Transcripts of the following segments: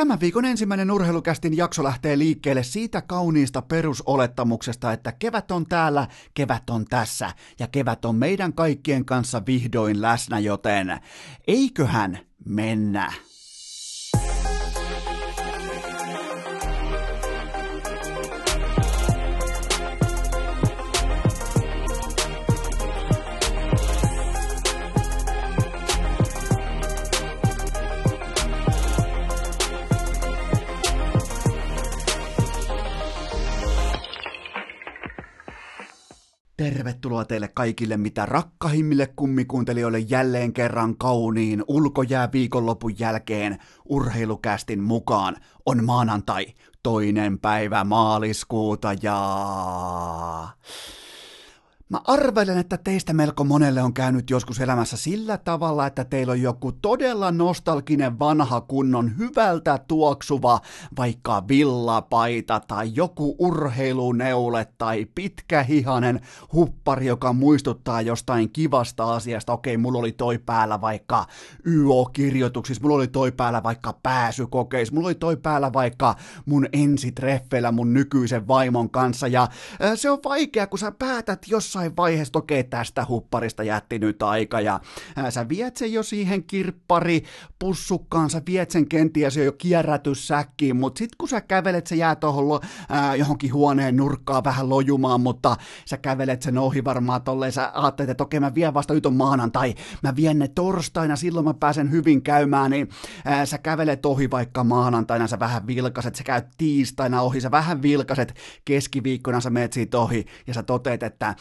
Tämän viikon ensimmäinen urheilukästin jakso lähtee liikkeelle siitä kauniista perusolettamuksesta, että kevät on täällä, kevät on tässä ja kevät on meidän kaikkien kanssa vihdoin läsnä, joten eiköhän mennä. Tervetuloa teille kaikille mitä rakkahimmille kummikuuntelijoille jälleen kerran kauniin ulkojää viikonlopun jälkeen urheilukästin mukaan. On maanantai, toinen päivä maaliskuuta ja... Mä arvelen, että teistä melko monelle on käynyt joskus elämässä sillä tavalla, että teillä on joku todella nostalginen vanha kunnon hyvältä tuoksuva vaikka villapaita tai joku urheiluneule tai pitkähihanen huppari, joka muistuttaa jostain kivasta asiasta. Okei, mulla oli toi päällä vaikka YO-kirjoituksissa, mulla oli toi päällä vaikka pääsykokeissa, mulla oli toi päällä vaikka mun ensitreffeillä mun nykyisen vaimon kanssa ja se on vaikea, kun sä päätät jossain jossain vaiheessa, okei, tästä hupparista jätti nyt aika, ja ää, sä viet sen jo siihen kirppari pussukkaan, sä viet sen kenties jo kierrätyssäkkiin, mutta sit kun sä kävelet, se jää tuohon johonkin huoneen nurkkaan vähän lojumaan, mutta sä kävelet sen ohi varmaan tolleen, sä ajattelet, että okei, mä vien vasta nyt on maanantai, mä vien ne torstaina, silloin mä pääsen hyvin käymään, niin ää, sä kävelet ohi vaikka maanantaina, sä vähän vilkaset, sä käyt tiistaina ohi, sä vähän vilkaset, keskiviikkona sä meet siitä ohi, ja sä toteet, että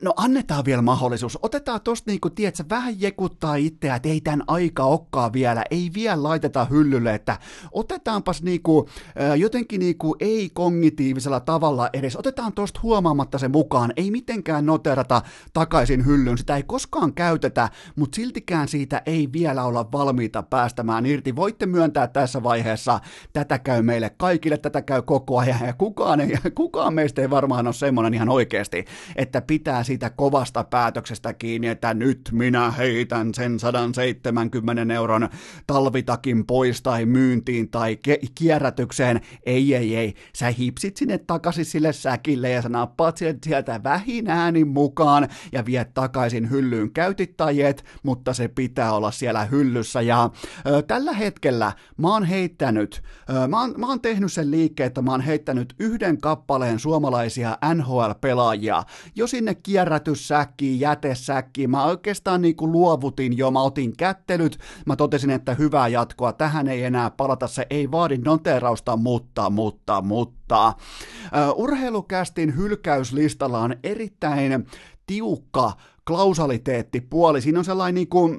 no annetaan vielä mahdollisuus. Otetaan tosta niinku, tiedätkö, vähän jekuttaa itseä, että ei tämän aika okkaa vielä, ei vielä laiteta hyllylle, että otetaanpas niinku, jotenkin niinku ei-kognitiivisella tavalla edes, otetaan tosta huomaamatta se mukaan, ei mitenkään noterata takaisin hyllyyn, sitä ei koskaan käytetä, mutta siltikään siitä ei vielä olla valmiita päästämään irti. Voitte myöntää tässä vaiheessa, tätä käy meille kaikille, tätä käy koko ajan, ja kukaan, ei, kukaan meistä ei varmaan ole semmoinen ihan oikeasti, että pitää siitä kovasta päätöksestä kiinni, että nyt minä heitän sen 170 euron talvitakin pois tai myyntiin tai ke- kierrätykseen. Ei, ei, ei. Sä hipsit sinne takaisin sille säkille ja sä nappaat sieltä vähin äänin mukaan ja viet takaisin hyllyyn käytittäjiet, mutta se pitää olla siellä hyllyssä. Ja ö, tällä hetkellä mä oon heittänyt, ö, mä, oon, mä oon tehnyt sen liikkeen, että mä oon heittänyt yhden kappaleen suomalaisia NHL-pelaajia. Jos sinne kierrätyssäkkiin, jätesäkkiin. Mä oikeastaan niin kuin luovutin jo, mä otin kättelyt, mä totesin, että hyvää jatkoa, tähän ei enää palata, se ei vaadi noterausta, mutta, mutta, mutta. Urheilukästin hylkäyslistalla on erittäin tiukka klausaliteettipuoli, siinä on sellainen niin kuin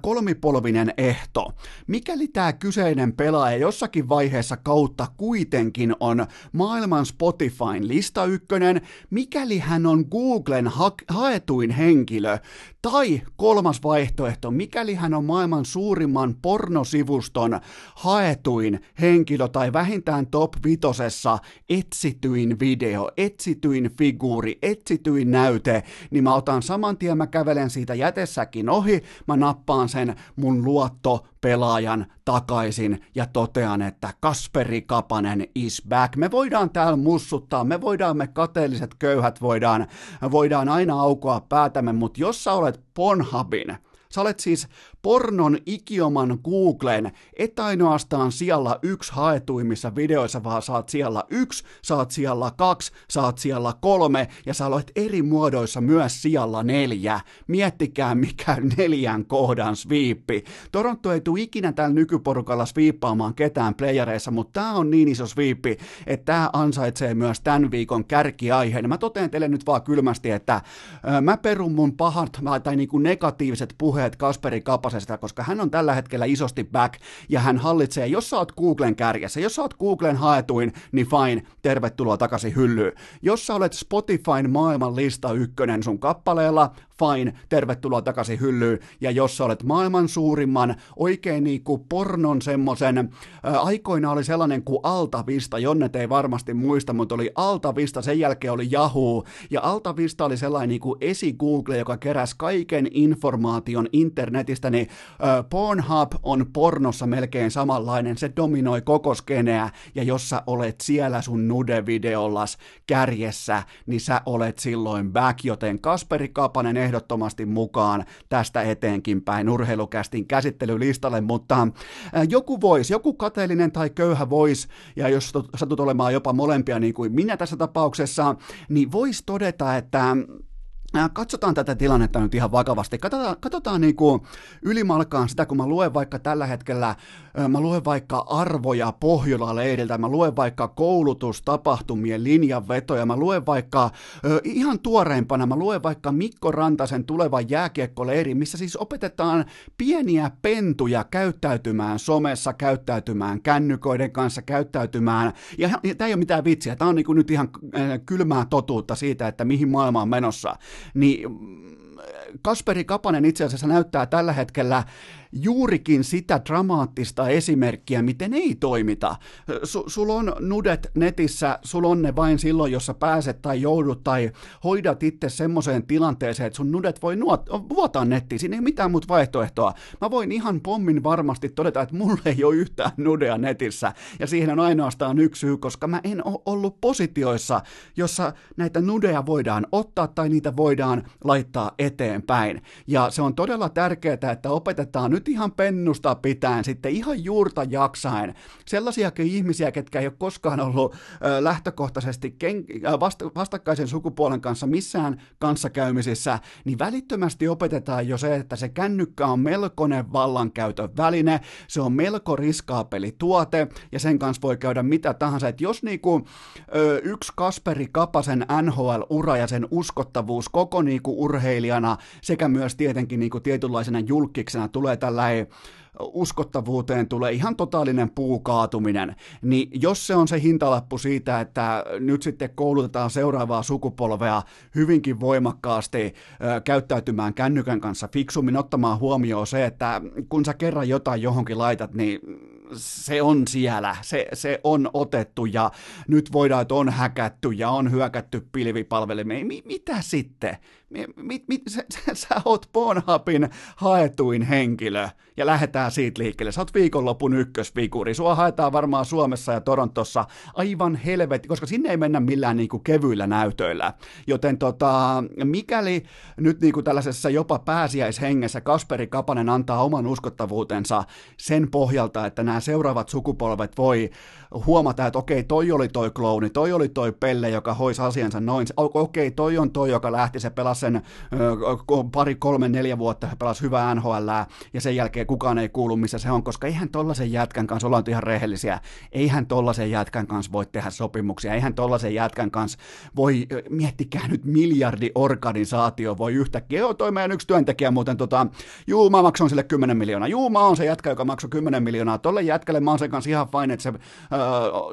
kolmipolvinen ehto. Mikäli tämä kyseinen pelaaja jossakin vaiheessa kautta kuitenkin on maailman Spotifyn lista ykkönen, mikäli hän on Googlen ha- haetuin henkilö, tai kolmas vaihtoehto, mikäli hän on maailman suurimman pornosivuston haetuin henkilö tai vähintään top vitosessa etsityin video, etsityin figuuri, etsityin näyte, niin mä otan saman tien, mä kävelen siitä jätessäkin ohi, mä nappaan sen mun luotto pelaajan takaisin ja totean, että Kasperi Kapanen is back. Me voidaan täällä mussuttaa, me voidaan me kateelliset köyhät voidaan, voidaan aina aukoa päätämme, mutta jos sä olet Pornhubin, Sä olet siis pornon ikioman Googlen, et ainoastaan siellä yksi haetuimmissa videoissa, vaan saat siellä yksi, saat siellä kaksi, saat siellä kolme ja sä olet eri muodoissa myös siellä neljä. Miettikää mikä neljän kohdan sviippi. Toronto ei tule ikinä tällä nykyporukalla sviippaamaan ketään playereissa, mutta tää on niin iso sviippi, että tää ansaitsee myös tämän viikon kärkiaiheen. Mä totean teille nyt vaan kylmästi, että mä perun mun pahat tai niinku negatiiviset puheet Kasperi Kapasesta Kapasesta, koska hän on tällä hetkellä isosti back ja hän hallitsee, jos sä oot Googlen kärjessä, jos sä oot Googlen haetuin, niin fine, tervetuloa takaisin hyllyyn. Jos sä olet Spotifyn maailman lista ykkönen sun kappaleella, fine, tervetuloa takaisin hyllyyn, ja jos sä olet maailman suurimman, oikein niinku pornon semmosen, äh, aikoina oli sellainen kuin Altavista, Jonnet ei varmasti muista, mutta oli Altavista, sen jälkeen oli Yahoo, ja Altavista oli sellainen niinku esi-Google, joka keräsi kaiken informaation internetistä, niin Pornhub on pornossa melkein samanlainen, se dominoi koko skeneä, ja jos sä olet siellä sun nude-videollas kärjessä, niin sä olet silloin back, joten Kasperi Kapanen ehdottomasti mukaan tästä eteenkin päin urheilukästin käsittelylistalle, mutta joku voisi, joku kateellinen tai köyhä voisi, ja jos satut olemaan jopa molempia niin kuin minä tässä tapauksessa, niin voisi todeta, että katsotaan tätä tilannetta nyt ihan vakavasti. Katsotaan, katsotaan niin kuin ylimalkaan sitä, kun mä luen vaikka tällä hetkellä, mä luen vaikka arvoja Pohjola-leiriltä, mä luen vaikka koulutustapahtumien linjanvetoja, mä luen vaikka ihan tuoreimpana, mä luen vaikka Mikko Rantasen tulevan jääkiekkoleiri, missä siis opetetaan pieniä pentuja käyttäytymään somessa, käyttäytymään kännykoiden kanssa, käyttäytymään, ja, ja tämä ei ole mitään vitsiä, tämä on niin kuin nyt ihan kylmää totuutta siitä, että mihin maailma on menossa niin Kasperi Kapanen itse asiassa näyttää tällä hetkellä juurikin sitä dramaattista esimerkkiä, miten ei toimita. S- sulla on nudet netissä, sulla on ne vain silloin, jos sä pääset tai joudut tai hoidat itse semmoiseen tilanteeseen, että sun nudet voi nuot- vuotaa nettiin, siinä ei mitään muuta vaihtoehtoa. Mä voin ihan pommin varmasti todeta, että mulla ei ole yhtään nudea netissä, ja siihen on ainoastaan yksi syy, koska mä en ole ollut positioissa, jossa näitä nudeja voidaan ottaa tai niitä voidaan laittaa eteenpäin. Ja se on todella tärkeää, että opetetaan nyt ihan pennusta pitäen sitten ihan juurta jaksaen sellaisiakin ihmisiä, ketkä ei ole koskaan ollut lähtökohtaisesti ken, vasta, vastakkaisen sukupuolen kanssa missään kanssakäymisissä, niin välittömästi opetetaan jo se, että se kännykkä on melkoinen vallankäytön väline, se on melko riskaapeli tuote ja sen kanssa voi käydä mitä tahansa, että jos niinku, yksi Kasperi Kapasen NHL-ura ja sen uskottavuus koko niinku urheilijana sekä myös tietenkin niinku tietynlaisena julkiksena tulee tällä uskottavuuteen tulee ihan totaalinen puukaatuminen, niin jos se on se hintalappu siitä, että nyt sitten koulutetaan seuraavaa sukupolvea hyvinkin voimakkaasti ö, käyttäytymään kännykän kanssa fiksummin, ottamaan huomioon se, että kun sä kerran jotain johonkin laitat, niin se on siellä, se, se on otettu ja nyt voidaan, että on häkätty ja on hyökätty pilvipalvelimeen. Mi, mitä sitten? Mit, mit, sä, sä, sä oot Pornhubin haetuin henkilö ja lähdetään siitä liikkeelle. Sä oot viikonlopun ykkösfiguri. Sua haetaan varmaan Suomessa ja Torontossa aivan helvetti, koska sinne ei mennä millään niinku kevyillä näytöillä. Joten tota, mikäli nyt niinku tällaisessa jopa pääsiäishengessä Kasperi Kapanen antaa oman uskottavuutensa sen pohjalta, että nämä seuraavat sukupolvet voi huomata, että okei, toi oli toi klouni, toi oli toi pelle, joka hoisi asiansa noin, okei, toi on toi, joka lähti, se pelasi sen pari, kolme, neljä vuotta, pelasi hyvää NHL, ja sen jälkeen kukaan ei kuulu, missä se on, koska eihän tollasen jätkän kanssa, ollaan ihan rehellisiä, eihän tollasen jätkän kanssa voi tehdä sopimuksia, eihän tollasen jätkän kanssa voi, miettikää nyt miljardi organisaatio voi yhtäkkiä, joo, toi meidän yksi työntekijä muuten, tota, juu, mä maksan sille 10 miljoonaa, juu, mä oon se jätkä, joka maksoi 10 miljoonaa, tolle jätkälle mä oon sen kanssa ihan fine, että se,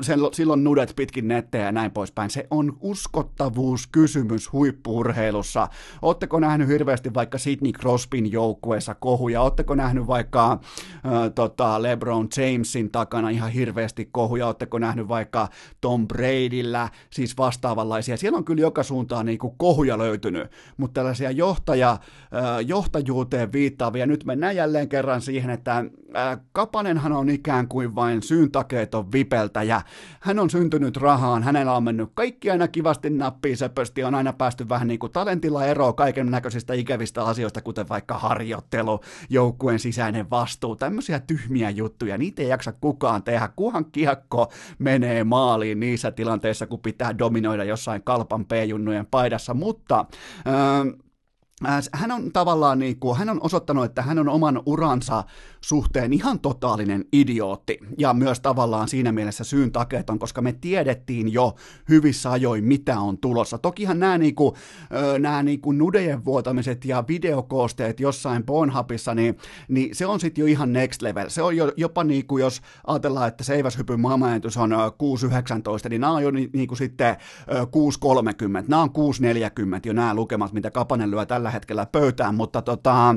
sen, silloin nudet pitkin nettejä ja näin poispäin. Se on uskottavuuskysymys huippuurheilussa. Oletteko nähnyt hirveästi vaikka Sidney Crosbyn joukkueessa kohuja? Oletteko nähnyt vaikka äh, tota LeBron Jamesin takana ihan hirveästi kohuja? Oletteko nähnyt vaikka Tom Bradyllä, siis vastaavanlaisia? Siellä on kyllä joka suuntaan niin kuin kohuja löytynyt, mutta tällaisia johtaja, äh, johtajuuteen viittaavia. Nyt mennään jälleen kerran siihen, että äh, Kapanenhan on ikään kuin vain syyntakeeton vipeltäjä. Hän on syntynyt rahaan, hänellä on mennyt kaikki aina kivasti nappiin söpösti, on aina päästy vähän niin kuin talentilla eroon kaiken näköisistä ikävistä asioista, kuten vaikka harjoittelu, joukkueen sisäinen vastuu, tämmöisiä tyhmiä juttuja, niitä ei jaksa kukaan tehdä, kuhan kiekko menee maaliin niissä tilanteissa, kun pitää dominoida jossain kalpan P-junnujen paidassa, mutta... Öö, hän on tavallaan niin kuin, hän on osoittanut, että hän on oman uransa suhteen ihan totaalinen idiootti ja myös tavallaan siinä mielessä syyn takeeton, koska me tiedettiin jo hyvissä ajoin, mitä on tulossa. Tokihan nämä, niin kuin, nämä niin kuin nudejen vuotamiset ja videokoosteet jossain Pornhubissa, niin, niin se on sitten jo ihan next level. Se on jo, jopa niin kuin, jos ajatellaan, että seiväshypyn maailmanennätys on 6.19, niin nämä on jo niin, niin kuin sitten 6.30, nämä on 6.40 jo nämä lukemat, mitä Kapanen lyö tällä tällä hetkellä pöytään, mutta tota,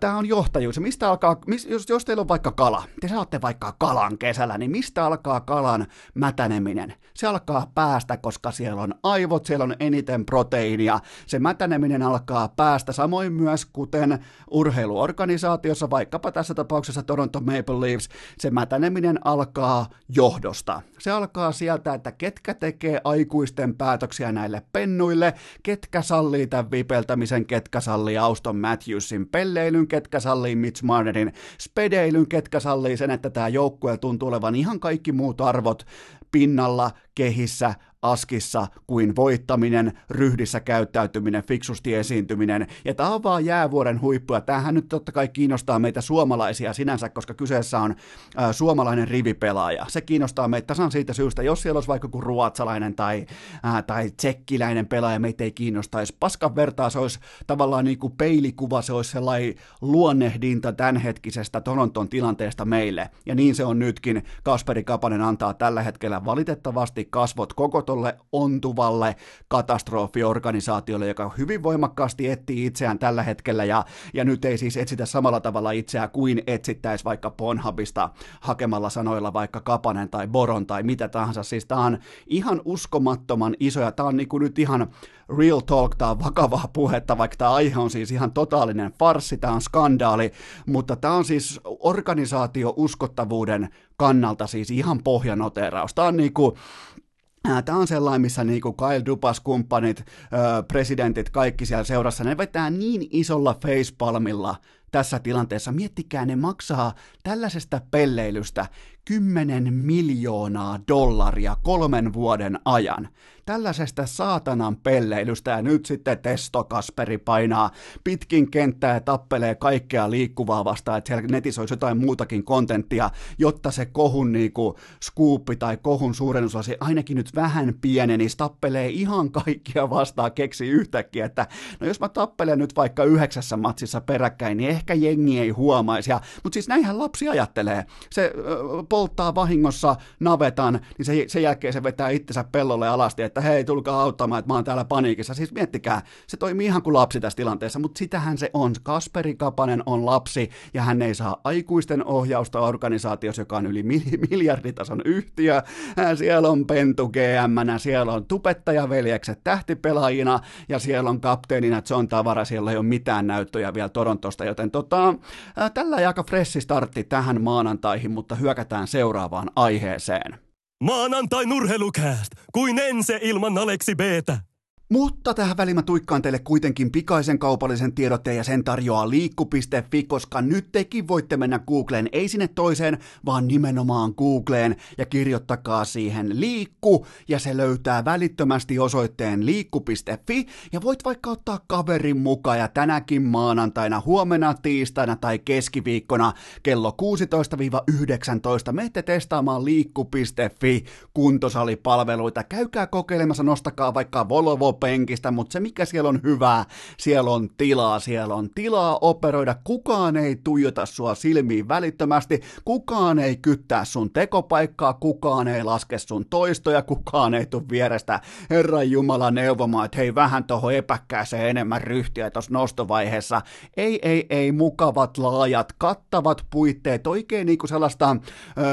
tämä on johtajuus. Mistä alkaa, jos, jos teillä on vaikka kala, te saatte vaikka kalan kesällä, niin mistä alkaa kalan mätäneminen? Se alkaa päästä, koska siellä on aivot, siellä on eniten proteiinia. Se mätäneminen alkaa päästä, samoin myös kuten urheiluorganisaatiossa, vaikkapa tässä tapauksessa Toronto Maple Leafs, se mätäneminen alkaa johdosta. Se alkaa sieltä, että ketkä tekee aikuisten päätöksiä näille pennuille, ketkä sallii tämän vipeltämisen, ketkä sallii Auston Matthewsin pelleilyn, ketkä sallii Mitch Marnerin spedeilyn, ketkä sallii sen, että tämä joukkue tuntuu olevan ihan kaikki muut arvot pinnalla, kehissä, askissa kuin voittaminen, ryhdissä käyttäytyminen, fiksusti esiintyminen. Ja tämä on vaan jäävuoren huippua. Tämähän nyt totta kai kiinnostaa meitä suomalaisia sinänsä, koska kyseessä on ä, suomalainen rivipelaaja. Se kiinnostaa meitä tasan siitä syystä, jos siellä olisi vaikka kuin ruotsalainen tai, ä, tai tsekkiläinen pelaaja, meitä ei kiinnostaisi. Paskan vertaa se olisi tavallaan niin kuin peilikuva, se olisi sellainen luonnehdinta tämänhetkisestä Toronton tilanteesta meille. Ja niin se on nytkin. Kasperi Kapanen antaa tällä hetkellä valitettavasti kasvot koko tolle ontuvalle katastrofiorganisaatiolle, joka hyvin voimakkaasti etsii itseään tällä hetkellä ja, ja nyt ei siis etsitä samalla tavalla itseään kuin etsittäisi vaikka Ponhabista hakemalla sanoilla vaikka Kapanen tai Boron tai mitä tahansa. Siis tämä on ihan uskomattoman iso ja tämä on niin kuin nyt ihan real talk, tämä on vakavaa puhetta, vaikka tämä aihe on siis ihan totaalinen farsi, tämä on skandaali, mutta tämä on siis organisaatio uskottavuuden kannalta siis ihan pohjanoteraus. Tämä on niinku, Tämä on sellainen, missä niin kuin Kyle Dupas, kumppanit, presidentit, kaikki siellä seurassa, ne vetää niin isolla facepalmilla tässä tilanteessa. Miettikää, ne maksaa tällaisesta pelleilystä 10 miljoonaa dollaria kolmen vuoden ajan. Tällaisesta saatanan pelleilystä ja nyt sitten testokasperi painaa pitkin kenttää ja tappelee kaikkea liikkuvaa vastaan, että siellä netissä olisi jotain muutakin kontenttia, jotta se kohun niinku skuuppi tai kohun se ainakin nyt vähän pieneni, tappelee ihan kaikkia vastaan, keksi yhtäkkiä, että no jos mä tappelen nyt vaikka yhdeksässä matsissa peräkkäin, niin ehkä jengi ei huomaisi, mutta siis näinhän lapsi ajattelee, se polttaa vahingossa navetan, niin se, sen jälkeen se vetää itsensä pellolle alasti, että hei, tulkaa auttamaan, että mä oon täällä paniikissa. Siis miettikää, se toimii ihan kuin lapsi tässä tilanteessa, mutta sitähän se on. Kasperi Kapanen on lapsi ja hän ei saa aikuisten ohjausta organisaatiossa, joka on yli miljarditason yhtiö. Siellä on Pentu gm siellä on tupettajaveljekset tähtipelaajina ja siellä on kapteenina John Tavara, siellä ei ole mitään näyttöjä vielä Torontosta, joten tota, tällä aika fressi startti tähän maanantaihin, mutta hyökätään seuraavaan aiheeseen. Maanantai nurhelukääst, kuin ense ilman Aleksi Btä. Mutta tähän väliin mä tuikkaan teille kuitenkin pikaisen kaupallisen tiedotteen ja sen tarjoaa liikku.fi, koska nyt tekin voitte mennä Googleen, ei sinne toiseen, vaan nimenomaan Googleen ja kirjoittakaa siihen liikku ja se löytää välittömästi osoitteen liikku.fi ja voit vaikka ottaa kaverin mukaan ja tänäkin maanantaina, huomenna, tiistaina tai keskiviikkona kello 16-19 menette testaamaan liikku.fi kuntosalipalveluita. Käykää kokeilemassa, nostakaa vaikka Volvo penkistä, mutta se mikä siellä on hyvää, siellä on tilaa, siellä on tilaa operoida, kukaan ei tuijota sua silmiin välittömästi, kukaan ei kyttää sun tekopaikkaa, kukaan ei laske sun toistoja, kukaan ei tule vierestä. Herran Jumala neuvomaan, että hei vähän tuohon epäkkääseen enemmän ryhtiä tuossa nostovaiheessa. Ei, ei, ei, mukavat, laajat, kattavat puitteet, oikein niinku sellaista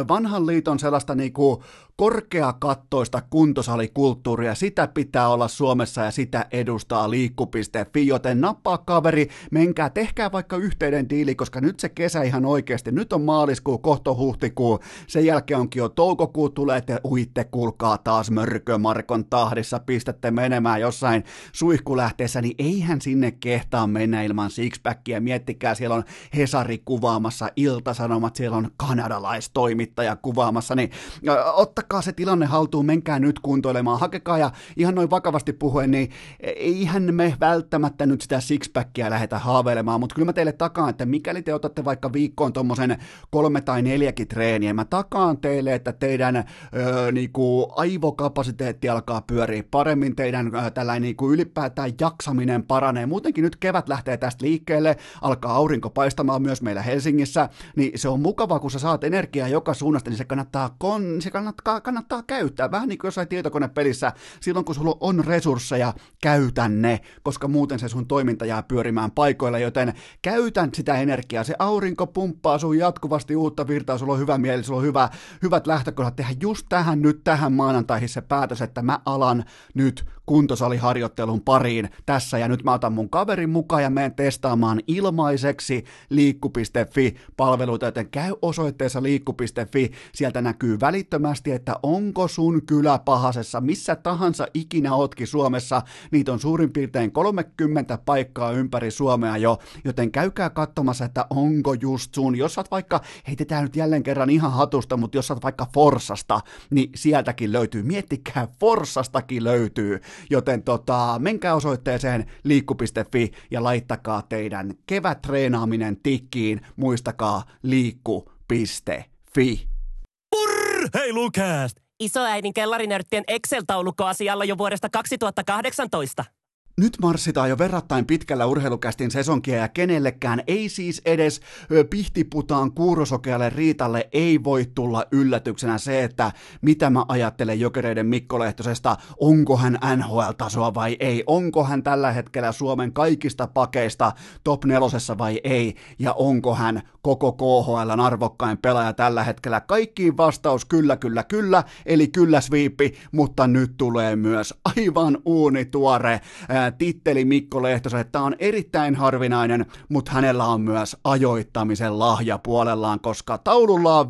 vanhan liiton sellaista niinku korkeakattoista kuntosalikulttuuria, sitä pitää olla Suomessa ja sitä edustaa liikku.fi, joten nappaa kaveri, menkää, tehkää vaikka yhteinen diili, koska nyt se kesä ihan oikeasti, nyt on maaliskuu, kohto huhtikuu, sen jälkeen onkin jo toukokuu, tulee, te uitte, kuulkaa taas mörkömarkon tahdissa, pistätte menemään jossain suihkulähteessä, niin eihän sinne kehtaa mennä ilman sixpackia, miettikää, siellä on Hesari kuvaamassa, Iltasanomat, siellä on kanadalaistoimittaja kuvaamassa, niin ottakaa ottakaa se tilanne haltuun, menkää nyt kuntoilemaan, hakekaa ja ihan noin vakavasti puhuen, niin eihän me välttämättä nyt sitä sixpackia lähdetä haaveilemaan, mutta kyllä mä teille takaan, että mikäli te otatte vaikka viikkoon tuommoisen kolme tai neljäkin treeniä, mä takaan teille, että teidän öö, niinku, aivokapasiteetti alkaa pyöriä paremmin, teidän öö, tällainen niinku, ylipäätään jaksaminen paranee, muutenkin nyt kevät lähtee tästä liikkeelle, alkaa aurinko paistamaan myös meillä Helsingissä, niin se on mukavaa, kun sä saat energiaa joka suunnasta, niin se kannattaa, kon, se kannattaa kannattaa, kannattaa käyttää. Vähän niin kuin jossain tietokonepelissä, silloin kun sulla on resursseja, käytä ne, koska muuten se sun toiminta jää pyörimään paikoilla, joten käytän sitä energiaa. Se aurinko pumppaa sun jatkuvasti uutta virtaa, sulla on hyvä mieli, sulla on hyvä, hyvät lähtökohdat tehdä just tähän nyt tähän maanantaihin se päätös, että mä alan nyt kuntosaliharjoittelun pariin tässä. Ja nyt mä otan mun kaverin mukaan ja menen testaamaan ilmaiseksi liikku.fi-palveluita, joten käy osoitteessa liikku.fi, sieltä näkyy välittömästi, että onko sun kylä pahasessa, missä tahansa ikinä ootkin Suomessa, niitä on suurin piirtein 30 paikkaa ympäri Suomea jo, joten käykää katsomassa, että onko just sun, jos oot vaikka, heitetään nyt jälleen kerran ihan hatusta, mutta jos oot vaikka Forsasta, niin sieltäkin löytyy, miettikää, Forsastakin löytyy, joten tota, menkää osoitteeseen liikku.fi ja laittakaa teidän kevätreenaaminen tikkiin, muistakaa liikku.fi. Hei Lukast! Isoäidin kellarinörttien Excel-taulukko asialla jo vuodesta 2018. Nyt marssitaan jo verrattain pitkällä urheilukästin sesonkia ja kenellekään ei siis edes pihtiputaan kuurosokealle Riitalle ei voi tulla yllätyksenä se, että mitä mä ajattelen jokereiden Mikko Lehtosesta, onko hän NHL-tasoa vai ei, onko hän tällä hetkellä Suomen kaikista pakeista top nelosessa vai ei, ja onko hän koko KHL arvokkain pelaaja tällä hetkellä. Kaikkiin vastaus kyllä, kyllä, kyllä, eli kyllä sviippi, mutta nyt tulee myös aivan uunituore titteli Mikko Lehtoselle. Tämä on erittäin harvinainen, mutta hänellä on myös ajoittamisen lahja puolellaan, koska taululla on 5-0.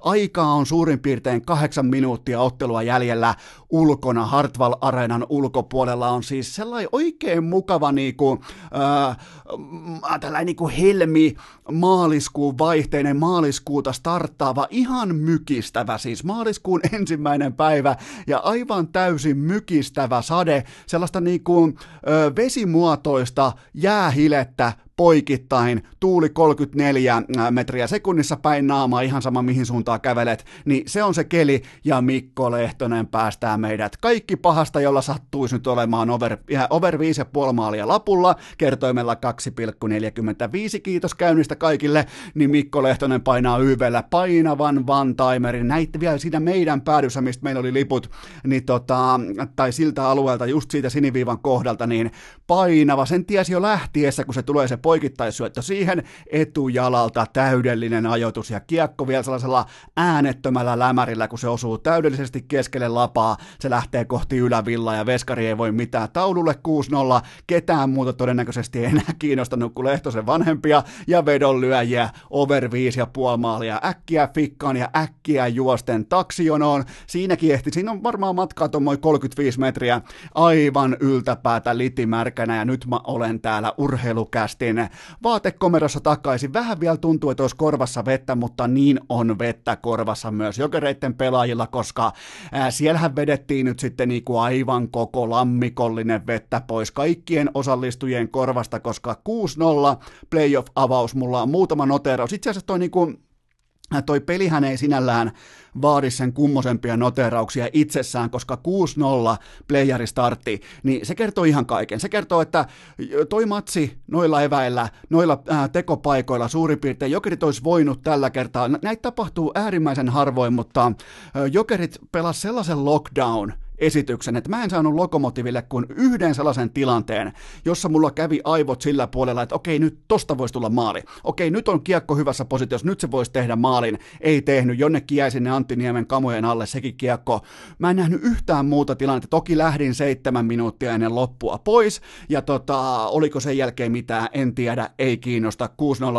Aikaa on suurin piirtein kahdeksan minuuttia ottelua jäljellä ulkona. Hartwall Areenan ulkopuolella on siis sellainen oikein mukava niinku, äh, tällainen niinku helmi maaliskuun vaihteinen maaliskuuta starttaava, ihan mykistävä siis maaliskuun ensimmäinen päivä ja aivan täysin mykistävä sade, sellaista niinku ö, vesimuotoista jäähilettä poikittain, tuuli 34 metriä sekunnissa päin naamaa, ihan sama mihin suuntaan kävelet, niin se on se keli, ja Mikko Lehtonen päästää meidät kaikki pahasta, jolla sattuisi nyt olemaan over, over 5,5 maalia lapulla, kertoimella 2,45, kiitos käynnistä kaikille, niin Mikko Lehtonen painaa YVllä painavan one-timerin, näitte vielä siinä meidän päädyssä, mistä meillä oli liput, niin tota, tai siltä alueelta, just siitä siniviivan kohdalta, niin painava, sen tiesi jo lähtiessä, kun se tulee se poikittaisyöttö siihen etujalalta, täydellinen ajoitus ja kiekko vielä sellaisella äänettömällä lämärillä, kun se osuu täydellisesti keskelle lapaa, se lähtee kohti ylävillaa ja veskari ei voi mitään. Taululle 6-0, ketään muuta todennäköisesti ei enää kiinnostanut kuin Lehtosen vanhempia ja vedonlyöjiä, over 5,5 maalia, äkkiä fikkaan ja äkkiä juosten taksijonoon. Siinäkin ehti, siinä on varmaan matkaa tuommoin 35 metriä, aivan yltäpäätä litimärkänä ja nyt mä olen täällä urheilukästin sinne vaatekomerossa takaisin. Vähän vielä tuntuu, että olisi korvassa vettä, mutta niin on vettä korvassa myös jokereiden pelaajilla, koska ää, siellähän vedettiin nyt sitten niinku aivan koko lammikollinen vettä pois kaikkien osallistujien korvasta, koska 6-0 playoff-avaus, mulla on muutama noteraus. Itse asiassa toi niinku, toi pelihän ei sinällään vaadi sen kummosempia noterauksia itsessään, koska 6-0 playeri startti, niin se kertoo ihan kaiken. Se kertoo, että toi matsi noilla eväillä, noilla ää, tekopaikoilla suurin piirtein Jokerit olisi voinut tällä kertaa. Näitä tapahtuu äärimmäisen harvoin, mutta ää, Jokerit pelas sellaisen lockdown, esityksen, että mä en saanut Lokomotiville kuin yhden sellaisen tilanteen, jossa mulla kävi aivot sillä puolella, että okei, nyt tosta voisi tulla maali. Okei, nyt on kiekko hyvässä positiossa, nyt se voisi tehdä maalin. Ei tehnyt, jonnekin jäi sinne Antti Niemen kamojen alle sekin kiekko. Mä en nähnyt yhtään muuta tilannetta. Toki lähdin seitsemän minuuttia ennen loppua pois, ja tota, oliko sen jälkeen mitään, en tiedä, ei kiinnosta.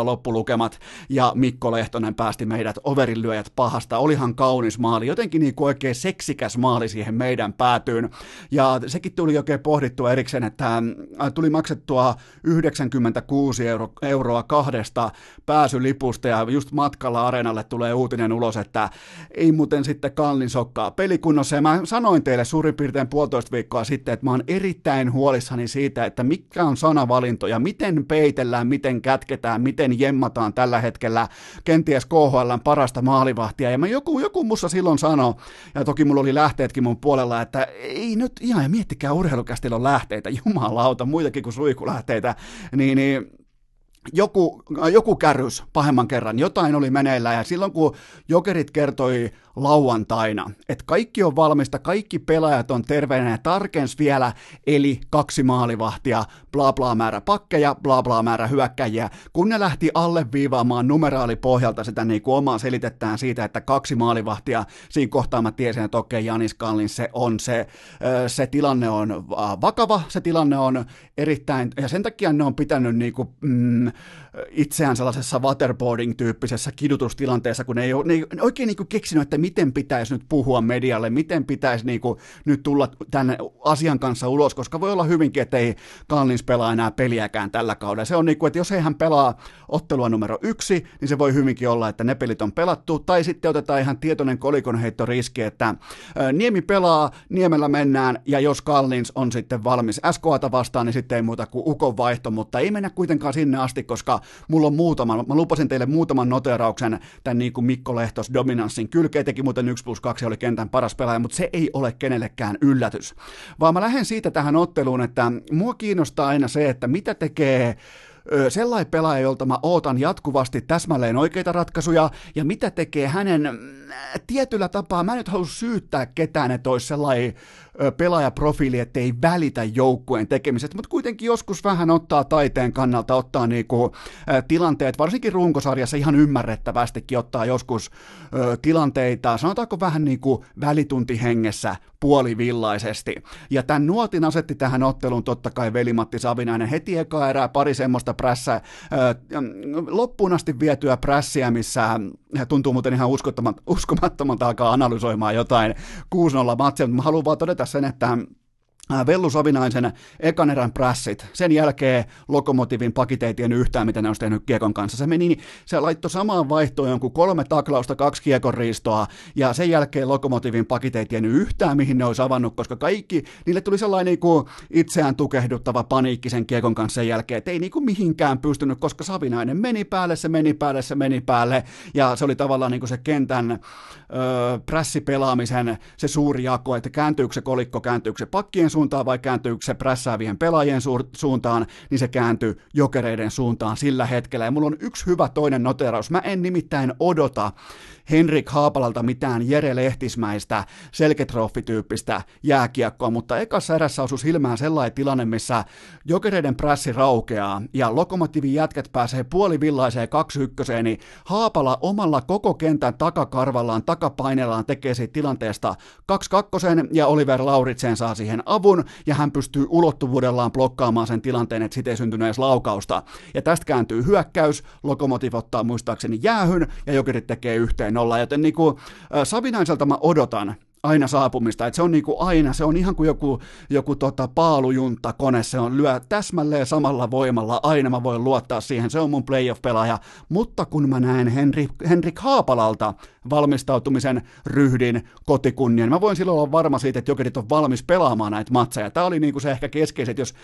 6-0 loppulukemat, ja Mikko Lehtonen päästi meidät overinlyöjät pahasta. Olihan kaunis maali, jotenkin niin kuin oikein seksikäs maali siihen meidän meidän päätyyn. Ja sekin tuli oikein pohdittua erikseen, että tuli maksettua 96 euro, euroa kahdesta pääsylipusta ja just matkalla areenalle tulee uutinen ulos, että ei muuten sitten kallin sokkaa pelikunnossa. Ja mä sanoin teille suurin piirtein puolitoista viikkoa sitten, että mä oon erittäin huolissani siitä, että mikä on sanavalintoja, miten peitellään, miten kätketään, miten jemmataan tällä hetkellä kenties KHL parasta maalivahtia. Ja mä joku, joku mussa silloin sanoi, ja toki mulla oli lähteetkin mun puolella, että ei nyt ihan, ja miettikää urheilukästillä on lähteitä, jumalauta, muitakin kuin suikulähteitä, niin, niin joku, joku kärrys pahemman kerran, jotain oli meneillään ja silloin kun Jokerit kertoi lauantaina, että kaikki on valmista, kaikki pelaajat on terveenä ja tarkens vielä, eli kaksi maalivahtia, bla bla määrä pakkeja, bla bla määrä hyökkäjiä, kun ne lähti alleviivaamaan numeraalipohjalta sitä niin kuin omaa selitettään siitä, että kaksi maalivahtia, siinä kohtaa mä tiesin, että okei, Janis Kallin se on se, se tilanne on vakava, se tilanne on erittäin, ja sen takia ne on pitänyt niin kuin, mm, itseään sellaisessa waterboarding-tyyppisessä kidutustilanteessa, kun ne ei, ole, ne ei oikein niin kuin keksinyt, että miten pitäisi nyt puhua medialle, miten pitäisi niin kuin nyt tulla tänne asian kanssa ulos, koska voi olla hyvinkin, että ei Kallins pelaa enää peliäkään tällä kaudella. Se on niin kuin, että jos ei hän pelaa ottelua numero yksi, niin se voi hyvinkin olla, että ne pelit on pelattu, tai sitten otetaan ihan tietoinen kolikonheittoriski, että Niemi pelaa, Niemellä mennään, ja jos Kallins on sitten valmis SKAta vastaan, niin sitten ei muuta kuin ukon vaihto, mutta ei mennä kuitenkaan sinne asti, koska mulla on muutama, mä lupasin teille muutaman noterauksen tämän niin kuin Mikko Lehtos dominanssin kylkeen, teki muuten 1 plus 2 oli kentän paras pelaaja, mutta se ei ole kenellekään yllätys. Vaan mä lähden siitä tähän otteluun, että mua kiinnostaa aina se, että mitä tekee sellainen pelaaja, jolta mä ootan jatkuvasti täsmälleen oikeita ratkaisuja, ja mitä tekee hänen mm, tietyllä tapaa, mä en nyt halua syyttää ketään, että olisi sellainen pelaajaprofiili, ettei välitä joukkueen tekemisestä, mutta kuitenkin joskus vähän ottaa taiteen kannalta, ottaa niinku, tilanteet, varsinkin runkosarjassa ihan ymmärrettävästikin ottaa joskus ä, tilanteita, sanotaanko vähän niinku välituntihengessä puolivillaisesti. Ja tämän nuotin asetti tähän otteluun totta kai veli-Matti Savinainen heti eka erää pari semmoista prässä, ä, loppuun asti vietyä prässiä, missä tuntuu muuten ihan uskomattomalta alkaa analysoimaan jotain 6-0 matsia, mutta mä haluan vaan todeta sen, että Äh, Vellu Savinaisen ekan erän prässit, sen jälkeen Lokomotivin pakiteitien yhtään, mitä ne olisi tehnyt Kiekon kanssa. Se meni, se laittoi samaan vaihtoon jonkun kolme taklausta, kaksi Kiekon riistoa, ja sen jälkeen Lokomotivin pakiteitien yhtään, mihin ne olisi avannut, koska kaikki, niille tuli sellainen niin kuin itseään tukehduttava paniikki sen Kiekon kanssa sen jälkeen, että ei niin kuin mihinkään pystynyt, koska Savinainen meni päälle, se meni päälle, se meni päälle, ja se oli tavallaan niin kuin se kentän öö, prässipelaamisen se suuri jako, että kääntyykö se kolikko, kääntyykö se pakkien suuntaan vai kääntyykö se prässäävien pelaajien suuntaan, niin se kääntyy jokereiden suuntaan sillä hetkellä. Ja mulla on yksi hyvä toinen noteraus. Mä en nimittäin odota Henrik Haapalalta mitään Jere Lehtismäistä selketroffityyppistä jääkiekkoa, mutta ekassa erässä osui silmään sellainen tilanne, missä jokereiden prässi raukeaa ja lokomotiivin jätkät pääsee puolivillaiseen kaksi ykköseen, niin Haapala omalla koko kentän takakarvallaan, takapainellaan tekee siitä tilanteesta 2 kakkosen ja Oliver Lauritsen saa siihen avun ja hän pystyy ulottuvuudellaan blokkaamaan sen tilanteen, että siitä ei syntynyt edes laukausta. Ja tästä kääntyy hyökkäys, lokomotiv ottaa muistaakseni jäähyn ja jokerit tekee yhteen nolla, joten niin kuin, Savinaiselta mä odotan aina saapumista, että se on niin kuin aina, se on ihan kuin joku, joku tota kone, se on lyö täsmälleen samalla voimalla, aina mä voin luottaa siihen, se on mun playoff-pelaaja, mutta kun mä näen Henrik, Henrik Haapalalta valmistautumisen ryhdin kotikunnian, mä voin silloin olla varma siitä, että jokerit on valmis pelaamaan näitä matseja. Tämä oli niin kuin se ehkä keskeiset, jos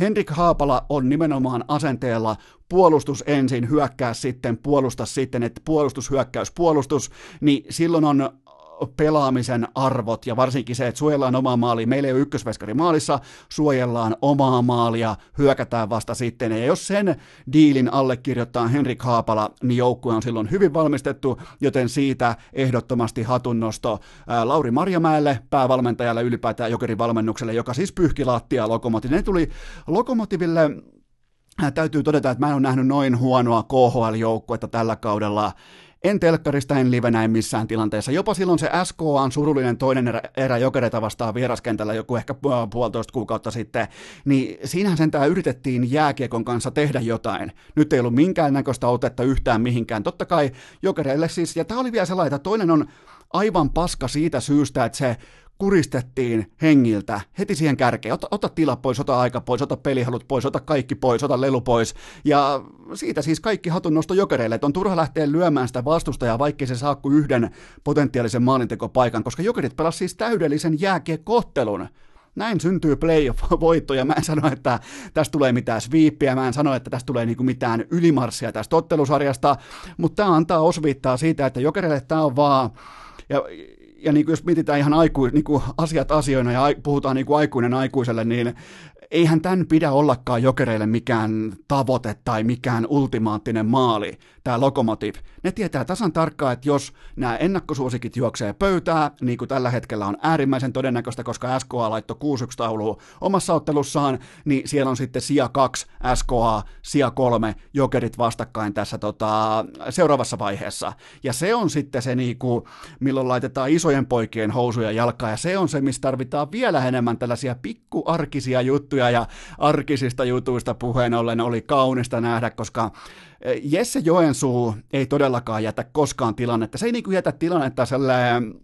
Henrik Haapala on nimenomaan asenteella puolustus ensin, hyökkää sitten, puolusta sitten, että puolustus, hyökkäys, puolustus, niin silloin on pelaamisen arvot ja varsinkin se, että suojellaan omaa maalia. Meillä ei ole ykkösveskari maalissa, suojellaan omaa maalia, hyökätään vasta sitten. Ja jos sen diilin allekirjoittaa Henrik Haapala, niin joukkue on silloin hyvin valmistettu, joten siitä ehdottomasti hatunnosto Lauri Marjamäelle, päävalmentajalle ylipäätään Jokerin valmennukselle, joka siis pyyhki lattia Lokomotiville. Ne tuli Lokomotiville täytyy todeta, että mä en ole nähnyt noin huonoa KHL-joukkuetta tällä kaudella en telkkarista, en livenä, en missään tilanteessa. Jopa silloin se SKA on surullinen toinen erä, erä jokereita vastaan vieraskentällä joku ehkä puolitoista kuukautta sitten, niin siinähän sentään yritettiin jääkiekon kanssa tehdä jotain. Nyt ei ollut minkäännäköistä otetta yhtään mihinkään. Totta kai jokereille siis, ja tämä oli vielä sellainen, että toinen on aivan paska siitä syystä, että se kuristettiin hengiltä heti siihen kärkeen. Ota, ota tila pois, ota aika pois, ota pelihalut pois, ota kaikki pois, ota lelu pois. Ja siitä siis kaikki hatun nosto jokereille, että on turha lähteä lyömään sitä vastustajaa, vaikkei se saa kuin yhden potentiaalisen maalintekopaikan, koska jokerit pelasivat siis täydellisen jääkiekottelun. Näin syntyy playoff-voitto, ja mä en sano, että tästä tulee mitään sviippiä, mä en sano, että tästä tulee niinku mitään ylimarssia tästä ottelusarjasta, mutta tämä antaa osviittaa siitä, että jokereille tämä on vaan, ja ja niin kuin jos mietitään ihan aiku, niin kuin asiat asioina ja puhutaan niin kuin aikuinen aikuiselle, niin eihän tämän pidä ollakaan jokereille mikään tavoite tai mikään ultimaattinen maali, tämä Lokomotiv. Ne tietää tasan tarkkaan, että jos nämä ennakkosuosikit juoksee pöytää, niin kuin tällä hetkellä on äärimmäisen todennäköistä, koska SKA laittoi 6 tauluun omassa ottelussaan, niin siellä on sitten sija 2, SKA, sija 3, jokerit vastakkain tässä tota, seuraavassa vaiheessa. Ja se on sitten se, niin kuin, milloin laitetaan isojen poikien housuja jalkaan, ja se on se, missä tarvitaan vielä enemmän tällaisia pikkuarkisia juttuja, ja arkisista jutuista puheen ollen oli kaunista nähdä, koska eh, Jesse Joensuu ei todellakaan jätä koskaan tilannetta. Se ei niin kuin jätä tilannetta sellainen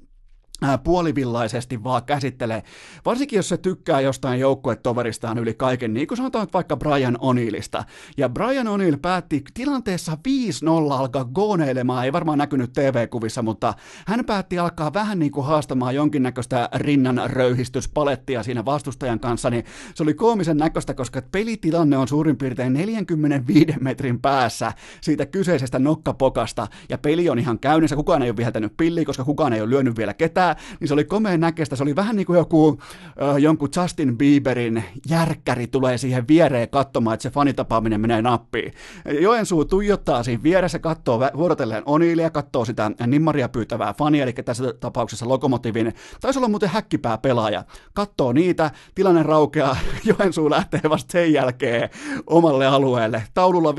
puolivillaisesti vaan käsittelee, varsinkin jos se tykkää jostain joukkuetoveristaan yli kaiken, niin kuin sanotaan vaikka Brian O'Neillista. Ja Brian O'Neill päätti tilanteessa 5-0 alkaa gooneilemaan, ei varmaan näkynyt TV-kuvissa, mutta hän päätti alkaa vähän niin kuin haastamaan jonkinnäköistä rinnan röyhistyspalettia siinä vastustajan kanssa, niin se oli koomisen näköistä, koska pelitilanne on suurin piirtein 45 metrin päässä siitä kyseisestä nokkapokasta, ja peli on ihan käynnissä, kukaan ei ole viheltänyt pilliä, koska kukaan ei ole lyönyt vielä ketään, niin se oli komeen näköistä. Se oli vähän niin kuin joku äh, jonkun Justin Bieberin järkkäri tulee siihen viereen katsomaan, että se fanitapaaminen menee nappiin. Joensuu tuijottaa siinä vieressä, katsoo vuorotellen Oniilia, katsoo sitä nimmaria pyytävää fania, eli tässä tapauksessa Lokomotivin, taisi olla muuten häkkipää pelaaja, katsoo niitä, tilanne raukeaa, Joensuu lähtee vasta sen jälkeen omalle alueelle. Taululla 5-0,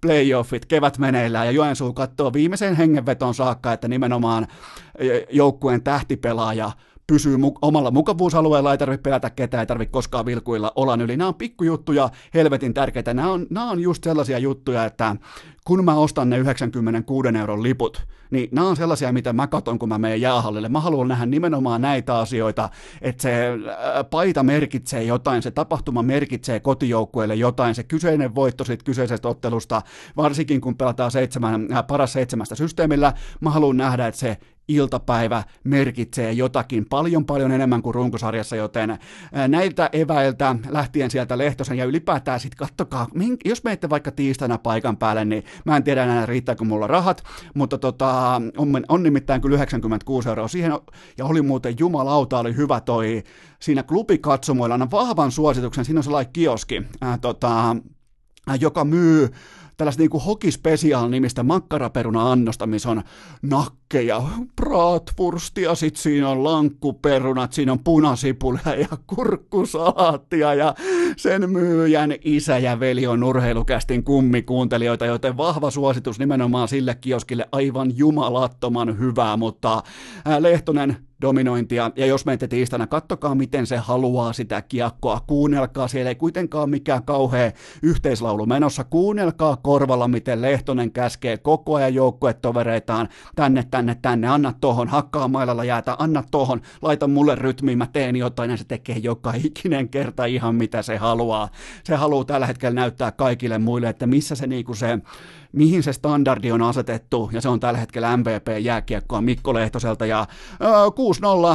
playoffit, kevät meneillään, ja Joensuu katsoo viimeisen hengenveton saakka, että nimenomaan joukkueen tähtipelaaja pysyy mu- omalla mukavuusalueella, ei tarvitse pelätä ketään, ei tarvitse koskaan vilkuilla olan yli. Nämä on pikkujuttuja, helvetin tärkeitä. Nämä on, nämä on just sellaisia juttuja, että kun mä ostan ne 96 euron liput, niin nämä on sellaisia, mitä mä katon, kun mä menen jäähallille. Mä haluan nähdä nimenomaan näitä asioita, että se äh, paita merkitsee jotain, se tapahtuma merkitsee kotijoukkueelle jotain, se kyseinen voitto siitä kyseisestä ottelusta, varsinkin kun pelataan seitsemän, äh, paras seitsemästä systeemillä, mä haluan nähdä, että se iltapäivä merkitsee jotakin paljon paljon enemmän kuin runkosarjassa, joten näiltä eväiltä lähtien sieltä Lehtosen ja ylipäätään sitten kattokaa, jos menette vaikka tiistaina paikan päälle, niin mä en tiedä enää riittääkö mulla rahat, mutta tota, on, on nimittäin kyllä 96 euroa siihen, ja oli muuten jumalauta, oli hyvä toi siinä klubikatsomoilla, annan vahvan suosituksen, siinä on sellainen kioski, ää, tota, joka myy tällaista niin kuin hokispecial nimistä makkaraperuna-annosta, missä on nakkeja, bratwurstia, sit siinä on lankkuperunat, siinä on punasipulia ja kurkkusalaattia ja sen myyjän isä ja veli on urheilukästin kummikuuntelijoita, joten vahva suositus nimenomaan sille kioskille aivan jumalattoman hyvää, mutta Lehtonen dominointia, ja jos menette tiistaina, kattokaa miten se haluaa sitä kiekkoa, kuunnelkaa, siellä ei kuitenkaan mikään kauhea yhteislaulu menossa, kuunnelkaa korvalla, miten Lehtonen käskee koko ajan joukkuetovereitaan, tänne, tänne, tänne, anna tohon, hakkaa mailalla jäätä, anna tohon, laita mulle rytmiin, mä teen jotain, ja se tekee joka ikinen kerta ihan mitä se haluaa. Se haluaa tällä hetkellä näyttää kaikille muille, että missä se niinku se mihin se standardi on asetettu, ja se on tällä hetkellä MVP-jääkiekkoa Mikko Lehtoselta, ja ö,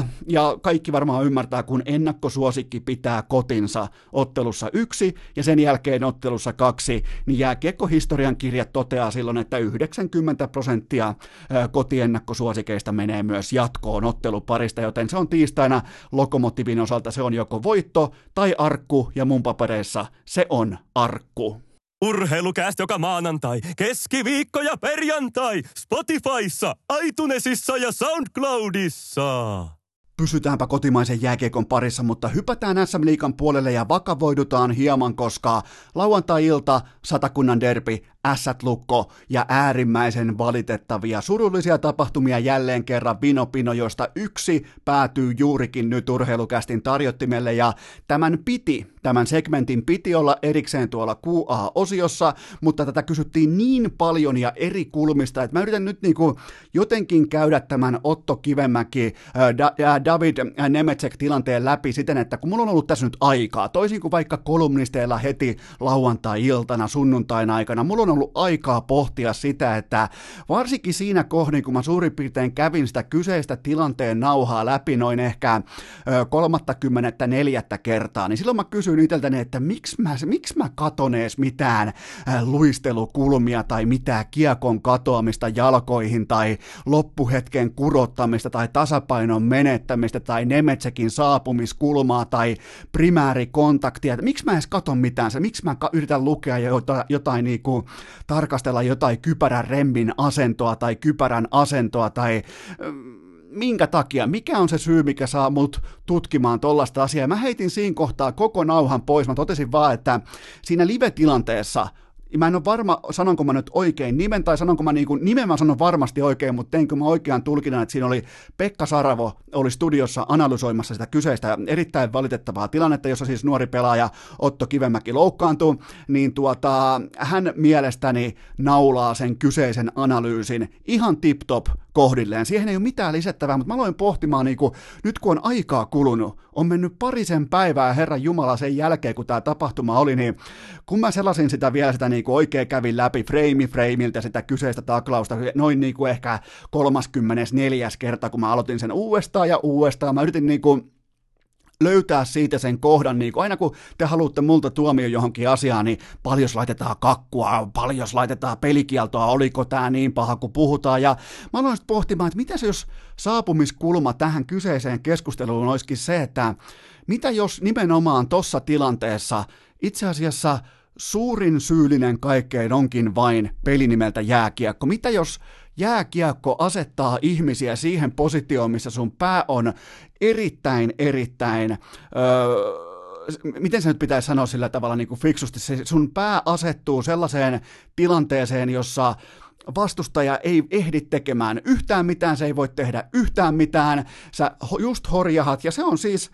6-0, ja kaikki varmaan ymmärtää, kun ennakkosuosikki pitää kotinsa ottelussa yksi, ja sen jälkeen ottelussa kaksi, niin jääkiekkohistorian kirjat toteaa silloin, että 90 prosenttia kotiennakkosuosikeista menee myös jatkoon otteluparista, joten se on tiistaina Lokomotivin osalta, se on joko voitto tai arkku, ja mun papereissa se on arkku. Urheilukääst joka maanantai, keskiviikko ja perjantai Spotifyssa, iTunesissa ja SoundCloudissa. Pysytäänpä kotimaisen jääkiekon parissa, mutta hypätään SM Liikan puolelle ja vakavoidutaan hieman, koska lauantai-ilta, satakunnan derbi, ässät lukko ja äärimmäisen valitettavia surullisia tapahtumia jälleen kerran Vinopino, josta yksi päätyy juurikin nyt urheilukästin tarjottimelle ja tämän piti, tämän segmentin piti olla erikseen tuolla QA-osiossa, mutta tätä kysyttiin niin paljon ja eri kulmista, että mä yritän nyt niinku jotenkin käydä tämän Otto Kivemäki, äh, David Nemetsek tilanteen läpi siten, että kun mulla on ollut tässä nyt aikaa, toisin kuin vaikka kolumnisteilla heti lauantai-iltana, sunnuntaina aikana, mulla on ollut aikaa pohtia sitä, että varsinkin siinä kohdin, kun mä suurin piirtein kävin sitä kyseistä tilanteen nauhaa läpi noin ehkä 34 kertaa, niin silloin mä kysyin kysyin itseltäni, että miksi mä, miksi mä katon edes mitään äh, luistelukulmia tai mitään kiekon katoamista jalkoihin tai loppuhetken kurottamista tai tasapainon menettämistä tai Nemetsekin saapumiskulmaa tai primäärikontaktia. Miksi mä edes katon mitään se? Miksi mä yritän lukea jotain, jotain niin kuin, tarkastella jotain kypärän remmin asentoa tai kypärän asentoa tai minkä takia, mikä on se syy, mikä saa mut tutkimaan tollasta asiaa. Mä heitin siinä kohtaa koko nauhan pois. Mä totesin vaan, että siinä live-tilanteessa – mä en ole varma, sanonko mä nyt oikein nimen, tai sanonko mä niin kuin, nimen mä sanon varmasti oikein, mutta teinkö mä oikean tulkinnan, että siinä oli Pekka Saravo oli studiossa analysoimassa sitä kyseistä erittäin valitettavaa tilannetta, jossa siis nuori pelaaja Otto Kivemäki loukkaantuu, niin tuota, hän mielestäni naulaa sen kyseisen analyysin ihan tip-top kohdilleen. Siihen ei ole mitään lisättävää, mutta mä aloin pohtimaan, niin kuin, nyt kun on aikaa kulunut, on mennyt parisen päivää Herran Jumala sen jälkeen, kun tämä tapahtuma oli, niin kun mä selasin sitä vielä sitä niin kuin oikein kävin läpi frame frameiltä sitä kyseistä taklausta, noin niin kuin ehkä 34. kerta, kun mä aloitin sen uudestaan ja uudestaan, mä yritin niin kuin löytää siitä sen kohdan, niin kuin aina kun te haluatte multa tuomio johonkin asiaan, niin paljon laitetaan kakkua, paljon laitetaan pelikieltoa, oliko tämä niin paha kuin puhutaan, ja mä aloin sitten pohtimaan, että mitä se jos saapumiskulma tähän kyseiseen keskusteluun olisikin se, että mitä jos nimenomaan tuossa tilanteessa itse asiassa suurin syyllinen kaikkein onkin vain pelinimeltä jääkiekko. Mitä jos jääkiekko asettaa ihmisiä siihen positioon, missä sun pää on erittäin, erittäin... Öö, miten se nyt pitäisi sanoa sillä tavalla niin kuin fiksusti, se sun pää asettuu sellaiseen tilanteeseen, jossa vastustaja ei ehdi tekemään yhtään mitään, se ei voi tehdä yhtään mitään, sä just horjahat, ja se on siis,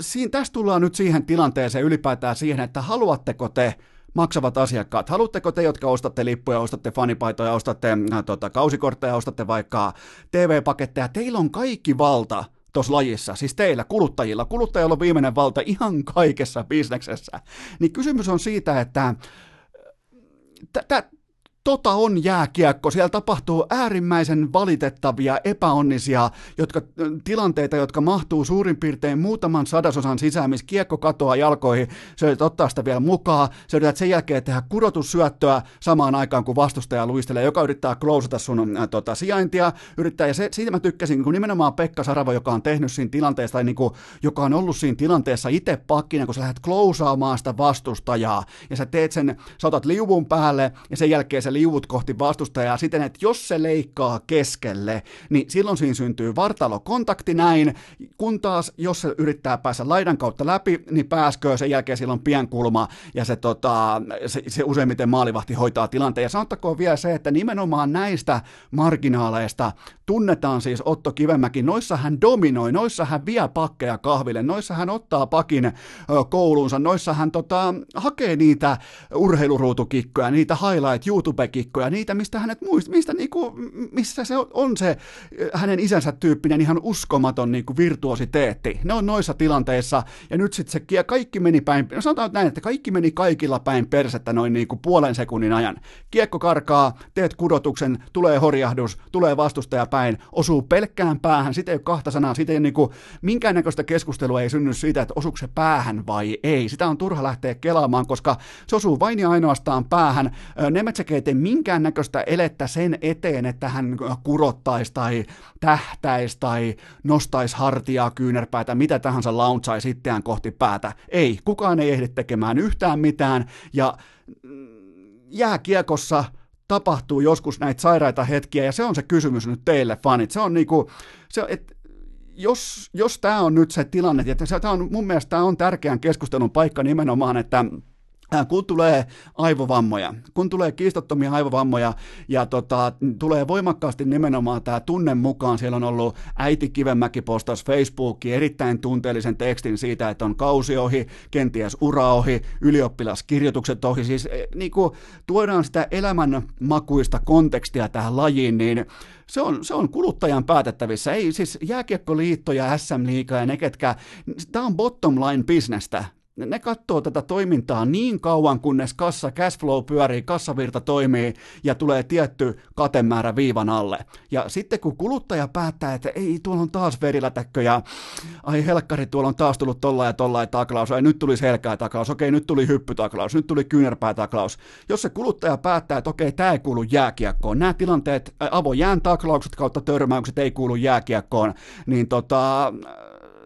siinä, tässä tullaan nyt siihen tilanteeseen ylipäätään siihen, että haluatteko te maksavat asiakkaat. Haluatteko te, jotka ostatte lippuja, ostatte fanipaitoja, ostatte äh, tota, kausikortteja, ostatte vaikka TV-paketteja, teillä on kaikki valta tuossa lajissa, siis teillä, kuluttajilla. Kuluttajilla on viimeinen valta ihan kaikessa bisneksessä. Niin kysymys on siitä, että tota on jääkiekko. Siellä tapahtuu äärimmäisen valitettavia, epäonnisia jotka, tilanteita, jotka mahtuu suurin piirtein muutaman sadasosan sisään, missä kiekko katoaa jalkoihin. Se yrität ottaa sitä vielä mukaan. Se yrität sen jälkeen tehdä kurotussyöttöä samaan aikaan, kun vastustaja luistelee, joka yrittää klousata sun äh, tota, sijaintia. Yrittää, ja se, siitä mä tykkäsin, kun nimenomaan Pekka Saravo, joka on tehnyt siinä tilanteessa, tai niin kuin, joka on ollut siinä tilanteessa itse pakkina, kun sä lähdet klousaamaan sitä vastustajaa, ja sä teet sen, sä otat liuvun päälle, ja sen jälkeen se liuvut kohti vastustajaa siten, että jos se leikkaa keskelle, niin silloin siinä syntyy vartalokontakti näin, kun taas jos se yrittää päästä laidan kautta läpi, niin pääskö sen jälkeen silloin pienkulma ja se, tota, se, se useimmiten maalivahti hoitaa tilanteen. Ja sanottakoon vielä se, että nimenomaan näistä marginaaleista tunnetaan siis Otto Kivemäki, noissa hän dominoi, noissa hän vie pakkeja kahville, noissa hän ottaa pakin kouluunsa, noissa hän tota, hakee niitä urheiluruutukikkoja, niitä highlight YouTube-kikkoja, niitä mistä hänet muist, mistä niinku, missä se on se hänen isänsä tyyppinen ihan uskomaton niinku virtuositeetti. Ne on noissa tilanteissa, ja nyt sitten se kaikki meni päin, no sanotaan näin, että kaikki meni kaikilla päin persettä noin niinku puolen sekunnin ajan. Kiekko karkaa, teet kudotuksen, tulee horjahdus, tulee vastustaja päin, osuu pelkkään päähän, sitä ei ole kahta sanaa, siitä ei ole niinku, minkäännäköistä keskustelua ei synny siitä, että osuuko se päähän vai ei. Sitä on turha lähteä kelaamaan, koska se osuu vain ja ainoastaan päähän. Nemetsäke ei tee minkäännäköistä elettä sen eteen, että hän kurottaisi tai tähtäisi tai nostaisi hartiaa, kyynärpäätä, mitä tahansa launchaisi itseään kohti päätä. Ei, kukaan ei ehdi tekemään yhtään mitään ja mm, jääkiekossa – tapahtuu joskus näitä sairaita hetkiä, ja se on se kysymys nyt teille, fanit. Se on niinku, se, et, jos, jos tämä on nyt se tilanne, että se, on, mun mielestä tämä on tärkeän keskustelun paikka nimenomaan, että Äh, kun tulee aivovammoja, kun tulee kiistottomia aivovammoja ja tota, tulee voimakkaasti nimenomaan tämä tunne mukaan, siellä on ollut äiti Kivenmäki postaus Facebookiin erittäin tunteellisen tekstin siitä, että on kausi ohi, kenties ura ohi, ylioppilaskirjoitukset ohi, siis eh, niin kuin tuodaan sitä elämän makuista kontekstia tähän lajiin, niin se on, se on kuluttajan päätettävissä. Ei siis jääkiekkoliitto ja SM Liiga ja ne ketkä, tämä on bottom line bisnestä ne katsoo tätä toimintaa niin kauan, kunnes kassa, cash flow pyörii, kassavirta toimii ja tulee tietty katemäärä viivan alle. Ja sitten kun kuluttaja päättää, että ei, tuolla on taas verilätäkkö ja ai helkkari, tuolla on taas tullut tolla ja tolla ja taklaus, ai nyt tuli selkää taklaus, okei nyt tuli hyppytaklaus, nyt tuli kyynärpää taklaus. Jos se kuluttaja päättää, että okei, tämä ei kuulu jääkiekkoon, nämä tilanteet, avojään taklaukset kautta törmäykset ei kuulu jääkiekkoon, niin tota,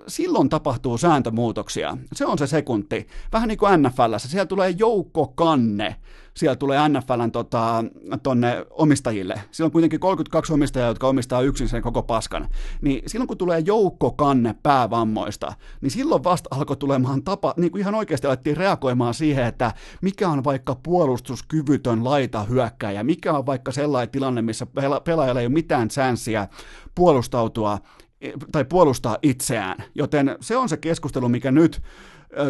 silloin tapahtuu sääntömuutoksia. Se on se sekunti. Vähän niin kuin NFLssä. Siellä tulee joukkokanne. Siellä tulee NFLn tota, tonne omistajille. Siellä on kuitenkin 32 omistajaa, jotka omistaa yksin sen koko paskan. Niin silloin kun tulee joukkokanne päävammoista, niin silloin vasta alkoi tulemaan tapa, niin kuin ihan oikeasti alettiin reagoimaan siihen, että mikä on vaikka puolustuskyvytön laita hyökkäjä, mikä on vaikka sellainen tilanne, missä pelaajalla ei ole mitään sänsiä puolustautua tai puolustaa itseään. Joten se on se keskustelu, mikä nyt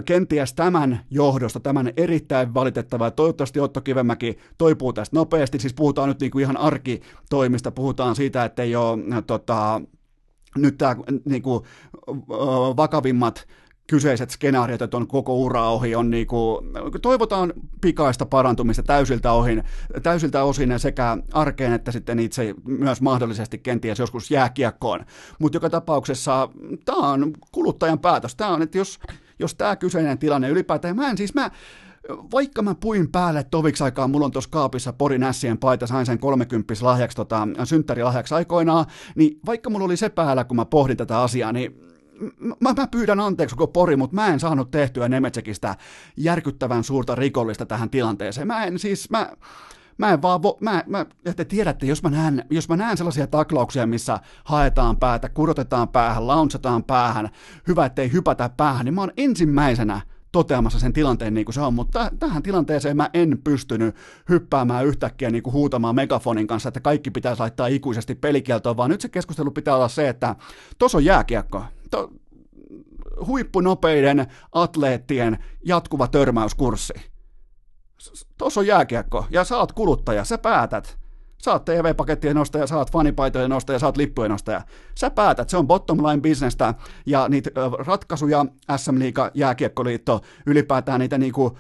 kenties tämän johdosta, tämän erittäin valitettava, toivottavasti Otto Kivemäki toipuu tästä nopeasti, siis puhutaan nyt niin kuin ihan arkitoimista, puhutaan siitä, että ei ole tota, nyt tämä niin kuin, vakavimmat kyseiset skenaariot, että on koko ura ohi, on niinku, toivotaan pikaista parantumista täysiltä, ohin, täysiltä osin sekä arkeen että sitten itse myös mahdollisesti kenties joskus jääkiekkoon. Mutta joka tapauksessa tämä on kuluttajan päätös. Tämä on, että jos, jos tämä kyseinen tilanne ylipäätään, mä en siis, mä, vaikka mä puin päälle toviksi aikaa, mulla on tuossa kaapissa Porin ässien paita, sain sen 30 lahjaksi, tota, synttärilahjaksi aikoinaan, niin vaikka mulla oli se päällä, kun mä pohdin tätä asiaa, niin mä, mä pyydän anteeksi koko pori, mutta mä en saanut tehtyä Nemetsekistä järkyttävän suurta rikollista tähän tilanteeseen. Mä en siis, mä, mä en vaan, vo, mä, mä, ja te tiedätte, jos mä, näen, jos mä näen sellaisia taklauksia, missä haetaan päätä, kurotetaan päähän, launchataan päähän, hyvä ettei hypätä päähän, niin mä oon ensimmäisenä toteamassa sen tilanteen niin kuin se on, mutta tähän tilanteeseen mä en pystynyt hyppäämään yhtäkkiä niin kuin huutamaan megafonin kanssa, että kaikki pitäisi laittaa ikuisesti pelikieltoon, vaan nyt se keskustelu pitää olla se, että tuossa on jääkiekko, to, huippunopeiden atleettien jatkuva törmäyskurssi. Tuossa on jääkiekko, ja sä oot kuluttaja, sä päätät. Sä oot TV-pakettien nostaja, sä oot fanipaitojen nostaja, sä oot lippujen nostaja. Sä päätät, se on bottom line bisnestä, ja niitä ratkaisuja SM Liiga, Jääkiekkoliitto, ylipäätään niitä niinku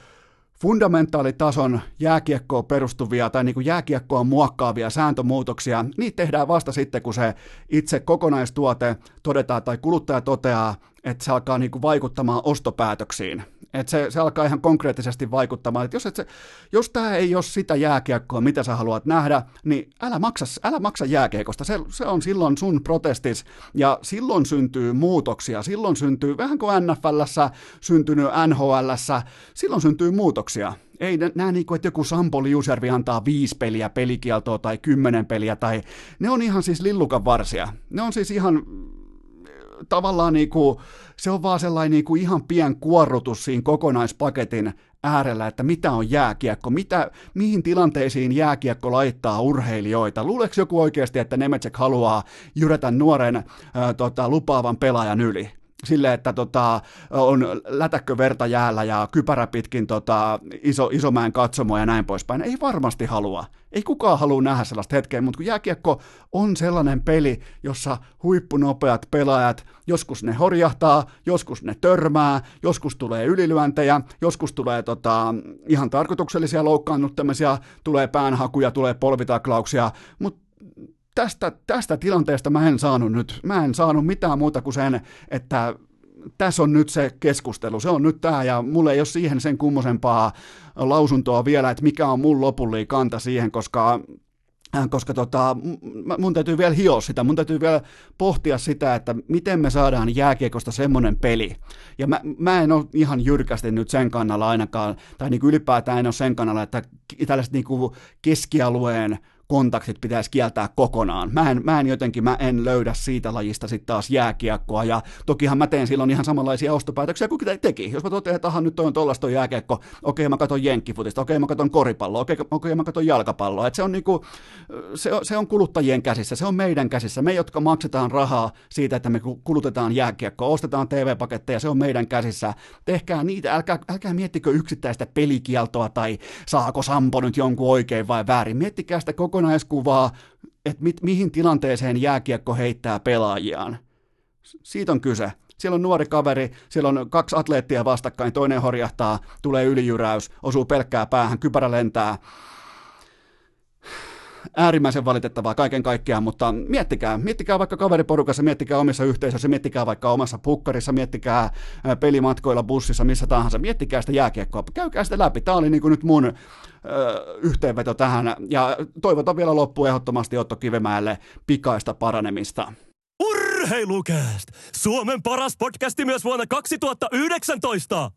fundamentaalitason jääkiekkoon perustuvia tai niin kuin jääkiekkoon muokkaavia sääntömuutoksia, niitä tehdään vasta sitten, kun se itse kokonaistuote todetaan tai kuluttaja toteaa, että se alkaa niin kuin vaikuttamaan ostopäätöksiin. Että se, se alkaa ihan konkreettisesti vaikuttamaan, että jos, et se, jos tämä ei ole sitä jääkiekkoa, mitä sä haluat nähdä, niin älä maksa, älä maksa jääkiekosta. Se, se on silloin sun protestis, ja silloin syntyy muutoksia. Silloin syntyy, vähän kuin NFLssä syntynyt NHLssä, silloin syntyy muutoksia. Ei nää niin kuin, että joku Sampo Liusjärvi antaa viisi peliä pelikieltoa tai kymmenen peliä, tai ne on ihan siis lillukan varsia. Ne on siis ihan tavallaan niin kuin, se on vaan sellainen niin kuin ihan pien kuorrutus siinä kokonaispaketin äärellä, että mitä on jääkiekko, mitä, mihin tilanteisiin jääkiekko laittaa urheilijoita. Luuleeko joku oikeasti, että Nemetsek haluaa jyrätä nuoren ää, tota, lupaavan pelaajan yli? Sille, että tota, on lätäkkö verta jäällä ja kypärä pitkin tota, iso, isomäen katsomo ja näin poispäin. Ei varmasti halua. Ei kukaan halua nähdä sellaista hetkeä, mutta kun jääkiekko on sellainen peli, jossa huippunopeat pelaajat, joskus ne horjahtaa, joskus ne törmää, joskus tulee ylilyöntejä, joskus tulee tota, ihan tarkoituksellisia loukkaannuttamisia, tulee päänhakuja, tulee polvitaklauksia, mutta tästä, tästä tilanteesta mä en saanut nyt, mä en saanut mitään muuta kuin sen, että tässä on nyt se keskustelu, se on nyt tämä, ja mulle ei ole siihen sen kummosempaa lausuntoa vielä, että mikä on mun lopullinen kanta siihen, koska koska tota, mun täytyy vielä hioa sitä, mun täytyy vielä pohtia sitä, että miten me saadaan jääkiekosta semmoinen peli. Ja mä, mä en ole ihan jyrkästi nyt sen kannalla ainakaan, tai niin ylipäätään en ole sen kannalla, että tällaiset niin keskialueen kontaktit pitäisi kieltää kokonaan. Mä en, mä en jotenkin, mä en löydä siitä lajista sitten taas jääkiekkoa, ja tokihan mä teen silloin ihan samanlaisia ostopäätöksiä kuin teki. Jos mä totean, että aha, nyt on tollasta jääkiekko, okei mä katson jenkkifutista, okei mä katson koripalloa, okei, okei mä katson jalkapalloa. Et se, on niinku, se, se on kuluttajien käsissä, se on meidän käsissä. Me, jotka maksetaan rahaa siitä, että me kulutetaan jääkiekkoa, ostetaan TV-paketteja, se on meidän käsissä. Tehkää niitä, älkää, älkää miettikö yksittäistä pelikieltoa tai saako Sampo nyt jonkun oikein vai väärin. Miettikää sitä koko kokonaiskuvaa, että mit, mihin tilanteeseen jääkiekko heittää pelaajiaan. Siitä on kyse. Siellä on nuori kaveri, siellä on kaksi atleettia vastakkain, toinen horjahtaa, tulee ylijyräys, osuu pelkkää päähän, kypärä lentää äärimmäisen valitettavaa kaiken kaikkiaan, mutta miettikää, miettikää vaikka kaveriporukassa, miettikää omissa yhteisöissä, miettikää vaikka omassa pukkarissa, miettikää pelimatkoilla, bussissa, missä tahansa, miettikää sitä jääkiekkoa, käykää sitä läpi. Tämä oli niin kuin nyt mun yhteenveto tähän, ja toivotan vielä loppuun ehdottomasti Otto Kivemäelle pikaista paranemista. Urheilukääst! Suomen paras podcasti myös vuonna 2019!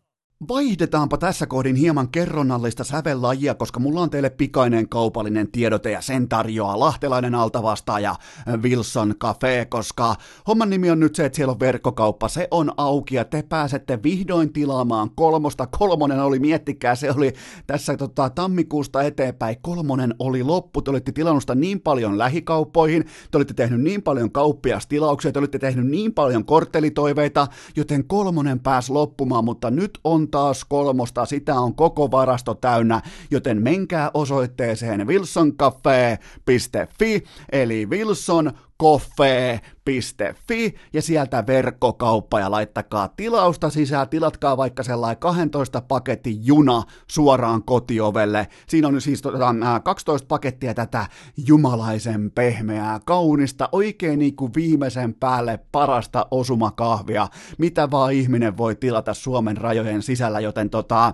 Vaihdetaanpa tässä kohdin hieman kerronnallista sävellajia, koska mulla on teille pikainen kaupallinen tiedote ja sen tarjoaa lahtelainen altavastaaja Wilson Cafe, koska homman nimi on nyt se, että siellä on verkkokauppa, se on auki ja te pääsette vihdoin tilaamaan kolmosta. Kolmonen oli, miettikää, se oli tässä tota, tammikuusta eteenpäin, kolmonen oli loppu, te olitte tilannusta niin paljon lähikauppoihin, te olitte tehnyt niin paljon kauppiastilauksia, te olitte tehnyt niin paljon korttelitoiveita, joten kolmonen pääsi loppumaan, mutta nyt on taas kolmosta, sitä on koko varasto täynnä, joten menkää osoitteeseen wilsoncafe.fi, eli Wilson koffe.fi ja sieltä verkkokauppa ja laittakaa tilausta sisään, tilatkaa vaikka sellainen 12 paketti juna suoraan kotiovelle. Siinä on siis tota, 12 pakettia tätä jumalaisen pehmeää, kaunista, oikein niin kuin viimeisen päälle parasta osumakahvia, mitä vaan ihminen voi tilata Suomen rajojen sisällä, joten tota,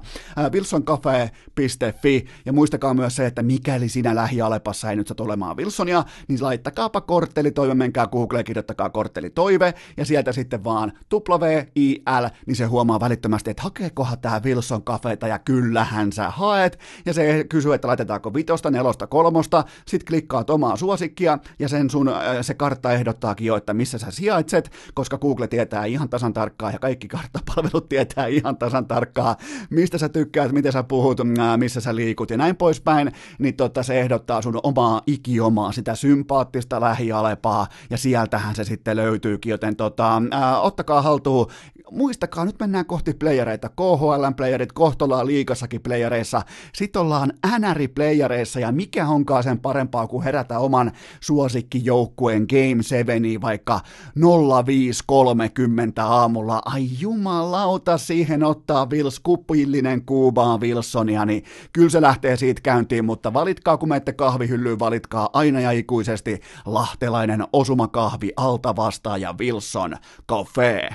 wilsoncafe.fi ja muistakaa myös se, että mikäli sinä lähialepassa ei nyt saa olemaan Wilsonia, niin laittakaapa kortteli korttelitoive, menkää Googleen, kirjoittakaa korttelitoive, ja sieltä sitten vaan W-I-L, niin se huomaa välittömästi, että hakeekohan tämä Wilson Cafeta, ja kyllähän sä haet, ja se kysyy, että laitetaanko vitosta, nelosta, kolmosta, sit klikkaat omaa suosikkia, ja sen sun, äh, se kartta ehdottaakin jo, että missä sä sijaitset, koska Google tietää ihan tasan tarkkaan, ja kaikki karttapalvelut tietää ihan tasan tarkkaan, mistä sä tykkäät, miten sä puhut, äh, missä sä liikut, ja näin poispäin, niin totta se ehdottaa sun omaa ikiomaa, sitä sympaattista lähiale halpaa, ja sieltähän se sitten löytyykin, joten tota, ää, ottakaa haltuun. Muistakaa, nyt mennään kohti playereita, KHL-playerit, kohta ollaan liikassakin playereissa, sit ollaan NR-playereissa, ja mikä onkaan sen parempaa kuin herätä oman suosikkijoukkueen Game 7 vaikka 05.30 aamulla, ai jumalauta, siihen ottaa Vils kupillinen Kuubaan Wilsonia, niin kyllä se lähtee siitä käyntiin, mutta valitkaa, kun menette kahvihyllyyn, valitkaa aina ja ikuisesti lahtelainen osumakahvi alta vastaaja Wilson Coffee.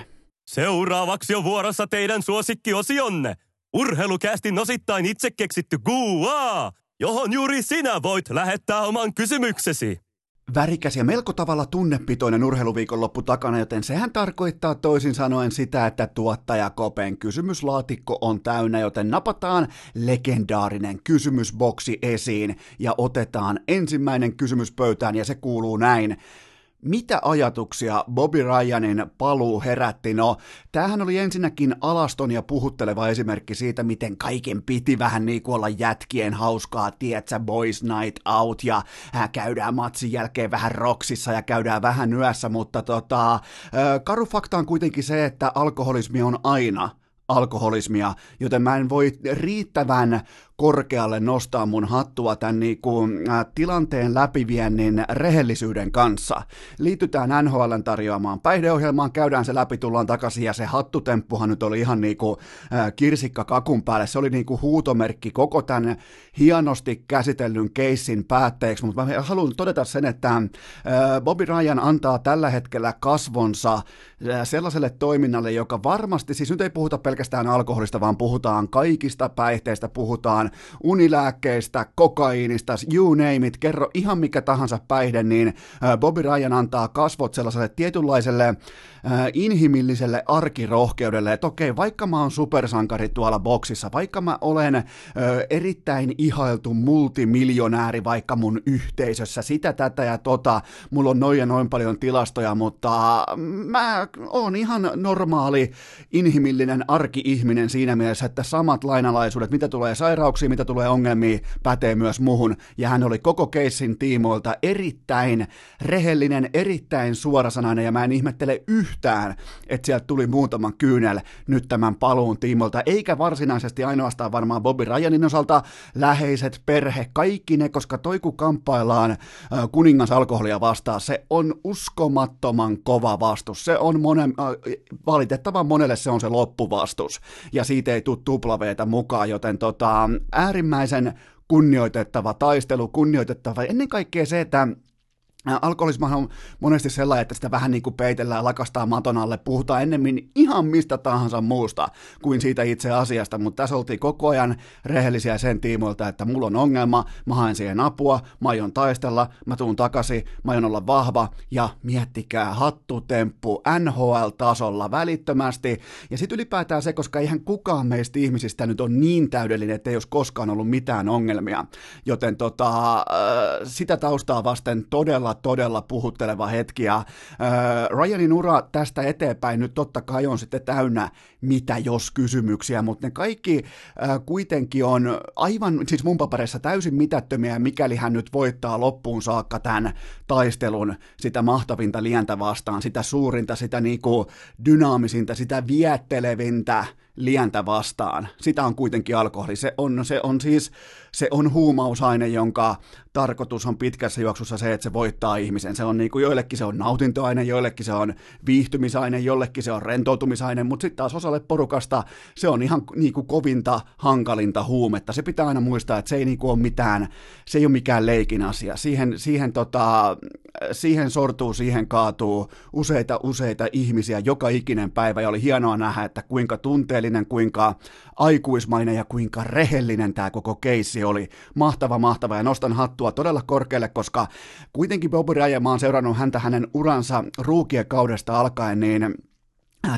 Seuraavaksi on vuorossa teidän suosikkiosionne. Urheilukästin osittain itse keksitty Guaa, johon juuri sinä voit lähettää oman kysymyksesi. Värikäs ja melko tavalla tunnepitoinen urheiluviikonloppu takana, joten sehän tarkoittaa toisin sanoen sitä, että tuottaja Kopen kysymyslaatikko on täynnä, joten napataan legendaarinen kysymysboksi esiin ja otetaan ensimmäinen kysymys pöytään ja se kuuluu näin. Mitä ajatuksia Bobby Ryanin paluu herätti? No, tämähän oli ensinnäkin alaston ja puhutteleva esimerkki siitä, miten kaiken piti vähän niin kuin olla jätkien hauskaa, tietsä, boys night out, ja äh, käydään matsin jälkeen vähän roksissa ja käydään vähän yössä, mutta tota, karu fakta on kuitenkin se, että alkoholismi on aina alkoholismia, joten mä en voi riittävän korkealle nostaa mun hattua tämän niin kuin, äh, tilanteen läpiviennin rehellisyyden kanssa. Liitytään NHLn tarjoamaan päihdeohjelmaan, käydään se läpi, tullaan takaisin ja se hattutemppuhan nyt oli ihan niin kuin, äh, kirsikka kakun päälle. Se oli niin kuin huutomerkki koko tämän hienosti käsitellyn keissin päätteeksi, mutta mä haluan todeta sen, että äh, Bobby Ryan antaa tällä hetkellä kasvonsa äh, sellaiselle toiminnalle, joka varmasti, siis nyt ei puhuta pelkästään alkoholista, vaan puhutaan kaikista päihteistä, puhutaan puhutaan unilääkkeistä, kokaiinista, you name it, kerro ihan mikä tahansa päihde, niin Bobby Ryan antaa kasvot sellaiselle tietynlaiselle äh, inhimilliselle arkirohkeudelle, että okei, vaikka mä oon supersankari tuolla boksissa, vaikka mä olen äh, erittäin ihailtu multimiljonääri vaikka mun yhteisössä, sitä, tätä ja tota, mulla on noin ja noin paljon tilastoja, mutta mä oon ihan normaali inhimillinen arki-ihminen siinä mielessä, että samat lainalaisuudet, mitä tulee sairauksiin, mitä tulee ongelmia, pätee myös muhun. Ja hän oli koko keissin tiimoilta erittäin rehellinen, erittäin suorasanainen, ja mä en ihmettele yhtään, että sieltä tuli muutaman kyynel nyt tämän paluun tiimoilta, eikä varsinaisesti ainoastaan varmaan Bobby Ryanin osalta, läheiset, perhe, kaikki ne, koska toi kun kamppaillaan kuningas alkoholia vastaan, se on uskomattoman kova vastus. Se on monen, valitettavan monelle se on se loppuvastus, ja siitä ei tule tuplaveetä mukaan, joten tota, äärimmäisen kunnioitettava taistelu, kunnioitettava, ennen kaikkea se, että Alkoholismahan on monesti sellainen, että sitä vähän niin kuin peitellään, lakastaa maton alle, puhutaan ennemmin ihan mistä tahansa muusta kuin siitä itse asiasta, mutta tässä oltiin koko ajan rehellisiä sen tiimoilta, että mulla on ongelma, mä haen siihen apua, mä aion taistella, mä tuun takaisin, mä aion olla vahva ja miettikää hattutemppu NHL-tasolla välittömästi. Ja sitten ylipäätään se, koska eihän kukaan meistä ihmisistä nyt on niin täydellinen, että ei olisi koskaan ollut mitään ongelmia, joten tota, sitä taustaa vasten todella todella puhutteleva hetki, ja äh, Ryanin ura tästä eteenpäin nyt totta kai on sitten täynnä mitä jos kysymyksiä, mutta ne kaikki äh, kuitenkin on aivan, siis mun paperissa täysin mitättömiä, mikäli hän nyt voittaa loppuun saakka tämän taistelun sitä mahtavinta lientä vastaan, sitä suurinta, sitä niinku dynaamisinta, sitä viettelevintä, lientä vastaan. Sitä on kuitenkin alkoholi. Se on, se on siis se on huumausaine, jonka tarkoitus on pitkässä juoksussa se, että se voittaa ihmisen. Se on niin kuin joillekin se on nautintoaine, joillekin se on viihtymisaine, jollekin se on rentoutumisaine, mutta sitten taas osalle porukasta se on ihan niin kuin kovinta, hankalinta huumetta. Se pitää aina muistaa, että se ei niin kuin ole mitään, se ei ole mikään leikin asia. Siihen, siihen, tota, siihen sortuu, siihen kaatuu useita useita ihmisiä joka ikinen päivä ja oli hienoa nähdä, että kuinka tunteellinen, kuinka aikuismainen ja kuinka rehellinen tämä koko keissi oli. Mahtava, mahtava ja nostan hattua todella korkealle, koska kuitenkin Bobby Ryan, mä oon seurannut häntä hänen uransa ruukien kaudesta alkaen, niin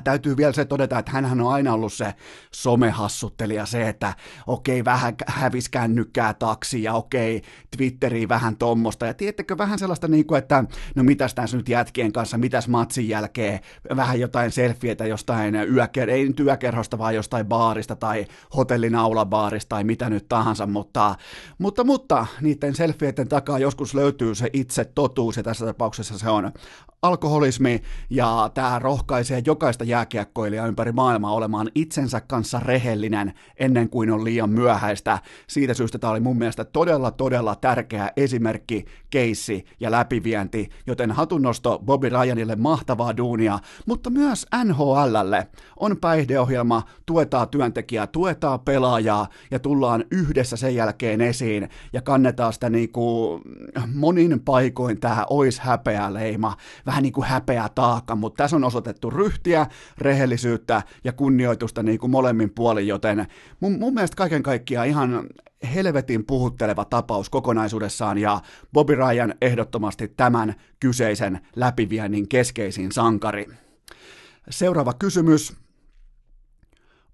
täytyy vielä se todeta, että hän on aina ollut se somehassuttelija, se, että okei, vähän hävis kännykkää taksi ja okei, Twitteriin vähän tommosta. Ja tiedättekö vähän sellaista, niin kuin, että no mitäs tässä nyt jätkien kanssa, mitäs matsin jälkeen, vähän jotain selfieitä jostain yöker- ei nyt yökerhosta, vaan jostain baarista tai hotellin aulabaarista tai mitä nyt tahansa, mutta, mutta, mutta niiden selfieiden takaa joskus löytyy se itse totuus ja tässä tapauksessa se on alkoholismi ja tämä rohkaisee jokaista jääkiekkoilijaa ympäri maailmaa olemaan itsensä kanssa rehellinen ennen kuin on liian myöhäistä. Siitä syystä tämä oli mun mielestä todella, todella tärkeä esimerkki, keissi ja läpivienti, joten hatunnosto Bobby Ryanille mahtavaa duunia, mutta myös NHLlle on päihdeohjelma, tuetaan työntekijää, tuetaan pelaajaa ja tullaan yhdessä sen jälkeen esiin. Ja kannetaan sitä niin kuin monin paikoin tämä ois häpeä leima vähän niin kuin häpeä taakka, mutta tässä on osoitettu ryhtiä, rehellisyyttä ja kunnioitusta niin kuin molemmin puolin, joten mun, mun mielestä kaiken kaikkiaan ihan helvetin puhutteleva tapaus kokonaisuudessaan ja Bobby Ryan ehdottomasti tämän kyseisen läpiviennin keskeisin sankari. Seuraava kysymys.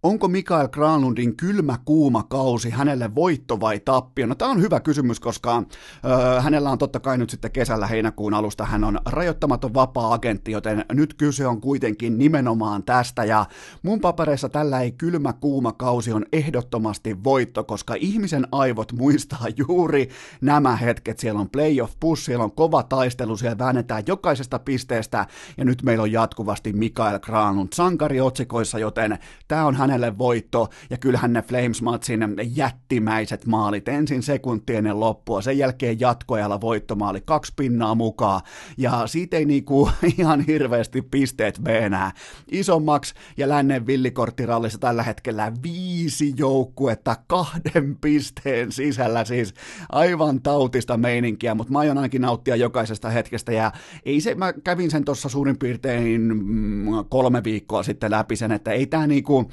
Onko Mikael Granlundin kylmä kuuma kausi hänelle voitto vai tappio? No tämä on hyvä kysymys, koska ö, hänellä on totta kai nyt sitten kesällä heinäkuun alusta hän on rajoittamaton vapaa-agentti, joten nyt kyse on kuitenkin nimenomaan tästä ja mun papereissa tällä ei kylmä kuuma kausi on ehdottomasti voitto, koska ihmisen aivot muistaa juuri nämä hetket. Siellä on playoff push, siellä on kova taistelu, siellä väännetään jokaisesta pisteestä ja nyt meillä on jatkuvasti Mikael Granlund sankariotsikoissa, joten tämä on hänen hänelle voitto, ja kyllähän ne Flames-matsin jättimäiset maalit, ensin sekunti ennen loppua, sen jälkeen jatkoajalla voittomaali, kaksi pinnaa mukaan, ja siitä ei niinku ihan hirveästi pisteet veenää. Isommaksi ja lännen villikorttirallissa tällä hetkellä viisi joukkuetta kahden pisteen sisällä, siis aivan tautista meininkiä, mutta mä aion ainakin nauttia jokaisesta hetkestä, ja ei se, mä kävin sen tuossa suurin piirtein mm, kolme viikkoa sitten läpi sen, että ei tämä niinku,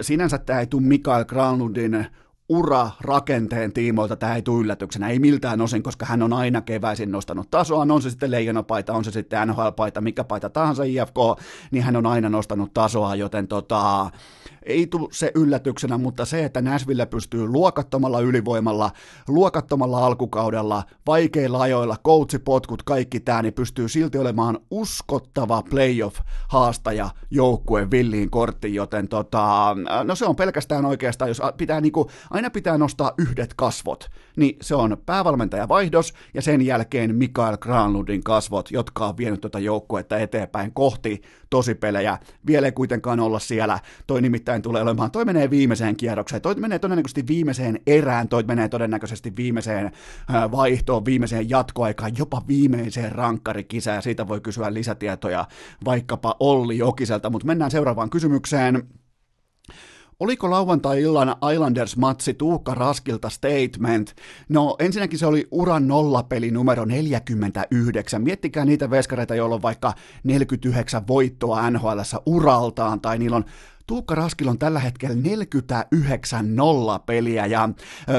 sinänsä tämä ei tule Mikael Granlundin ura rakenteen tiimoilta tämä ei tule yllätyksenä, ei miltään osin, koska hän on aina keväisin nostanut tasoa, on se sitten leijonapaita, on se sitten NHL-paita, mikä paita tahansa IFK, niin hän on aina nostanut tasoa, joten tota, ei tule se yllätyksenä, mutta se, että Nashville pystyy luokattomalla ylivoimalla, luokattomalla alkukaudella, vaikeilla ajoilla, coachipotkut, kaikki tämä, niin pystyy silti olemaan uskottava playoff-haastaja joukkueen villiin korttiin, joten tota, no se on pelkästään oikeastaan, jos pitää niinku, aina aina pitää nostaa yhdet kasvot, niin se on päävalmentajavaihdos ja sen jälkeen Mikael Granlundin kasvot, jotka on vienyt tuota joukkuetta eteenpäin kohti tosipelejä. Vielä ei kuitenkaan olla siellä. Toi nimittäin tulee olemaan, toi menee viimeiseen kierrokseen, toi menee todennäköisesti viimeiseen erään, toi menee todennäköisesti viimeiseen vaihtoon, viimeiseen jatkoaikaan, jopa viimeiseen rankkarikisään, siitä voi kysyä lisätietoja vaikkapa Olli Jokiselta, mutta mennään seuraavaan kysymykseen. Oliko lauantai-illan Islanders-matsi Tuukka Raskilta statement? No ensinnäkin se oli uran nollapeli numero 49. Miettikää niitä veskareita, joilla on vaikka 49 voittoa NHL uraltaan, tai niillä on Tuukka Raskil on tällä hetkellä 49 nolla peliä ja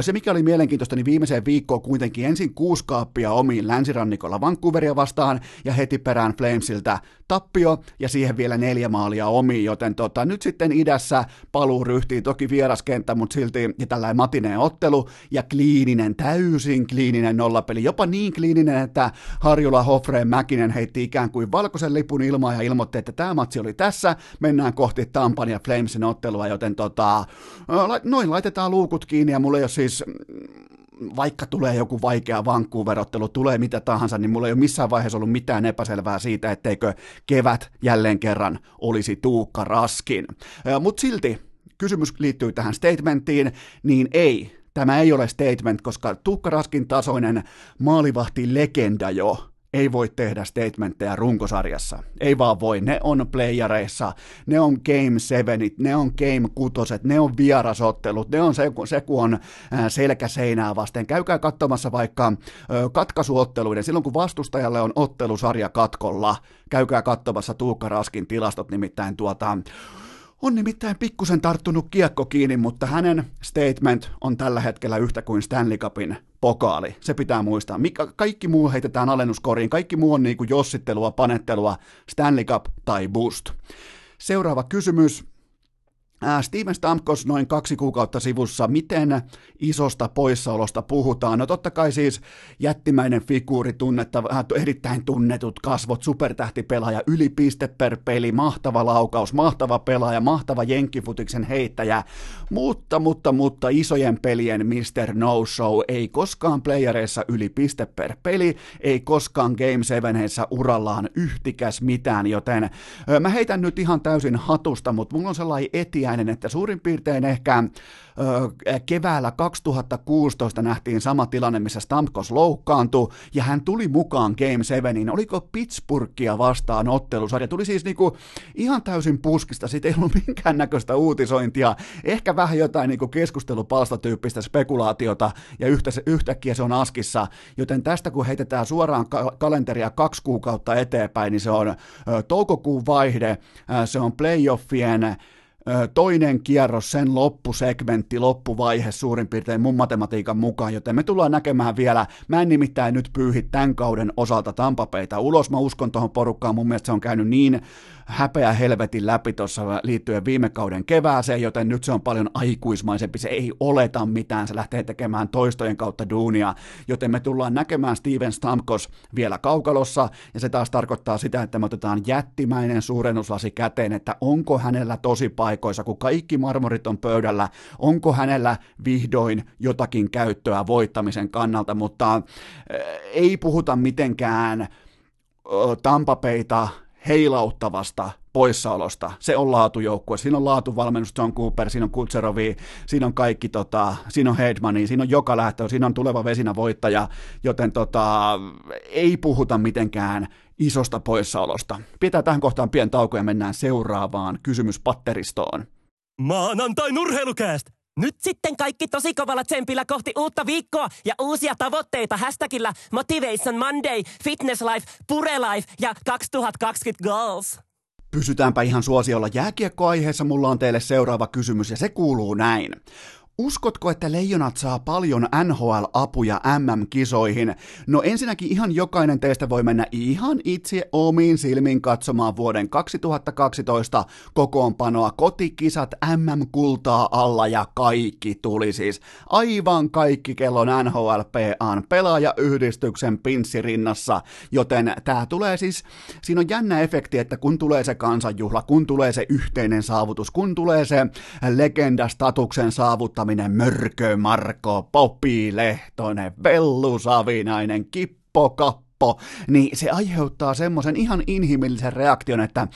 se mikä oli mielenkiintoista, niin viimeiseen viikkoon kuitenkin ensin kuusi kaappia omiin länsirannikolla Vancouveria vastaan ja heti perään Flamesiltä tappio ja siihen vielä neljä maalia omiin, joten tota, nyt sitten idässä paluu ryhtiin, toki vieraskenttä, mutta silti ja tällainen matineen ottelu ja kliininen, täysin kliininen nollapeli, jopa niin kliininen, että Harjula Hofreen Mäkinen heitti ikään kuin valkoisen lipun ilmaa ja ilmoitti, että tämä matsi oli tässä, mennään kohti Tampan ja Flamesin ottelua, joten tota, noin laitetaan luukut kiinni ja mulla ei ole siis vaikka tulee joku vaikea Vancouver-ottelu, tulee mitä tahansa, niin mulla ei ole missään vaiheessa ollut mitään epäselvää siitä, etteikö kevät jälleen kerran olisi Tuukka Raskin. Mutta silti kysymys liittyy tähän statementtiin, niin ei, tämä ei ole statement, koska Tuukka Raskin tasoinen maalivahti-legenda jo ei voi tehdä statementteja runkosarjassa. Ei vaan voi. Ne on playareissa, ne on game sevenit, ne on game kutoset, ne on vierasottelut, ne on se, se kun on selkä seinää vasten. Käykää katsomassa vaikka katkaisuotteluiden, silloin kun vastustajalle on ottelusarja katkolla, käykää katsomassa Tuukka Raskin tilastot, nimittäin tuota, on nimittäin pikkusen tarttunut kiekko kiinni, mutta hänen statement on tällä hetkellä yhtä kuin Stanley Cupin pokaali. Se pitää muistaa. Mikä, kaikki muu heitetään alennuskoriin. Kaikki muu on niin kuin jossittelua, panettelua, Stanley Cup tai Boost. Seuraava kysymys. Steven Stamkos noin kaksi kuukautta sivussa, miten isosta poissaolosta puhutaan? No totta kai siis jättimäinen figuuri, tunnetta, erittäin tunnetut kasvot, supertähtipelaaja, yli piste per peli, mahtava laukaus, mahtava pelaaja, mahtava jenkkifutiksen heittäjä, mutta, mutta, mutta isojen pelien Mr. No Show ei koskaan playereissa yli piste per peli, ei koskaan Game 7 urallaan yhtikäs mitään, joten mä heitän nyt ihan täysin hatusta, mutta mulla on sellainen etiä ikäinen, että suurin piirtein ehkä keväällä 2016 nähtiin sama tilanne, missä Stamkos loukkaantui, ja hän tuli mukaan Game 7, oliko Pittsburghia vastaan ottelusarja, tuli siis niinku ihan täysin puskista, siitä ei ollut minkäännäköistä uutisointia, ehkä vähän jotain niinku keskustelupalstatyyppistä spekulaatiota, ja yhtä, yhtäkkiä se on askissa, joten tästä kun heitetään suoraan ka- kalenteria kaksi kuukautta eteenpäin, niin se on toukokuun vaihde, se on playoffien toinen kierros, sen loppusegmentti, loppuvaihe suurin piirtein mun matematiikan mukaan, joten me tullaan näkemään vielä, mä en nimittäin nyt pyyhi tämän kauden osalta Tampapeita ulos, mä uskon tuohon porukkaan, mun mielestä se on käynyt niin häpeä helvetin läpi tuossa liittyen viime kauden kevääseen, joten nyt se on paljon aikuismaisempi, se ei oleta mitään, se lähtee tekemään toistojen kautta duunia, joten me tullaan näkemään Steven Stamkos vielä kaukalossa, ja se taas tarkoittaa sitä, että me otetaan jättimäinen suurennuslasi käteen, että onko hänellä tosi paikoissa, kun kaikki marmorit on pöydällä, onko hänellä vihdoin jotakin käyttöä voittamisen kannalta, mutta ei puhuta mitenkään Tampapeita heilauttavasta poissaolosta. Se on laatujoukkue. Siinä on laatuvalmennus John Cooper, siinä on Kutserovi, siinä on kaikki, tota, siinä on Hedmani, siinä on joka lähtö, siinä on tuleva vesinä voittaja, joten tota, ei puhuta mitenkään isosta poissaolosta. Pitää tähän kohtaan pien tauko ja mennään seuraavaan kysymyspatteristoon. Maanantai nurheilukääst! Nyt sitten kaikki tosi kovalla tsempillä kohti uutta viikkoa ja uusia tavoitteita hashtagillä Motivation Monday, Fitness Life, Pure Life ja 2020 Goals. Pysytäänpä ihan suosiolla jääkiekkoaiheessa, mulla on teille seuraava kysymys ja se kuuluu näin. Uskotko, että leijonat saa paljon NHL-apuja MM-kisoihin? No ensinnäkin ihan jokainen teistä voi mennä ihan itse omiin silmiin katsomaan vuoden 2012 kokoonpanoa, kotikisat, MM-kultaa alla ja kaikki tuli siis. Aivan kaikki kellon NHLPAn pelaajayhdistyksen pinssirinnassa, joten tää tulee siis, siinä on jännä efekti, että kun tulee se kansanjuhla, kun tulee se yhteinen saavutus, kun tulee se legendastatuksen saavuttaminen, Savinen, Mörkö Marko, Popi Lehtonen, Vellu Savinainen, Kippo Kappo, niin se aiheuttaa semmoisen ihan inhimillisen reaktion, että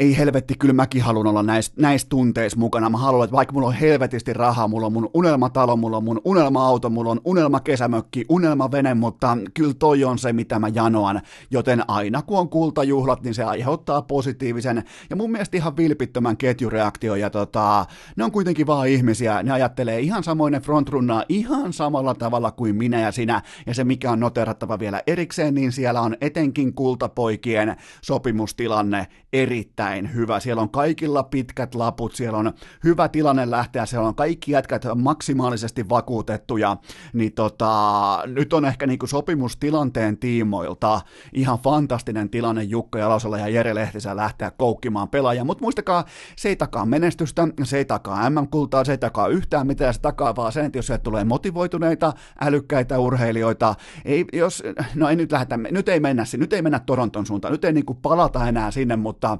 ei helvetti, kyllä mäkin haluan olla näissä näis tunteissa mukana. Mä haluan, että vaikka mulla on helvetisti rahaa, mulla on mun unelmatalo, mulla on mun unelma-auto, mulla on unelmakesämökki, unelmavene, mutta kyllä toi on se, mitä mä janoan. Joten aina kun on kultajuhlat, niin se aiheuttaa positiivisen ja mun mielestä ihan vilpittömän ketjureaktio. Ja tota, ne on kuitenkin vaan ihmisiä, ne ajattelee ihan samoin ne frontrunnaa ihan samalla tavalla kuin minä ja sinä. Ja se, mikä on noterattava vielä erikseen, niin siellä on etenkin kultapoikien sopimustilanne erittäin erittäin hyvä. Siellä on kaikilla pitkät laput, siellä on hyvä tilanne lähteä, siellä on kaikki jätkät maksimaalisesti vakuutettuja, niin tota, nyt on ehkä niinku sopimustilanteen tiimoilta ihan fantastinen tilanne Jukka Jalosella ja Jere Lehtisen lähteä koukkimaan pelaajia, mutta muistakaa, se ei takaa menestystä, se ei takaa MM-kultaa, se ei takaa yhtään mitään, se takaa vaan sen, että jos sieltä tulee motivoituneita, älykkäitä urheilijoita, ei, jos, no ei nyt lähdetä, nyt ei mennä, nyt ei mennä Toronton suuntaan, nyt ei niinku palata enää sinne, mutta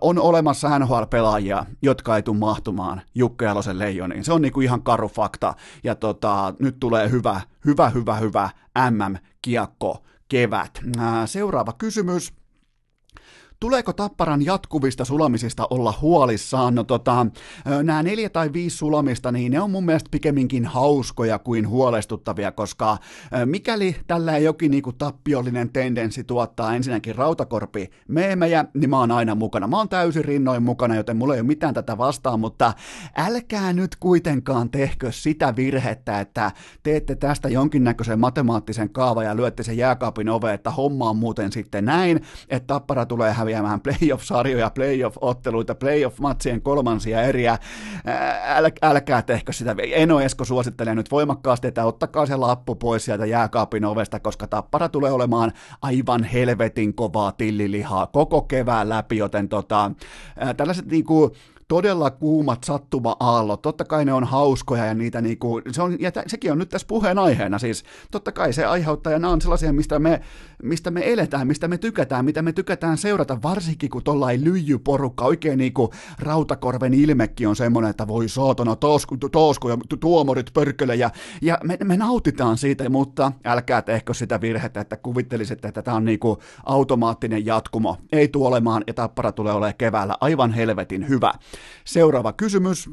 on olemassa NHL-pelaajia, jotka ei tule mahtumaan Jukka Jalosen leijoniin. Se on niinku ihan karu fakta. Ja tota, nyt tulee hyvä, hyvä, hyvä, hyvä MM-kiekko kevät. Seuraava kysymys. Tuleeko Tapparan jatkuvista sulamisista olla huolissaan? No tota, nämä neljä tai viisi sulamista, niin ne on mun mielestä pikemminkin hauskoja kuin huolestuttavia, koska mikäli tällä ei jokin niinku tappiollinen tendenssi tuottaa ensinnäkin rautakorpi meemejä, niin mä oon aina mukana. Mä oon täysin rinnoin mukana, joten mulla ei ole mitään tätä vastaan, mutta älkää nyt kuitenkaan tehkö sitä virhettä, että teette tästä jonkinnäköisen matemaattisen kaava ja lyötte sen jääkaapin ove, että homma on muuten sitten näin, että Tappara tulee häviä häviämään playoff-sarjoja, playoff-otteluita, playoff-matsien kolmansia eriä. Äl, älkää tehkö sitä. Eno Esko suosittelee nyt voimakkaasti, että ottakaa se lappu pois sieltä jääkaapin ovesta, koska tappara tulee olemaan aivan helvetin kovaa tillilihaa koko kevään läpi, joten tota, tällaiset niinku todella kuumat sattuma-aallot, totta kai ne on hauskoja ja niitä niinku, se on, ja sekin on nyt tässä puheen aiheena, siis. Totta kai se aiheuttaa ja nämä on sellaisia, mistä me, mistä me eletään, mistä me tykätään, mitä me tykätään seurata, varsinkin kun tuolla ei lyijy porukka, oikein niinku rautakorven ilmekki on semmoinen, että voi saatana, taasku, taasku ja tuomorit pörkölä ja, ja me, me, nautitaan siitä, mutta älkää tehkö sitä virhettä, että kuvittelisitte, että tämä on niinku automaattinen jatkumo, ei tule olemaan ja tappara tulee olemaan keväällä aivan helvetin hyvä. Seuraava kysymys.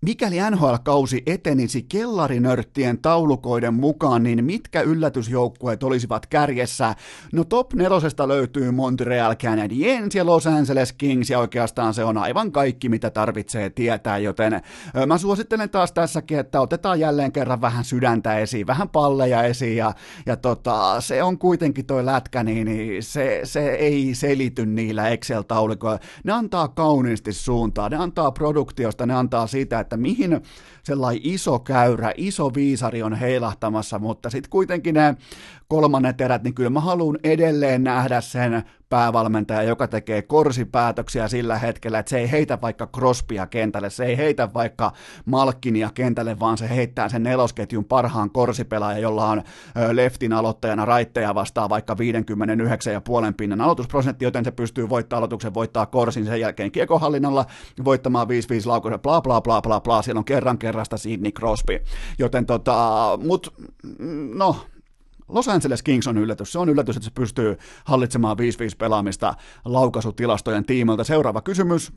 Mikäli NHL-kausi etenisi kellarinörttien taulukoiden mukaan, niin mitkä yllätysjoukkueet olisivat kärjessä? No top nelosesta löytyy Montreal Canadiens ja Los Angeles Kings, ja oikeastaan se on aivan kaikki, mitä tarvitsee tietää, joten mä suosittelen taas tässäkin, että otetaan jälleen kerran vähän sydäntä esiin, vähän palleja esiin, ja, ja tota, se on kuitenkin toi lätkä, niin, niin se, se ei selity niillä Excel-taulukoilla. Ne antaa kauniisti suuntaa, ne antaa produktiosta, ne antaa siitä, että mihin sellainen iso käyrä, iso viisari on heilahtamassa, mutta sitten kuitenkin ne kolmannet erät, niin kyllä mä haluan edelleen nähdä sen päävalmentaja, joka tekee korsipäätöksiä sillä hetkellä, että se ei heitä vaikka Crospia kentälle, se ei heitä vaikka Malkinia kentälle, vaan se heittää sen nelosketjun parhaan korsipelaajan, jolla on leftin aloittajana raitteja vastaan vaikka 59,5 pinnan aloitusprosentti, joten se pystyy voittamaan aloituksen, voittaa korsin sen jälkeen kiekohallinnalla, voittamaan 5-5 laukoja, bla bla bla bla bla, siellä on kerran kerrasta Sidney Crosby, joten tota, mut no, Los Angeles Kings on yllätys. Se on yllätys, että se pystyy hallitsemaan 5-5 pelaamista laukaisutilastojen tiimoilta. Seuraava kysymys.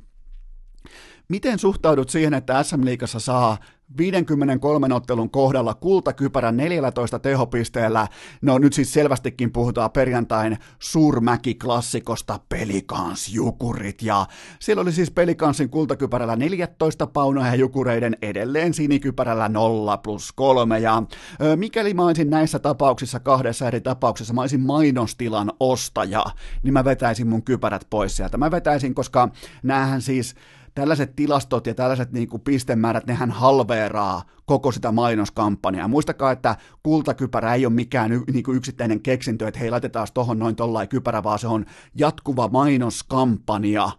Miten suhtaudut siihen, että SM-liigassa saa 53 ottelun kohdalla kultakypärän 14 tehopisteellä. No nyt siis selvästikin puhutaan perjantain suurmäki-klassikosta Pelikans Jukurit. Ja siellä oli siis Pelikansin kultakypärällä 14 paunaa ja Jukureiden edelleen sinikypärällä 0 plus 3. Ja mikäli mä olisin näissä tapauksissa, kahdessa eri tapauksessa, mä olisin mainostilan ostaja, niin mä vetäisin mun kypärät pois sieltä. Mä vetäisin, koska näähän siis tällaiset tilastot ja tällaiset niin kuin pistemäärät, nehän halveeraa koko sitä mainoskampanjaa. Muistakaa, että kultakypärä ei ole mikään y- niin kuin yksittäinen keksintö, että hei laitetaan tohon noin tollain kypärä, vaan se on jatkuva mainoskampanja,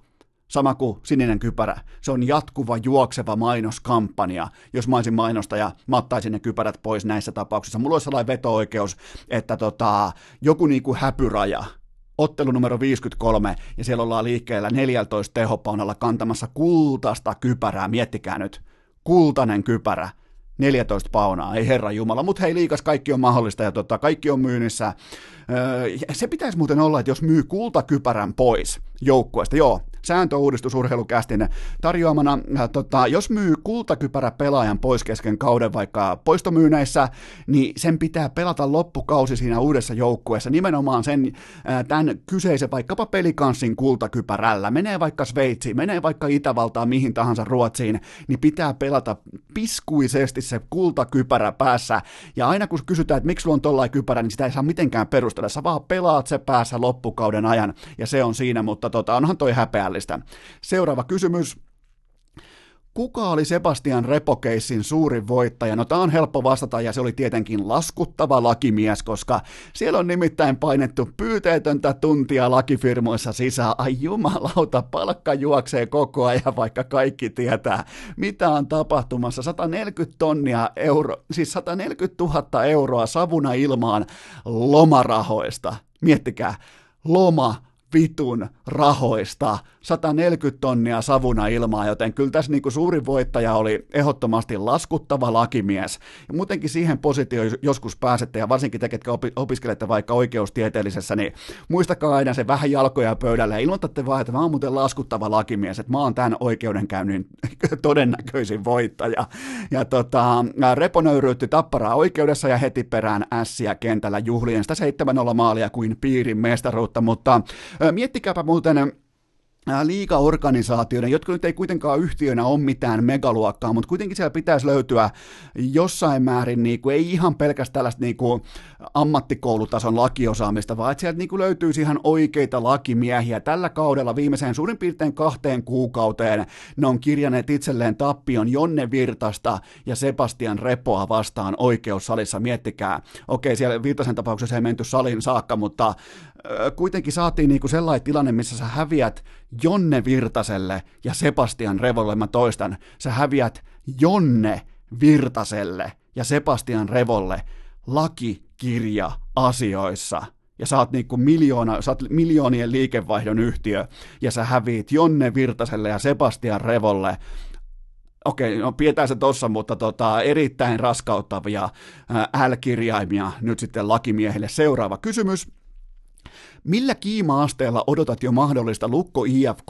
sama kuin sininen kypärä. Se on jatkuva juokseva mainoskampanja. Jos mä olisin mainostaja, mä ottaisin ne kypärät pois näissä tapauksissa. Mulla olisi sellainen veto-oikeus, että tota, joku niinku häpyraja, ottelu numero 53, ja siellä ollaan liikkeellä 14 tehopaunalla kantamassa kultaista kypärää, miettikää nyt, kultainen kypärä, 14 paunaa, ei herra Jumala, mutta hei liikas, kaikki on mahdollista ja tota, kaikki on myynnissä. Öö, se pitäisi muuten olla, että jos myy kultakypärän pois joukkueesta, joo, sääntöuudistus urheilukästin tarjoamana. Äh, tota, jos myy kultakypärä pelaajan pois kesken kauden vaikka poistomyyneissä, niin sen pitää pelata loppukausi siinä uudessa joukkueessa nimenomaan sen äh, tämän kyseisen vaikkapa pelikanssin kultakypärällä. Menee vaikka Sveitsiin, menee vaikka Itävaltaan, mihin tahansa Ruotsiin, niin pitää pelata piskuisesti se kultakypärä päässä. Ja aina kun kysytään, että miksi sulla on tollain kypärä, niin sitä ei saa mitenkään perustella. Sä vaan pelaat se päässä loppukauden ajan, ja se on siinä, mutta tota, onhan toi häpeä häpeällistä. Seuraava kysymys. Kuka oli Sebastian Repokeissin suurin voittaja? No tämä on helppo vastata ja se oli tietenkin laskuttava lakimies, koska siellä on nimittäin painettu pyyteetöntä tuntia lakifirmoissa sisään. Ai jumalauta, palkka juoksee koko ajan, vaikka kaikki tietää, mitä on tapahtumassa. 140 tonnia euro, siis 140 000 euroa savuna ilmaan lomarahoista. Miettikää, loma vitun rahoista 140 tonnia savuna ilmaa, joten kyllä tässä niin kuin suurin voittaja oli ehdottomasti laskuttava lakimies. Ja muutenkin siihen positioon joskus pääsette, ja varsinkin te, ketkä opiskelette vaikka oikeustieteellisessä, niin muistakaa aina se vähän jalkoja pöydälle ja ilmoitatte vaan, että mä oon muuten laskuttava lakimies, että mä oon tämän oikeudenkäynnin todennäköisin voittaja. Ja tota, Repo nöyryytti tapparaa oikeudessa ja heti perään ässiä kentällä juhlien sitä 7-0 maalia kuin piirin mestaruutta, mutta miettikääpä muuten liigaorganisaatioiden, jotka nyt ei kuitenkaan yhtiönä ole mitään megaluokkaa, mutta kuitenkin siellä pitäisi löytyä jossain määrin, niin kuin, ei ihan pelkästään tällaista niin kuin, ammattikoulutason lakiosaamista, vaan että sieltä niin kuin, löytyisi ihan oikeita lakimiehiä. Tällä kaudella viimeiseen suurin piirtein kahteen kuukauteen ne on kirjaneet itselleen tappion Jonne Virtasta ja Sebastian Repoa vastaan oikeussalissa. Miettikää, okei, siellä Virtasen tapauksessa ei menty salin saakka, mutta kuitenkin saatiin niinku sellainen tilanne, missä sä häviät Jonne Virtaselle ja Sebastian Revolle, mä toistan, sä häviät Jonne Virtaselle ja Sebastian Revolle lakikirja asioissa ja sä oot, niinku miljoona, sä oot miljoonien liikevaihdon yhtiö, ja sä häviit Jonne Virtaselle ja Sebastian Revolle okei, no pidetään se tossa, mutta tota, erittäin raskauttavia L-kirjaimia nyt sitten lakimiehille. Seuraava kysymys. Millä kiima-asteella odotat jo mahdollista Lukko IFK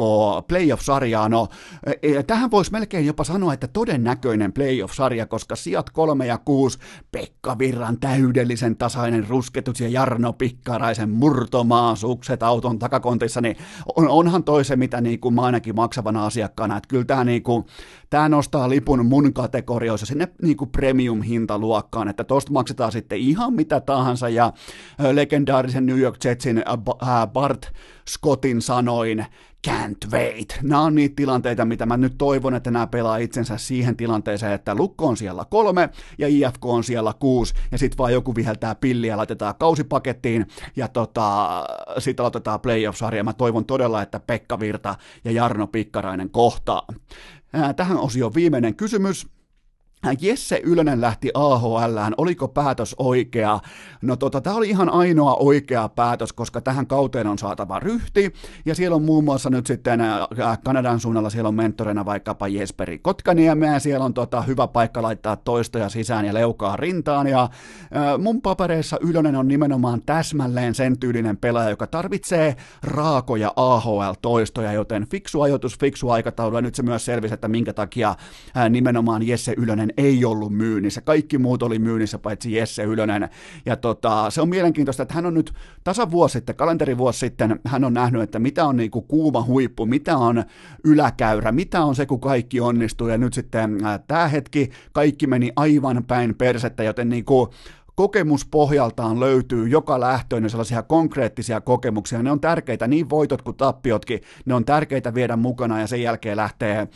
playoff-sarjaa? No, e, e, tähän voisi melkein jopa sanoa, että todennäköinen playoff-sarja, koska sijat kolme ja kuusi, Pekka Virran täydellisen tasainen rusketus ja Jarno Pikkaraisen murtomaasukset auton takakontissa, niin on, onhan toi se, mitä niin kuin mä ainakin maksavana asiakkaana, että kyllä tämä niin kuin, tämä nostaa lipun mun kategorioissa sinne niin kuin premium-hintaluokkaan, että tosta maksetaan sitten ihan mitä tahansa ja legendaarisen New York Jetsin Bart Scottin sanoin, can't wait. Nämä on niitä tilanteita, mitä mä nyt toivon, että nämä pelaa itsensä siihen tilanteeseen, että Lukko on siellä kolme ja IFK on siellä kuusi, ja sitten vaan joku viheltää pilliä, laitetaan kausipakettiin, ja tota, sitten aloitetaan playoff-sarja. Mä toivon todella, että Pekka Virta ja Jarno Pikkarainen kohtaa. Tähän osio viimeinen kysymys. Jesse Ylönen lähti AHLään, oliko päätös oikea? No tota, tämä oli ihan ainoa oikea päätös, koska tähän kauteen on saatava ryhti, ja siellä on muun muassa nyt sitten Kanadan suunnalla siellä on mentorina vaikkapa Jesperi Kotkaniemeä, siellä on tota, hyvä paikka laittaa toistoja sisään ja leukaa rintaan, ja mun papereissa Ylönen on nimenomaan täsmälleen sen tyylinen pelaaja, joka tarvitsee raakoja AHL-toistoja, joten fiksu ajoitus, fiksu aikataulu, ja nyt se myös selvisi, että minkä takia nimenomaan Jesse Ylönen ei ollut myynnissä. Kaikki muut oli myynnissä, paitsi Jesse Ylönen. Ja tota, se on mielenkiintoista, että hän on nyt tasavuosi sitten, kalenterivuosi sitten, hän on nähnyt, että mitä on niinku kuuma huippu, mitä on yläkäyrä, mitä on se, kun kaikki onnistuu. Ja nyt sitten äh, tämä hetki, kaikki meni aivan päin persettä, joten niinku, kokemuspohjaltaan löytyy joka lähtöön sellaisia konkreettisia kokemuksia. Ne on tärkeitä, niin voitot kuin tappiotkin, ne on tärkeitä viedä mukana ja sen jälkeen lähtee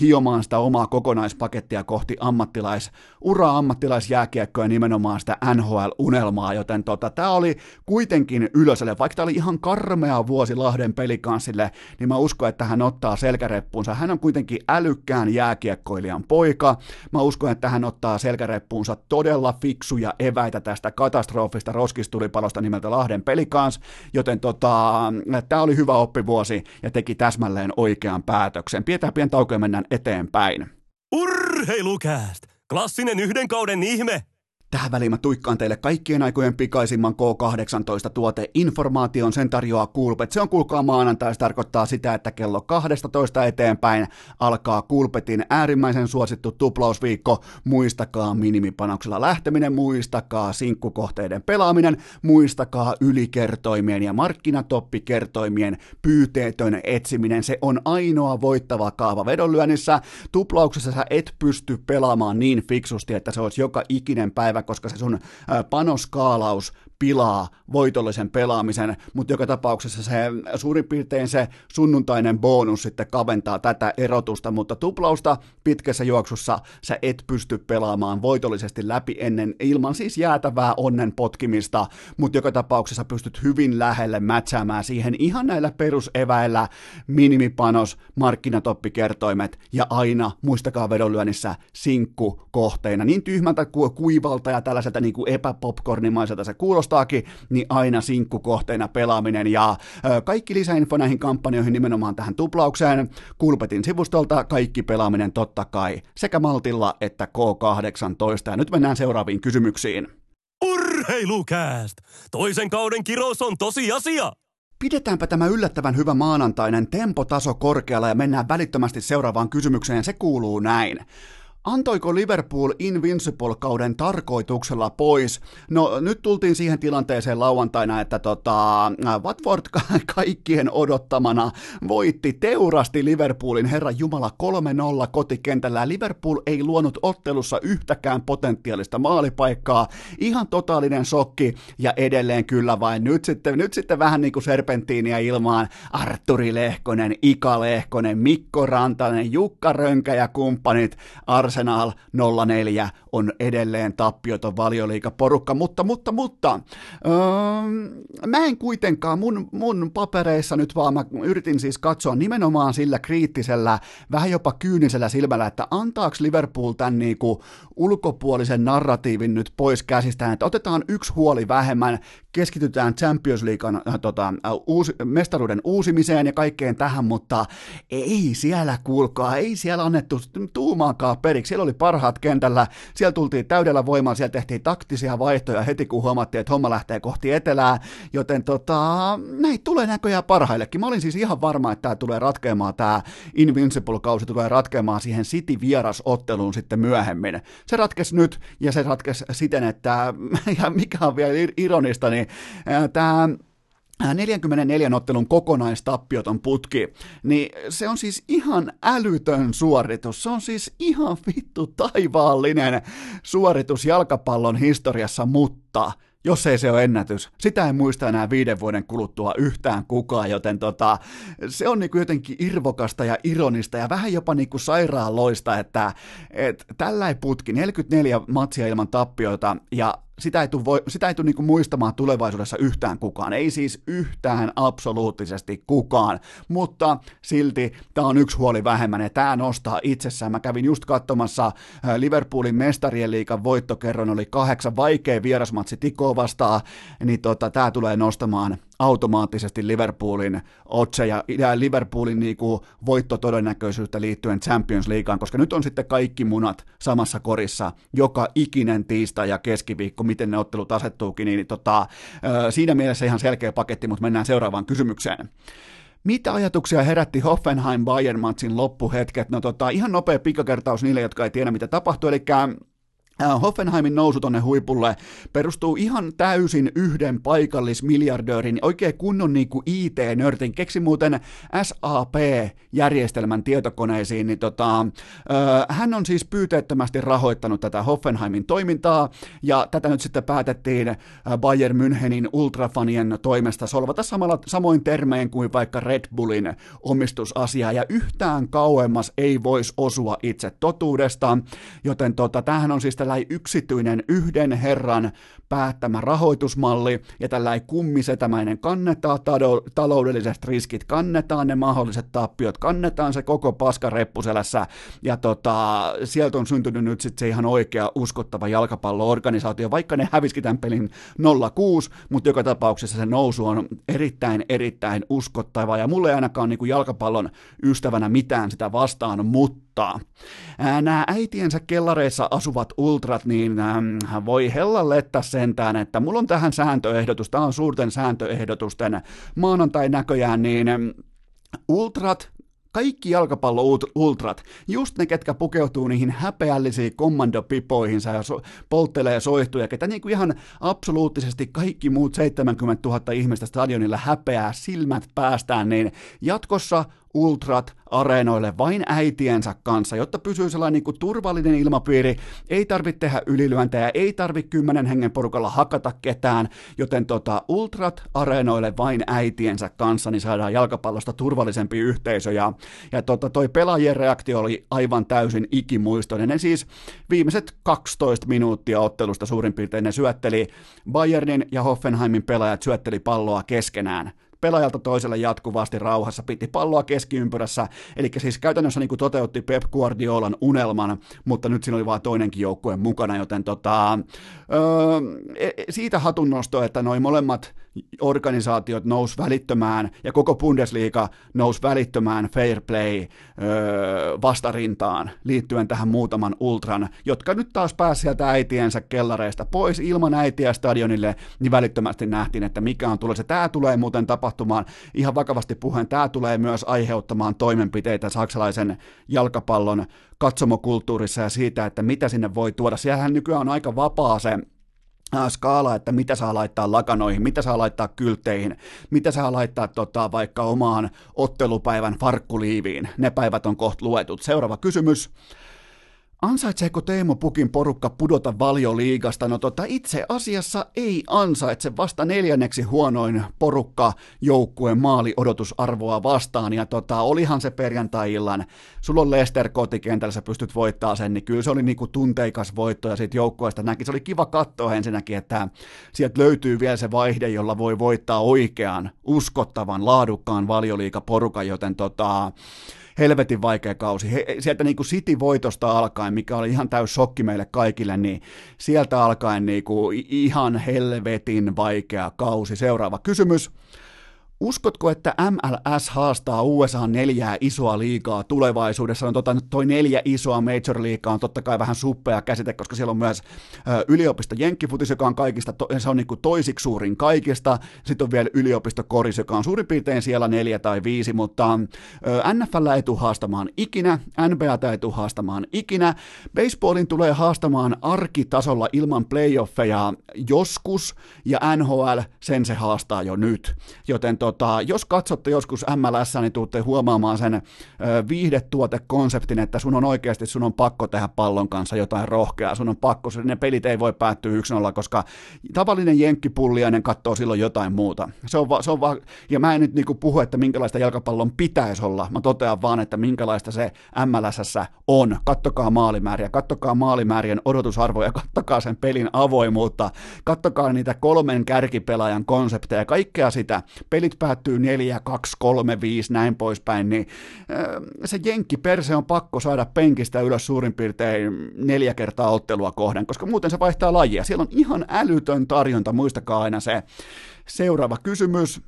hiomaan sitä omaa kokonaispakettia kohti ammattilais, ura ammattilaisjääkiekkoa nimenomaan sitä NHL-unelmaa, joten tota, tämä oli kuitenkin ylöselle, vaikka tämä oli ihan karmea vuosi Lahden pelikanssille, niin mä uskon, että hän ottaa selkäreppuunsa. Hän on kuitenkin älykkään jääkiekkoilijan poika. Mä uskon, että hän ottaa selkäreppuunsa todella fiksuja eväitä tästä katastrofista roskistulipalosta nimeltä Lahden pelikans, joten tota, tämä oli hyvä oppivuosi ja teki täsmälleen oikean päätöksen. Pidetään pientä mennään eteenpäin. Urra! Urheilukääst! Klassinen yhden kauden ihme! Tähän väliin mä tuikkaan teille kaikkien aikojen pikaisimman K18 tuote informaation, sen tarjoaa Kulpet. Se on kuulkaa maanantai, se tarkoittaa sitä, että kello 12 eteenpäin alkaa Kulpetin äärimmäisen suosittu tuplausviikko. Muistakaa minimipanoksella lähteminen, muistakaa sinkkukohteiden pelaaminen, muistakaa ylikertoimien ja markkinatoppikertoimien pyyteetön etsiminen. Se on ainoa voittava kaava vedonlyönnissä. Tuplauksessa sä et pysty pelaamaan niin fiksusti, että se olisi joka ikinen päivä, koska se sun panoskaalaus pilaa voitollisen pelaamisen, mutta joka tapauksessa se suurin piirtein se sunnuntainen bonus sitten kaventaa tätä erotusta, mutta tuplausta pitkässä juoksussa sä et pysty pelaamaan voitollisesti läpi ennen ilman siis jäätävää onnen potkimista, mutta joka tapauksessa pystyt hyvin lähelle mätsäämään siihen ihan näillä peruseväillä minimipanos, markkinatoppikertoimet ja aina, muistakaa vedonlyönnissä, sinkku kohteina. Niin tyhmältä kuin kuivalta ja tällaiselta niin kuin epäpopcornimaiselta se kuulostaa, kuulostaakin, niin aina sinkkukohteena pelaaminen ja kaikki lisäinfo näihin kampanjoihin nimenomaan tähän tuplaukseen. Kulpetin sivustolta kaikki pelaaminen totta kai sekä Maltilla että K18. Ja nyt mennään seuraaviin kysymyksiin. Urheilukääst! Toisen kauden kirous on tosiasia! Pidetäänpä tämä yllättävän hyvä maanantainen tempotaso korkealla ja mennään välittömästi seuraavaan kysymykseen. Se kuuluu näin. Antoiko Liverpool Invincible-kauden tarkoituksella pois? No nyt tultiin siihen tilanteeseen lauantaina, että tota, Watford kaikkien odottamana voitti, teurasti Liverpoolin herra Jumala 3-0 kotikentällä. Liverpool ei luonut ottelussa yhtäkään potentiaalista maalipaikkaa. Ihan totaalinen shokki ja edelleen kyllä vain. Nyt sitten, nyt sitten vähän niin kuin serpenttiiniä ilmaan. Arturi Lehkonen, Ika Lehkonen, Mikko Rantanen, Jukka Rönkä ja kumppanit. Arsenal Arsenal 04 on edelleen tappioton valioliikaporukka, mutta, mutta, mutta, öö, mä en kuitenkaan mun, mun papereissa nyt vaan, mä yritin siis katsoa nimenomaan sillä kriittisellä, vähän jopa kyynisellä silmällä, että antaako Liverpool tämän niinku ulkopuolisen narratiivin nyt pois käsistään, että otetaan yksi huoli vähemmän, keskitytään Champions Leaguean äh, tota, äh, uusi, mestaruuden uusimiseen ja kaikkeen tähän, mutta ei siellä kuulkaa, ei siellä annettu tuumaakaan periksi. Siellä oli parhaat kentällä, siellä tultiin täydellä voimalla, siellä tehtiin taktisia vaihtoja heti kun huomattiin, että homma lähtee kohti etelää, joten tota, näin tulee näköjään parhaillekin. Mä olin siis ihan varma, että tämä tulee ratkeamaan, tämä Invincible-kausi tulee ratkeamaan siihen City-vierasotteluun sitten myöhemmin. Se ratkesi nyt ja se ratkesi siten, että ja mikä on vielä ironista, niin tämä 44 ottelun kokonaistappioton putki, niin se on siis ihan älytön suoritus. Se on siis ihan vittu taivaallinen suoritus jalkapallon historiassa, mutta jos ei se ole ennätys. Sitä ei muista enää viiden vuoden kuluttua yhtään kukaan, joten tota, se on niinku jotenkin irvokasta ja ironista ja vähän jopa niinku sairaaloista, että et tällä ei putki 44 matsia ilman tappioita ja sitä ei tule, voi, sitä ei tule niinku muistamaan tulevaisuudessa yhtään kukaan, ei siis yhtään absoluuttisesti kukaan, mutta silti tämä on yksi huoli vähemmän ja tämä nostaa itsessään. Mä kävin just katsomassa äh, Liverpoolin mestarien liikan voittokerron, oli kahdeksan vaikea vierasmatsi Tikoa vastaan, niin tota, tämä tulee nostamaan automaattisesti Liverpoolin otseja ja Liverpoolin niinku voittotodennäköisyyttä liittyen Champions Leagueaan, koska nyt on sitten kaikki munat samassa korissa joka ikinen tiistai ja keskiviikko, miten ne ottelut asettuukin, niin tota, siinä mielessä ihan selkeä paketti, mutta mennään seuraavaan kysymykseen. Mitä ajatuksia herätti Hoffenheim Bayern matsin loppuhetket? No tota, ihan nopea pikakertaus niille, jotka ei tiedä mitä tapahtui, eli Hoffenheimin nousu tonne huipulle perustuu ihan täysin yhden paikallismiljardöörin, oikein kunnon niinku IT-nörtin, keksi muuten SAP-järjestelmän tietokoneisiin, niin tota, äh, hän on siis pyyteettömästi rahoittanut tätä Hoffenheimin toimintaa, ja tätä nyt sitten päätettiin äh, Bayern Münchenin ultrafanien toimesta solvata samalla, samoin termein kuin vaikka Red Bullin omistusasia, ja yhtään kauemmas ei voisi osua itse totuudesta, joten tota, tämähän on siis tällainen yksityinen yhden herran päättämä rahoitusmalli, ja tällä kummisetämäinen kannetaan taloudelliset riskit, kannetaan ne mahdolliset tappiot, kannetaan se koko paska reppuselässä, ja tota, sieltä on syntynyt nyt sitten se ihan oikea uskottava jalkapalloorganisaatio, vaikka ne häviski tämän pelin 0-6, mutta joka tapauksessa se nousu on erittäin, erittäin uskottava, ja mulle ei ainakaan niin kuin jalkapallon ystävänä mitään sitä vastaan, mutta nämä äitiensä kellareissa asuvat ultrat, niin voi hella letta sentään, että mulla on tähän sääntöehdotus, tämä on suurten sääntöehdotusten maanantai näköjään, niin ultrat kaikki jalkapallo-ultrat, just ne, ketkä pukeutuu niihin häpeällisiin kommandopipoihinsa ja so- polttelee soihtuja, ketä niin kuin ihan absoluuttisesti kaikki muut 70 000 ihmistä stadionilla häpeää silmät päästään, niin jatkossa ultrat areenoille vain äitiensä kanssa, jotta pysyy sellainen niin kuin turvallinen ilmapiiri, ei tarvitse tehdä ylilyöntejä, ei tarvitse kymmenen hengen porukalla hakata ketään, joten tota, ultrat areenoille vain äitiensä kanssa, niin saadaan jalkapallosta turvallisempi yhteisö, ja, ja tota, toi pelaajien reaktio oli aivan täysin ikimuistoinen, ne siis viimeiset 12 minuuttia ottelusta suurin piirtein ne syötteli, Bayernin ja Hoffenheimin pelaajat syötteli palloa keskenään, pelaajalta toiselle jatkuvasti rauhassa, piti palloa keskiympyrässä, eli siis käytännössä niin kuin toteutti Pep Guardiolan unelman, mutta nyt siinä oli vain toinenkin joukkue mukana, joten tota, öö, siitä hatunnosto, että noin molemmat organisaatiot nous välittömään ja koko Bundesliga nousi välittömään fair play öö, vastarintaan liittyen tähän muutaman ultran, jotka nyt taas pääsi sieltä äitiensä kellareista pois ilman äitiä stadionille, niin välittömästi nähtiin, että mikä on tulossa. Tämä tulee muuten tapahtumaan ihan vakavasti puheen, tämä tulee myös aiheuttamaan toimenpiteitä saksalaisen jalkapallon katsomokulttuurissa ja siitä, että mitä sinne voi tuoda. Siellähän nykyään on aika vapaa se skaala, että mitä saa laittaa lakanoihin, mitä saa laittaa kyltteihin, mitä saa laittaa tota, vaikka omaan ottelupäivän farkkuliiviin. Ne päivät on kohta luetut. Seuraava kysymys. Ansaitseeko Teemu Pukin porukka pudota valioliigasta? No tota, itse asiassa ei ansaitse vasta neljänneksi huonoin porukka joukkueen maali-odotusarvoa vastaan. Ja tota, olihan se perjantai-illan, sulla on Lester kotikentällä, sä pystyt voittaa sen, niin kyllä se oli niinku tunteikas voitto ja siitä joukkueesta näki. Se oli kiva katsoa ensinnäkin, että sieltä löytyy vielä se vaihde, jolla voi voittaa oikean, uskottavan, laadukkaan valioliigaporukan, joten tota, helvetin vaikea kausi. He, sieltä niin kuin City-voitosta alkaen, mikä oli ihan täys shokki meille kaikille, niin sieltä alkaen niin kuin ihan helvetin vaikea kausi. Seuraava kysymys. Uskotko, että MLS haastaa USA neljää isoa liigaa tulevaisuudessa? On tota, toi neljä isoa major liigaa on totta kai vähän suppea käsite, koska siellä on myös ö, yliopisto Jenkkifutis, joka on kaikista, to, se on niin kuin toisiksi suurin kaikista. Sitten on vielä yliopisto Koris, joka on suurin piirtein siellä neljä tai viisi, mutta ö, NFL ei tule haastamaan ikinä, NBA ei tule haastamaan ikinä. Baseballin tulee haastamaan arkitasolla ilman playoffeja joskus, ja NHL sen se haastaa jo nyt. Joten to, tota, jos katsotte joskus MLS, niin tuutte huomaamaan sen ö, viihdetuotekonseptin, että sun on oikeasti sun on pakko tehdä pallon kanssa jotain rohkeaa, sun on pakko, ne pelit ei voi päättyä 1-0, koska tavallinen jenkkipulliainen katsoo silloin jotain muuta. Se on, va, se on va, ja mä en nyt niinku puhu, että minkälaista jalkapallon pitäisi olla, mä totean vaan, että minkälaista se MLS on. Kattokaa maalimääriä, kattokaa maalimäärien odotusarvoja, kattokaa sen pelin avoimuutta, kattokaa niitä kolmen kärkipelaajan konsepteja, kaikkea sitä. Pelit päättyy 4, 2, 3, 5, näin poispäin, niin se jenkki perse on pakko saada penkistä ylös suurin piirtein neljä kertaa ottelua kohden, koska muuten se vaihtaa lajia. Siellä on ihan älytön tarjonta, muistakaa aina se. Seuraava kysymys.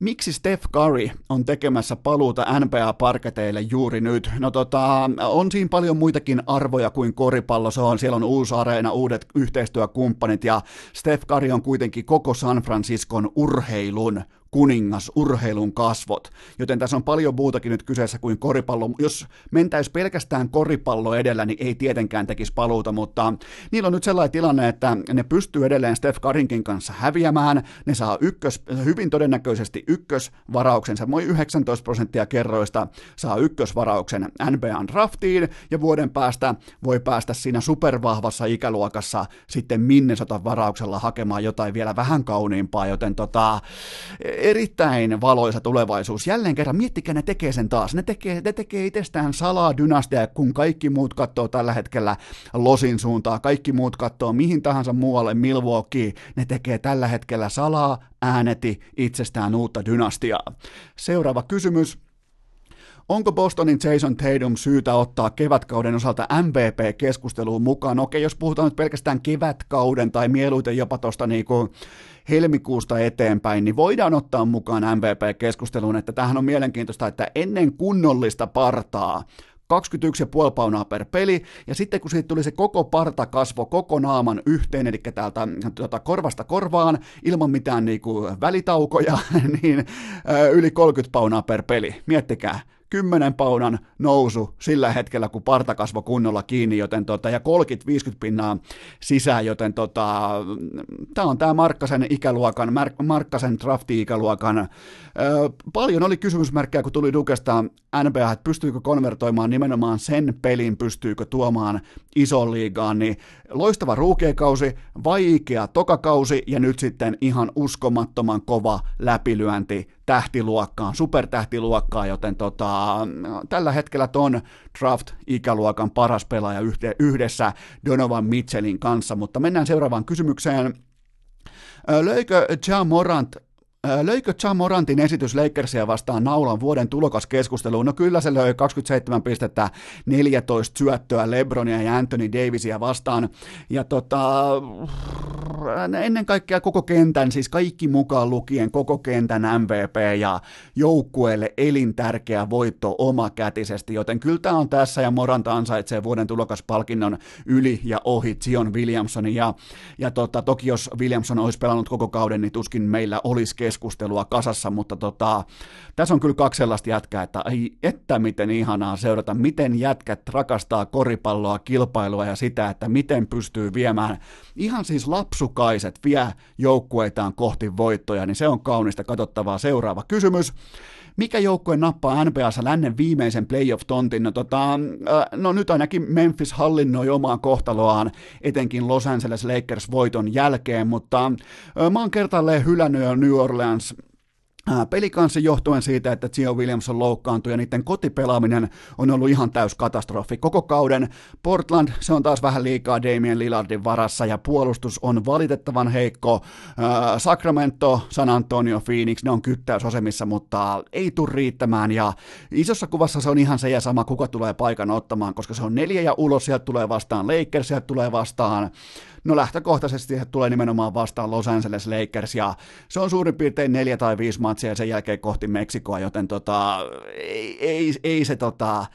Miksi Steph Curry on tekemässä paluuta NBA-parketeille juuri nyt? No tota, on siinä paljon muitakin arvoja kuin koripallo, se on, siellä on uusi areena, uudet yhteistyökumppanit ja Steph Curry on kuitenkin koko San Franciscon urheilun kuningas, urheilun kasvot. Joten tässä on paljon muutakin nyt kyseessä kuin koripallo. Jos mentäisi pelkästään koripallo edellä, niin ei tietenkään tekisi paluuta, mutta niillä on nyt sellainen tilanne, että ne pystyy edelleen Steph Karinkin kanssa häviämään. Ne saa ykkös, hyvin todennäköisesti ykkösvarauksensa, moi 19 prosenttia kerroista saa ykkösvarauksen NBAn draftiin, ja vuoden päästä voi päästä siinä supervahvassa ikäluokassa sitten Minnesotan varauksella hakemaan jotain vielä vähän kauniimpaa, joten tota, erittäin valoisa tulevaisuus. Jälleen kerran, miettikää, ne tekee sen taas. Ne tekee, ne tekee itsestään salaa dynastia, kun kaikki muut katsoo tällä hetkellä Losin suuntaa, kaikki muut katsoo mihin tahansa muualle Milwaukee, ne tekee tällä hetkellä salaa ääneti itsestään uutta dynastiaa. Seuraava kysymys. Onko Bostonin Jason Tatum syytä ottaa kevätkauden osalta MVP-keskusteluun mukaan? Okei, jos puhutaan nyt pelkästään kevätkauden tai mieluiten jopa tuosta niinku helmikuusta eteenpäin, niin voidaan ottaa mukaan MVP-keskusteluun, että tähän on mielenkiintoista, että ennen kunnollista partaa 21,5 paunaa per peli, ja sitten kun siitä tuli se koko parta kasvo koko naaman yhteen, eli täältä tuota, korvasta korvaan, ilman mitään niinku välitaukoja, niin ö, yli 30 paunaa per peli. Miettikää, 10 paunan nousu sillä hetkellä, kun parta kasvoi kunnolla kiinni, joten tota, ja 30-50 pinnaa sisään, joten tota, tämä on tämä Markkasen ikäluokan, Markkasen drafti-ikäluokan. Paljon oli kysymysmerkkejä, kun tuli Dukesta NBA, että pystyykö konvertoimaan nimenomaan sen pelin, pystyykö tuomaan ison liigaan, niin loistava ruukiekausi, vaikea tokakausi ja nyt sitten ihan uskomattoman kova läpilyönti tähtiluokkaan, supertähtiluokkaan, joten tota, tällä hetkellä ton draft-ikäluokan paras pelaaja yhdessä Donovan Mitchellin kanssa, mutta mennään seuraavaan kysymykseen. Löikö Ja Morant Löikö Morantin esitys Lakersia vastaan naulan vuoden tulokaskeskusteluun? No kyllä se löi 27 pistettä, 14 syöttöä Lebronia ja Anthony Davisia vastaan. Ja tota, ennen kaikkea koko kentän, siis kaikki mukaan lukien koko kentän MVP ja joukkueelle elintärkeä voitto omakätisesti, joten kyllä tämä on tässä ja Moranta ansaitsee vuoden tulokaspalkinnon yli ja ohi Zion Williamsonin. Ja, ja tota, toki jos Williamson olisi pelannut koko kauden, niin tuskin meillä olisi keskustelua kasassa, mutta tota, tässä on kyllä kaksi sellaista jätkää, että ei, että miten ihanaa seurata, miten jätkät rakastaa koripalloa, kilpailua ja sitä, että miten pystyy viemään ihan siis lapsukaiset vie joukkueitaan kohti voittoja, niin se on kaunista katsottavaa. Seuraava kysymys mikä joukkue nappaa NBAssa lännen viimeisen playoff-tontin? No, tota, äh, no nyt ainakin Memphis hallinnoi omaa kohtaloaan, etenkin Los Angeles Lakers voiton jälkeen, mutta äh, mä oon kertaalleen hylännyt jo New Orleans Pelikanssa johtuen siitä, että Gio Williamson loukkaantui ja niiden kotipelaaminen on ollut ihan täys katastrofi. Koko kauden Portland, se on taas vähän liikaa Damien Lillardin varassa ja puolustus on valitettavan heikko. Sacramento, San Antonio, Phoenix, ne on kyttäysasemissa, mutta ei tule riittämään ja isossa kuvassa se on ihan se ja sama, kuka tulee paikan ottamaan, koska se on neljä ja ulos, sieltä tulee vastaan Lakers, sieltä tulee vastaan No lähtökohtaisesti se tulee nimenomaan vastaan Los Angeles Lakers ja se on suurin piirtein neljä tai viisi matsia sen jälkeen kohti Meksikoa, joten tota, ei, ei, ei se tota,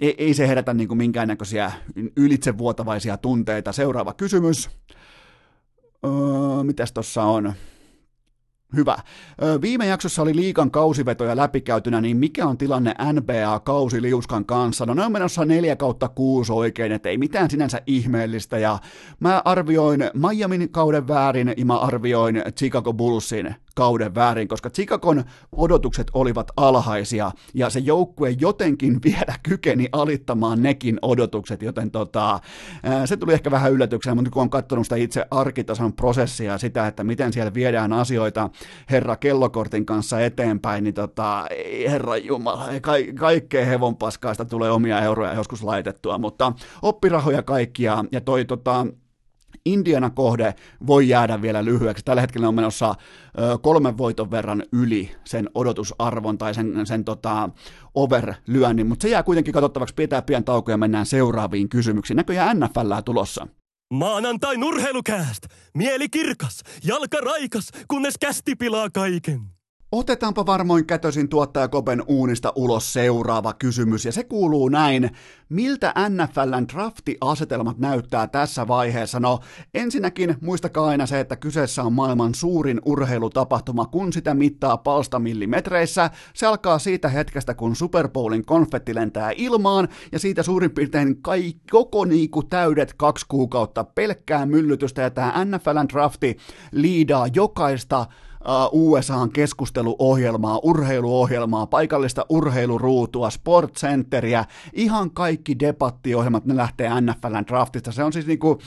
ei, ei se herätä niin minkäännäköisiä ylitsevuotavaisia tunteita. Seuraava kysymys. Öö, mitäs tuossa on? Hyvä. Viime jaksossa oli liikan kausivetoja läpikäytynä, niin mikä on tilanne NBA-kausiliuskan kanssa? No ne on menossa 4 kautta 6 oikein, että ei mitään sinänsä ihmeellistä. Ja mä arvioin Miamin kauden väärin ja mä arvioin Chicago Bullsin kauden väärin, koska Chicagon odotukset olivat alhaisia ja se joukkue jotenkin vielä kykeni alittamaan nekin odotukset, joten tota, se tuli ehkä vähän yllätyksenä, mutta kun on katsonut sitä itse arkitason prosessia, sitä, että miten siellä viedään asioita herra kellokortin kanssa eteenpäin, niin tota, herra jumala, ka- kaikkea hevon paskaista tulee omia euroja joskus laitettua, mutta oppirahoja kaikkia ja toi tota, Indiana kohde voi jäädä vielä lyhyeksi. Tällä hetkellä on menossa kolmen voiton verran yli sen odotusarvon tai sen, sen tota, overlyönnin, mutta se jää kuitenkin katsottavaksi. Pitää pian tauko ja mennään seuraaviin kysymyksiin. Näköjään NFL tulossa. Maanantai nurheilukääst! Mieli kirkas, jalka raikas, kunnes kästi pilaa kaiken. Otetaanpa varmoin kätösin tuottaja Kopen uunista ulos seuraava kysymys, ja se kuuluu näin. Miltä NFLn draftiasetelmat näyttää tässä vaiheessa? No, ensinnäkin muistakaa aina se, että kyseessä on maailman suurin urheilutapahtuma, kun sitä mittaa palstamillimetreissä. Se alkaa siitä hetkestä, kun Super Bowlin konfetti lentää ilmaan, ja siitä suurin piirtein kaikki, koko niinku täydet kaksi kuukautta pelkkää myllytystä, ja tämä NFLn drafti liidaa jokaista USAn keskusteluohjelmaa, urheiluohjelmaa, paikallista urheiluruutua, sportcenteriä, ihan kaikki debattiohjelmat, ne lähtee NFLn draftista. Se on siis niinku,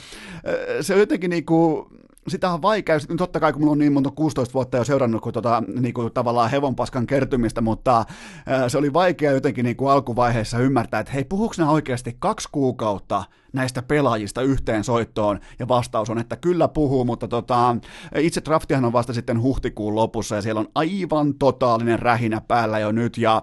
se on jotenkin niinku, sitä on vaikea, sitten totta kai kun mulla on niin monta 16 vuotta jo seurannut kuin tota, niin kuin tavallaan hevonpaskan kertymistä, mutta ää, se oli vaikea jotenkin niin kuin alkuvaiheessa ymmärtää, että hei, puhuuko oikeasti kaksi kuukautta näistä pelaajista yhteen soittoon, ja vastaus on, että kyllä puhuu, mutta tota, itse draftihan on vasta sitten huhtikuun lopussa, ja siellä on aivan totaalinen rähinä päällä jo nyt, ja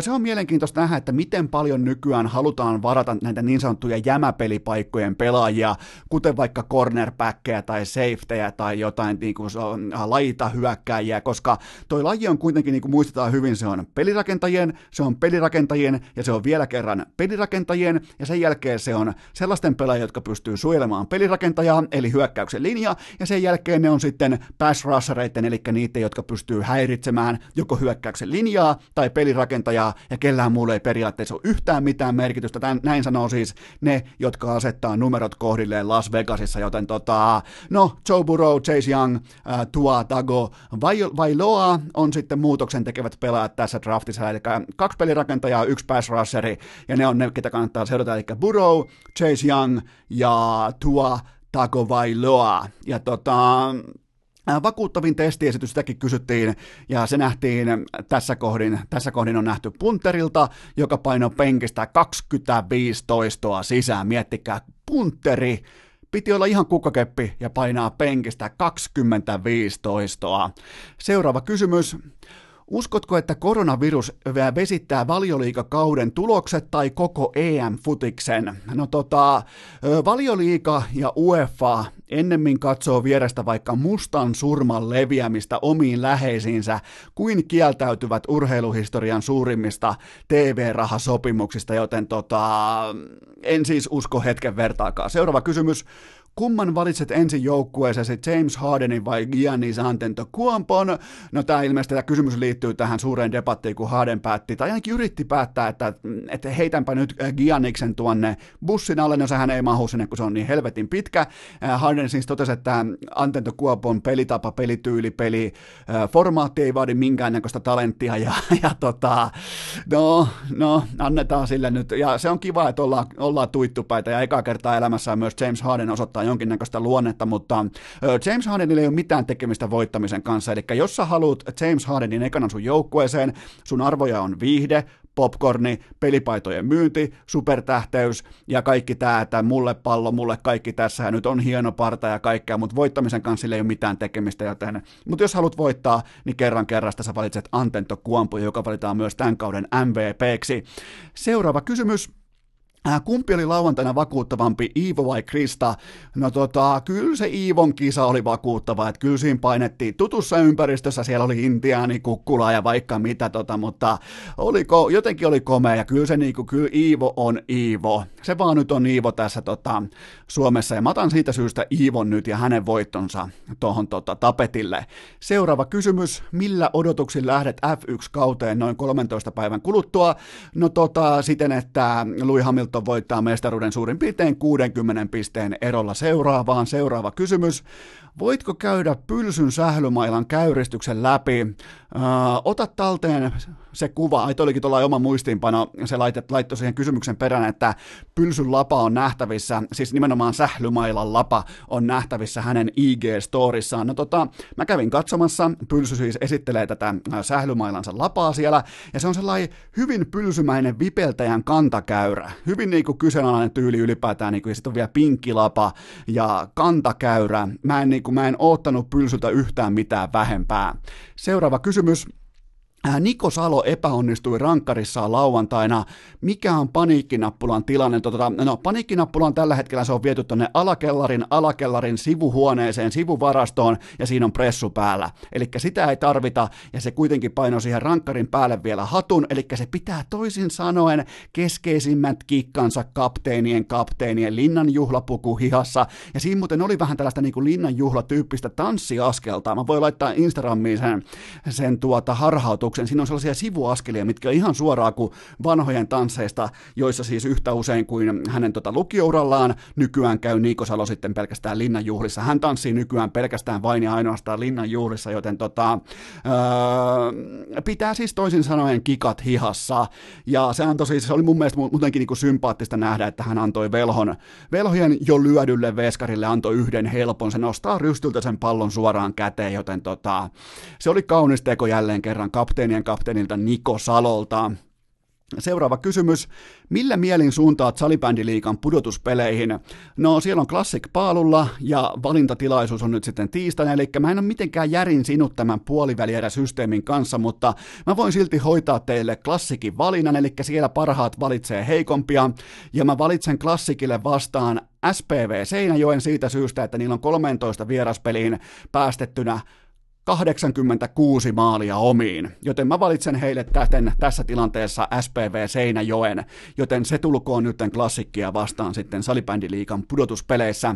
se on mielenkiintoista nähdä, että miten paljon nykyään halutaan varata näitä niin sanottuja jämäpelipaikkojen pelaajia, kuten vaikka cornerbackkejä tai safetyjä tai jotain niin kuin, laita hyökkääjiä, koska toi laji on kuitenkin, niin kuin muistetaan hyvin, se on pelirakentajien, se on pelirakentajien, ja se on vielä kerran pelirakentajien, ja sen jälkeen se on sellaisten pelaajia, jotka pystyy suojelemaan pelirakentajaa, eli hyökkäyksen linja, ja sen jälkeen ne on sitten pass rushereiden, eli niitä, jotka pystyy häiritsemään joko hyökkäyksen linjaa tai pelirakentajaa, ja kellään muulle ei periaatteessa ole yhtään mitään merkitystä. Tän, näin sanoo siis ne, jotka asettaa numerot kohdilleen Las Vegasissa, joten tota, no, Joe Burrow, Chase Young, äh, Tua, Dago, vai, Loa on sitten muutoksen tekevät pelaajat tässä draftissa, eli kaksi pelirakentajaa, yksi pass rusheri, ja ne on ne, ketä kannattaa seurata, eli Burrow, Chase Young ja Tua Tagovailoa. Ja tota, äh, Vakuuttavin testiesitys, sitäkin kysyttiin, ja se nähtiin tässä kohdin, tässä kohdin on nähty punterilta, joka paino penkistä 25 toistoa sisään. Miettikää, punteri, piti olla ihan kukkakeppi ja painaa penkistä 25 toistoa. Seuraava kysymys. Uskotko, että koronavirus vesittää valioliikakauden tulokset tai koko EM-futiksen? No tota, valioliika ja UEFA ennemmin katsoo vierestä vaikka mustan surman leviämistä omiin läheisiinsä kuin kieltäytyvät urheiluhistorian suurimmista TV-rahasopimuksista, joten tota, en siis usko hetken vertaakaan. Seuraava kysymys. Kumman valitset ensin joukkueeseesi, James Hardenin vai Giannis Antetokounmpon? No tämä ilmeisesti tämä kysymys liittyy tähän suureen debattiin, kun Harden päätti, tai ainakin yritti päättää, että, että heitänpä nyt Gianniksen tuonne bussin alle, no sehän ei mahu sinne, kun se on niin helvetin pitkä. Äh, Harden siis totesi, että Antetokounmpon pelitapa, pelityyli, peli, äh, formaatti ei vaadi minkäännäköistä talenttia, ja, ja tota, no, no, annetaan sille nyt, ja se on kiva, että ollaan, ollaan tuittupäitä, ja eka kertaa elämässään myös James Harden osoittaa osoittaa jonkinnäköistä luonnetta, mutta James Hardenilla ei ole mitään tekemistä voittamisen kanssa, eli jos sä haluat James Hardenin ekana sun joukkueeseen, sun arvoja on viihde, popcorni, pelipaitojen myynti, supertähteys ja kaikki tämä, että mulle pallo, mulle kaikki tässä ja nyt on hieno parta ja kaikkea, mutta voittamisen kanssa sillä ei ole mitään tekemistä, joten, mutta jos haluat voittaa, niin kerran kerrasta sä valitset Antento Kuampu, joka valitaan myös tämän kauden MVPksi. Seuraava kysymys. Äh, kumpi oli lauantaina vakuuttavampi, Iivo vai Krista? No tota, kyllä se Iivon kisa oli vakuuttava, että kyllä siinä painettiin tutussa ympäristössä, siellä oli intiaani, kukkula ja vaikka mitä, tota, mutta oliko, jotenkin oli komea ja kyllä se niinku, kyllä Iivo on Iivo. Se vaan nyt on Iivo tässä tota, Suomessa ja mä otan siitä syystä Iivon nyt ja hänen voittonsa tuohon tota, tapetille. Seuraava kysymys, millä odotuksin lähdet F1-kauteen noin 13 päivän kuluttua? No tota, siten, että Louis Hamilton Hamilton voittaa mestaruuden suurin piirtein 60 pisteen erolla seuraavaan. Seuraava kysymys. Voitko käydä pylsyn sählymailan käyristyksen läpi? Uh, ota talteen se kuva, ai olikin tuolla oma muistiinpano, se laitet, laittoi siihen kysymyksen perään, että pylsyn lapa on nähtävissä, siis nimenomaan sählymailan lapa on nähtävissä hänen IG-storissaan. No tota, mä kävin katsomassa, pylsy siis esittelee tätä sählymailansa lapaa siellä, ja se on sellainen hyvin pylsymäinen vipeltäjän kantakäyrä, hyvin niinku kyseenalainen tyyli ylipäätään, niinku, ja sitten on vielä pinkkilapa ja kantakäyrä. Mä en, niinku, mä en oottanut pylsyltä yhtään mitään vähempää. Seuraava kysymys. Äh, Niko Salo epäonnistui rankkarissaan lauantaina. Mikä on paniikkinappulan tilanne? Tota, no, paniikkinappula on tällä hetkellä, se on viety tuonne alakellarin, alakellarin sivuhuoneeseen, sivuvarastoon, ja siinä on pressu päällä. Eli sitä ei tarvita, ja se kuitenkin painoi siihen rankkarin päälle vielä hatun, eli se pitää toisin sanoen keskeisimmät kikkansa kapteenien, kapteenien linnan juhlapuku hihassa, ja siinä muuten oli vähän tällaista niin kuin linnan juhlatyyppistä tanssiaskelta. Mä voin laittaa Instagramiin sen, sen tuota harhautu kohtauksen, siinä on sellaisia sivuaskelia, mitkä on ihan suoraan kuin vanhojen tansseista, joissa siis yhtä usein kuin hänen tota lukiourallaan nykyään käy Niiko Salo sitten pelkästään linnanjuhlissa. Hän tanssii nykyään pelkästään vain ja ainoastaan linnanjuhlissa, joten tota, öö, pitää siis toisin sanoen kikat hihassa. Ja se, tosi, se oli mun mielestä muutenkin niin kuin sympaattista nähdä, että hän antoi velhon, velhojen jo lyödylle veskarille antoi yhden helpon. Se nostaa rystyltä sen pallon suoraan käteen, joten tota, se oli kaunis teko jälleen kerran kapteenien kapteenilta Niko Salolta. Seuraava kysymys. Millä mielin suuntaat salibändiliikan pudotuspeleihin? No siellä on Classic paalulla ja valintatilaisuus on nyt sitten tiistaina, eli mä en ole mitenkään järin sinut tämän systeemin kanssa, mutta mä voin silti hoitaa teille klassikin valinnan, eli siellä parhaat valitsee heikompia, ja mä valitsen klassikille vastaan SPV Seinäjoen siitä syystä, että niillä on 13 vieraspeliin päästettynä 86 maalia omiin, joten mä valitsen heille täten tässä tilanteessa SPV Seinäjoen, joten se tulkoon nyt klassikkia vastaan sitten salibändiliikan pudotuspeleissä.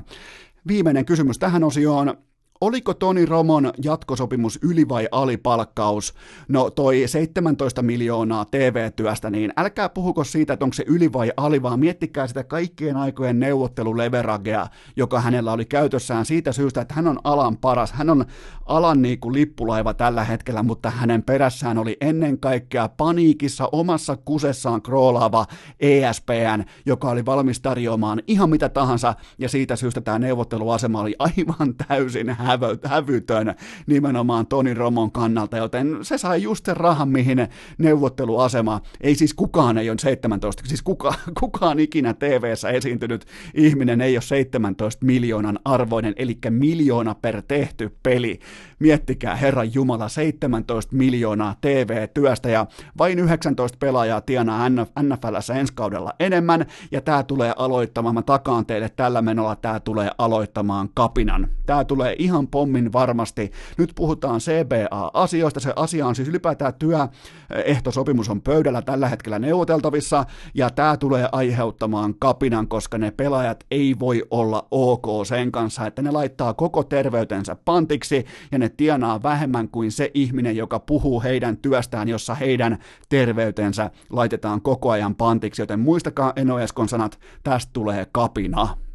Viimeinen kysymys tähän osioon. Oliko Toni Romon jatkosopimus yli- vai alipalkkaus? No toi 17 miljoonaa TV-työstä, niin älkää puhuko siitä, että onko se yli vai ali, vaan miettikää sitä kaikkien aikojen neuvotteluleveragea, joka hänellä oli käytössään siitä syystä, että hän on alan paras. Hän on alan niin kuin lippulaiva tällä hetkellä, mutta hänen perässään oli ennen kaikkea paniikissa omassa kusessaan kroolaava ESPN, joka oli valmis tarjoamaan ihan mitä tahansa, ja siitä syystä tämä neuvotteluasema oli aivan täysin hävö, hävytön nimenomaan Toni Romon kannalta, joten se sai just sen rahan, mihin neuvotteluasema, ei siis kukaan ei ole 17, siis kuka, kukaan ikinä TV-ssä esiintynyt ihminen ei ole 17 miljoonan arvoinen, eli miljoona per tehty peli. Miettikää, Herran Jumala, 17 miljoonaa TV-työstä ja vain 19 pelaajaa tienaa NFLssä ensi kaudella enemmän, ja tämä tulee aloittamaan, mä takaan teille tällä menolla, tämä tulee aloittamaan kapinan. Tämä tulee ihan pommin varmasti. Nyt puhutaan CBA-asioista, se asia on siis ylipäätään työehtosopimus on pöydällä tällä hetkellä neuvoteltavissa, ja tämä tulee aiheuttamaan kapinan, koska ne pelaajat ei voi olla ok sen kanssa, että ne laittaa koko terveytensä pantiksi, ja ne tienaa vähemmän kuin se ihminen, joka puhuu heidän työstään, jossa heidän terveytensä laitetaan koko ajan pantiksi, joten muistakaa Enoeskon sanat, tästä tulee kapina.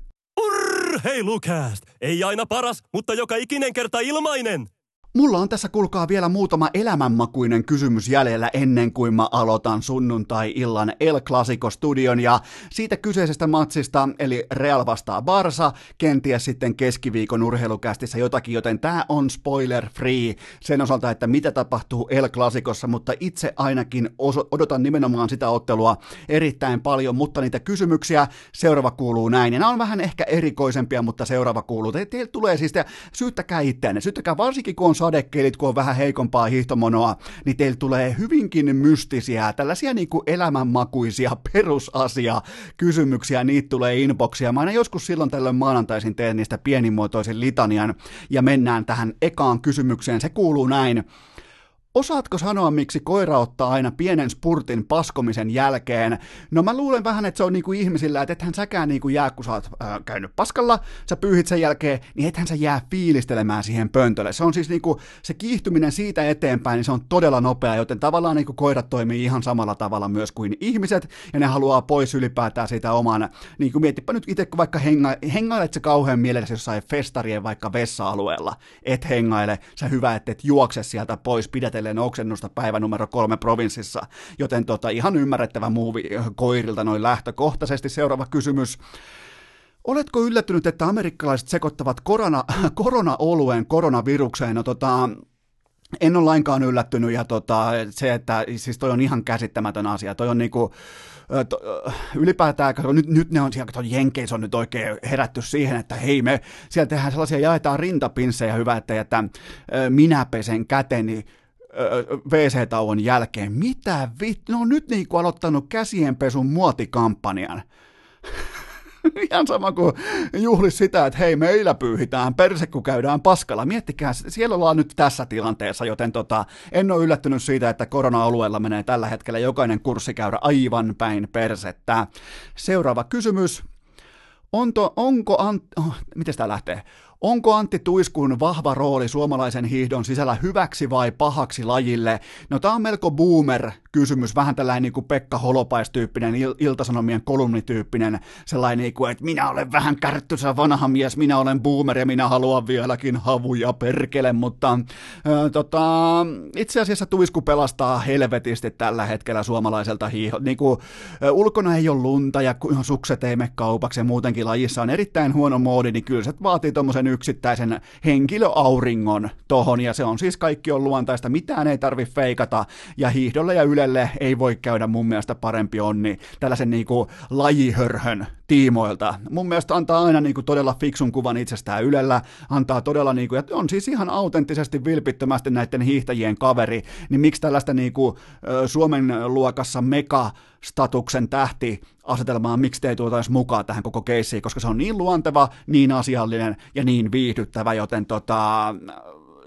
Urheilukääst! Ei aina paras, mutta joka ikinen kerta ilmainen! Mulla on tässä kulkaa vielä muutama elämänmakuinen kysymys jäljellä ennen kuin mä aloitan sunnuntai-illan El Clasico-studion ja siitä kyseisestä matsista, eli Real vastaa Barsa, kenties sitten keskiviikon urheilukästissä jotakin, joten tää on spoiler free sen osalta, että mitä tapahtuu El Clasicossa, mutta itse ainakin odotan nimenomaan sitä ottelua erittäin paljon, mutta niitä kysymyksiä seuraava kuuluu näin, ja nämä on vähän ehkä erikoisempia, mutta seuraava kuuluu. Te, teille tulee siis, te, syyttäkää itseänne, syyttäkää varsinkin kun on sadekeilit, kun on vähän heikompaa hiihtomonoa, niin teillä tulee hyvinkin mystisiä, tällaisia niin kuin elämänmakuisia perusasia kysymyksiä, niitä tulee inboxia. Mä aina joskus silloin tällöin maanantaisin teen niistä pienimuotoisen litanian ja mennään tähän ekaan kysymykseen. Se kuuluu näin. Osaatko sanoa, miksi koira ottaa aina pienen spurtin paskomisen jälkeen? No mä luulen vähän, että se on niinku ihmisillä, että ethän säkään niinku jää, kun sä oot äh, käynyt paskalla, sä pyyhit sen jälkeen, niin ethän sä jää fiilistelemään siihen pöntölle. Se on siis niinku, se kiihtyminen siitä eteenpäin, niin se on todella nopea, joten tavallaan niinku koirat toimii ihan samalla tavalla myös kuin ihmiset, ja ne haluaa pois ylipäätään siitä oman, niin kuin miettipä nyt itse, kun vaikka henga, hengailet sä kauhean mielessä jossain festarien vaikka vessa-alueella, et hengaile, sä hyvä, että et juokse sieltä pois, pidät ajatellen oksennusta päivä numero kolme provinssissa, joten tota, ihan ymmärrettävä muuvi koirilta noin lähtökohtaisesti. Seuraava kysymys. Oletko yllättynyt, että amerikkalaiset sekoittavat korona, korona-olueen koronavirukseen? No tota, en ole lainkaan yllättynyt ja tota, se, että siis toi on ihan käsittämätön asia. Toi on niinku, to, ylipäätään, kato, nyt, nyt ne on siellä, kato, Jenkeissä on nyt oikein herätty siihen, että hei me, siellä tehdään sellaisia, jaetaan rintapinssejä, hyvä, että, että minä pesen käteni WC-tauon jälkeen. Mitä vittu? Ne on nyt niin kuin aloittanut käsienpesun muotikampanjan. Ihan sama kuin juhlis sitä, että hei, meillä pyyhitään perse, kun käydään paskalla. Miettikää, siellä ollaan nyt tässä tilanteessa, joten tota, en ole yllättynyt siitä, että korona-alueella menee tällä hetkellä jokainen kurssi käydä aivan päin persettä. Seuraava kysymys. Onto, onko, Ant, oh, miten tämä lähtee? Onko Antti Tuiskun vahva rooli suomalaisen hiihdon sisällä hyväksi vai pahaksi lajille? No tämä on melko boomer kysymys, vähän tällainen niin kuin Pekka Holopaistyyppinen, il- iltasanomien kolumnityyppinen, sellainen niin kuin, että minä olen vähän kärttysä vanha mies, minä olen boomer ja minä haluan vieläkin havuja perkele, mutta äh, tota, itse asiassa Tuisku pelastaa helvetisti tällä hetkellä suomalaiselta hiiho. Niin kuin, äh, ulkona ei ole lunta ja sukset ei mene kaupaksi ja muutenkin lajissa on erittäin huono moodi, niin kyllä se vaatii tuommoisen yksittäisen henkilöauringon tohon, ja se on siis kaikki on luontaista, mitään ei tarvi feikata, ja hiihdolle ja ylelle ei voi käydä mun mielestä parempi onni tällaisen niinku lajihörhön tiimoilta. Mun mielestä antaa aina niinku todella fiksun kuvan itsestään ylellä, antaa todella niinku, ja on siis ihan autenttisesti vilpittömästi näiden hiihtäjien kaveri, niin miksi tällaista niinku Suomen luokassa meka statuksen tähti asetelmaan, miksi te ei tuota mukaan tähän koko keissiin, koska se on niin luonteva, niin asiallinen ja niin viihdyttävä, joten tota,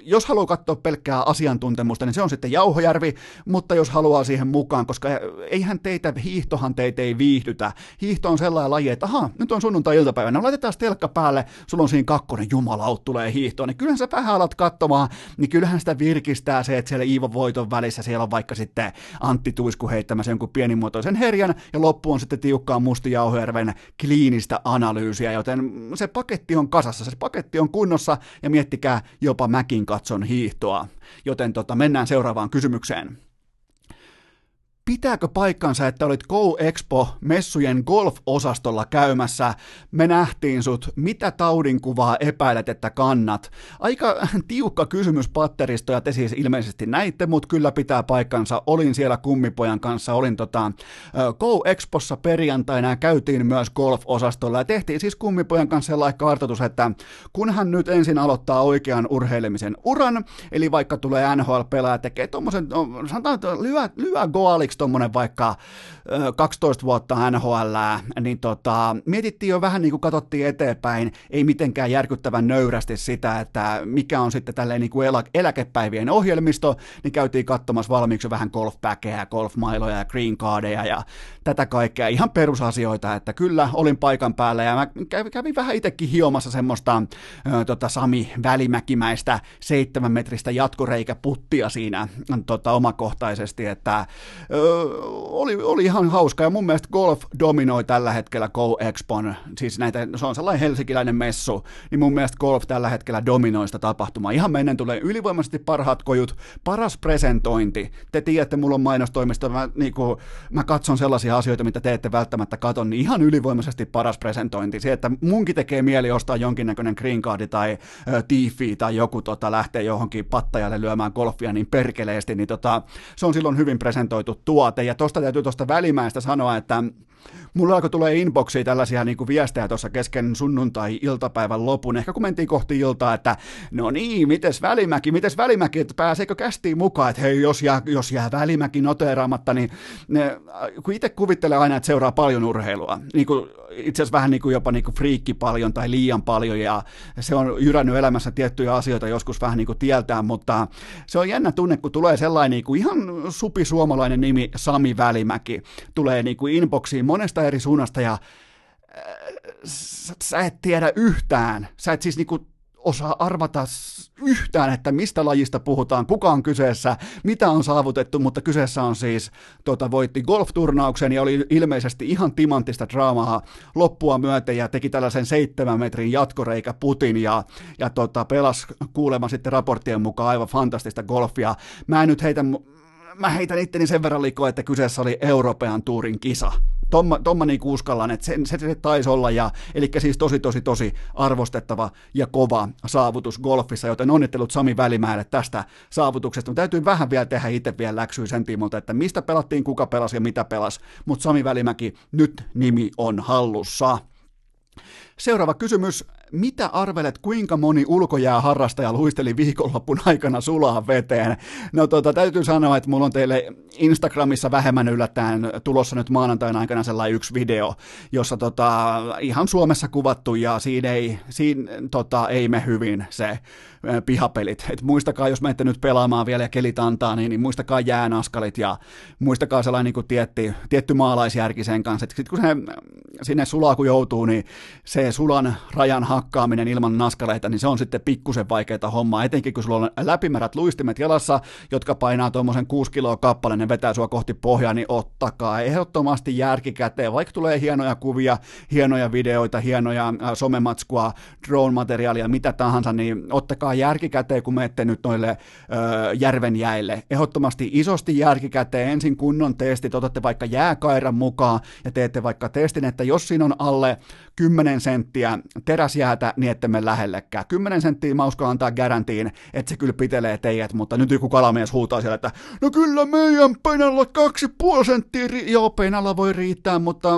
jos haluaa katsoa pelkkää asiantuntemusta, niin se on sitten Jauhojärvi, mutta jos haluaa siihen mukaan, koska eihän teitä, hiihtohan teitä ei viihdytä. Hiihto on sellainen laji, että aha, nyt on sunnuntai-iltapäivä, no laitetaan telkka päälle, sulla on siinä kakkonen, jumalaut tulee hiihtoon, niin kyllähän sä vähän alat katsomaan, niin kyllähän sitä virkistää se, että siellä Iivo Voiton välissä siellä on vaikka sitten Antti Tuisku heittämässä jonkun pienimuotoisen herjan, ja loppu on sitten tiukkaa Musti Jauhojärven kliinistä analyysiä, joten se paketti on kasassa, se paketti on kunnossa, ja miettikää jopa Mäkin katson hiihtoa. Joten tota, mennään seuraavaan kysymykseen. Pitääkö paikkansa, että olit Go Expo messujen golf-osastolla käymässä? Me nähtiin sut. Mitä taudinkuvaa epäilet, että kannat? Aika tiukka kysymys patteristo ja te siis ilmeisesti näitte, mutta kyllä pitää paikkansa. Olin siellä kummipojan kanssa, olin tota, Go Expossa perjantaina ja käytiin myös golf-osastolla ja tehtiin siis kummipojan kanssa sellainen kartoitus, että kun hän nyt ensin aloittaa oikean urheilemisen uran, eli vaikka tulee NHL-pelaaja, tekee tuommoisen, no, sanotaan, että lyö, lyö goaliksi esimerkiksi tuommoinen vaikka 12 vuotta NHL, niin tota, mietittiin jo vähän niin kuin katsottiin eteenpäin, ei mitenkään järkyttävän nöyrästi sitä, että mikä on sitten tälleen niin kuin elä, eläkepäivien ohjelmisto, niin käytiin katsomassa valmiiksi vähän golfpäkeä, golfmailoja ja green cardeja ja tätä kaikkea, ihan perusasioita, että kyllä olin paikan päällä ja mä kävin vähän itsekin hiomassa semmoista ö, tota Sami Välimäkimäistä seitsemän metristä jatkoreikäputtia siinä tota, omakohtaisesti, että ö, oli, oli ihan hauska ja mun mielestä golf dominoi tällä hetkellä Go Expon, siis näitä, se on sellainen helsinkiläinen messu, niin mun mielestä golf tällä hetkellä dominoi sitä tapahtumaa. Ihan mennen tulee ylivoimaisesti parhaat kojut, paras presentointi. Te tiedätte, mulla on mainostoimisto, mä, niin kuin, mä katson sellaisia asioita, mitä te ette välttämättä katon, niin ihan ylivoimaisesti paras presentointi. Se, että munkin tekee mieli ostaa jonkinnäköinen green cardi tai ö, tiifi tai joku tota, lähtee johonkin pattajalle lyömään golfia niin perkeleesti, niin tota, se on silloin hyvin presentoitu tuote. Ja tosta täytyy tuosta välimäistä sanoa, että mulla alkoi tulee inboxiin tällaisia niin kuin viestejä tuossa kesken sunnuntai-iltapäivän lopun, ehkä kun mentiin kohti iltaa, että no niin, mites Välimäki, mites Välimäki, että pääseekö kästiin mukaan, että hei, jos jää, jos jää Välimäki noteeraamatta, niin ne, kun itse kuvittelee aina, että seuraa paljon urheilua, niin kuin itse asiassa vähän niin kuin jopa niin kuin friikki paljon tai liian paljon ja se on jyrännyt elämässä tiettyjä asioita joskus vähän niin kuin tieltään, mutta se on jännä tunne, kun tulee sellainen niin kuin ihan supi suomalainen nimi Sami Välimäki, tulee niin kuin inboxiin monesta eri suunnasta ja äh, sä et tiedä yhtään, sä et siis niinku osaa arvata yhtään, että mistä lajista puhutaan, kuka on kyseessä, mitä on saavutettu, mutta kyseessä on siis, tota, voitti golfturnauksen ja oli ilmeisesti ihan timanttista draamaa loppua myöten ja teki tällaisen seitsemän metrin jatkoreikä putin ja, ja tota, pelas kuulemma sitten raporttien mukaan aivan fantastista golfia. Mä en nyt heitä mä heitän itteni sen verran liikoa, että kyseessä oli Euroopan tuurin kisa. Tomma, tomma niin uskallan, että se, se, se taisi olla, ja, eli siis tosi tosi tosi arvostettava ja kova saavutus golfissa, joten onnittelut Sami Välimäelle tästä saavutuksesta. Mutta täytyy vähän vielä tehdä itse vielä läksyä sen tiimolta, että mistä pelattiin, kuka pelasi ja mitä pelasi, mutta Sami Välimäki, nyt nimi on hallussa. Seuraava kysymys. Mitä arvelet, kuinka moni ulkojääharrastaja luisteli viikonloppun aikana sulaa veteen? No tota, täytyy sanoa, että mulla on teille Instagramissa vähemmän yllättäen tulossa nyt maanantaina aikana sellainen yksi video, jossa tota, ihan Suomessa kuvattu ja siinä ei, siinä, tota, ei me hyvin se pihapelit. Et muistakaa, jos menette nyt pelaamaan vielä ja kelit antaa, niin, niin muistakaa jäänaskalit ja muistakaa sellainen niin kuin tietty, tietty maalaisjärki sen kanssa. Sitten kun se sinne sulaa kun joutuu, niin se sulan rajan hakkaaminen ilman naskaleita, niin se on sitten pikkusen vaikeaa hommaa, etenkin kun sulla on läpimärät luistimet jalassa, jotka painaa tuommoisen 6 kiloa kappaleen ja vetää sua kohti pohjaa, niin ottakaa ehdottomasti järki käteen, vaikka tulee hienoja kuvia, hienoja videoita, hienoja äh, somematskua, drone-materiaalia, mitä tahansa, niin ottakaa järki käteen, kun menette nyt noille äh, järven jäille. Ehdottomasti isosti järki käteen, ensin kunnon testit, otatte vaikka jääkairan mukaan ja teette vaikka testin, että jos siinä on alle 10 senttiä teräsjäätä, niin ette me lähellekään. 10 senttiä mä uskon antaa garantiin, että se kyllä pitelee teidät, mutta nyt joku kalamies huutaa siellä, että no kyllä meidän kaksi puoli senttiä, ri- joo penalla voi riittää, mutta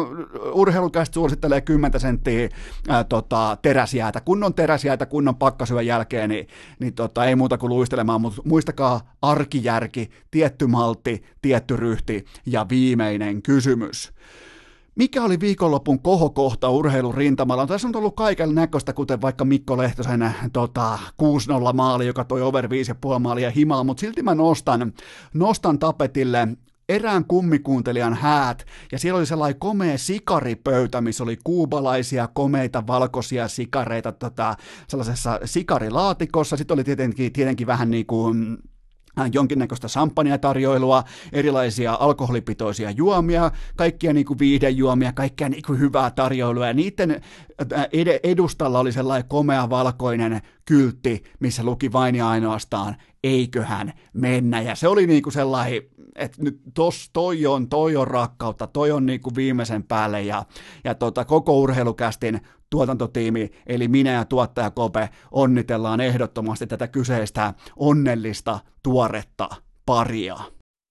urheilukästä suosittelee 10 senttiä ää, tota, teräsjäätä, kunnon teräsjäätä, kunnon pakkasyön jälkeen, niin, niin tota, ei muuta kuin luistelemaan, mutta muistakaa arkijärki, tietty maltti, tietty ryhti ja viimeinen kysymys. Mikä oli viikonlopun kohokohta urheilun rintamalla? No, tässä on ollut kaiken näköistä, kuten vaikka Mikko Lehtosen tota, 6-0 maali, joka toi over 5,5 maalia himaa, mutta silti mä nostan, nostan tapetille erään kummikuuntelijan häät, ja siellä oli sellainen komea sikaripöytä, missä oli kuubalaisia, komeita, valkoisia sikareita tota, sellaisessa sikarilaatikossa. Sitten oli tietenkin, tietenkin vähän niin kuin Äh, jonkinnäköistä tarjoilua, erilaisia alkoholipitoisia juomia, kaikkia niin kuin viihdejuomia, kaikkia niin kuin hyvää tarjoilua, ja niiden äh, edustalla oli sellainen komea valkoinen kyltti, missä luki vain ja ainoastaan, eiköhän mennä, ja se oli niin kuin sellainen, että nyt tos, toi on, toi on rakkautta, toi on niin kuin viimeisen päälle, ja, ja tota, koko urheilukästin tuotantotiimi, eli minä ja tuottaja Kope, onnitellaan ehdottomasti tätä kyseistä onnellista, tuoretta paria.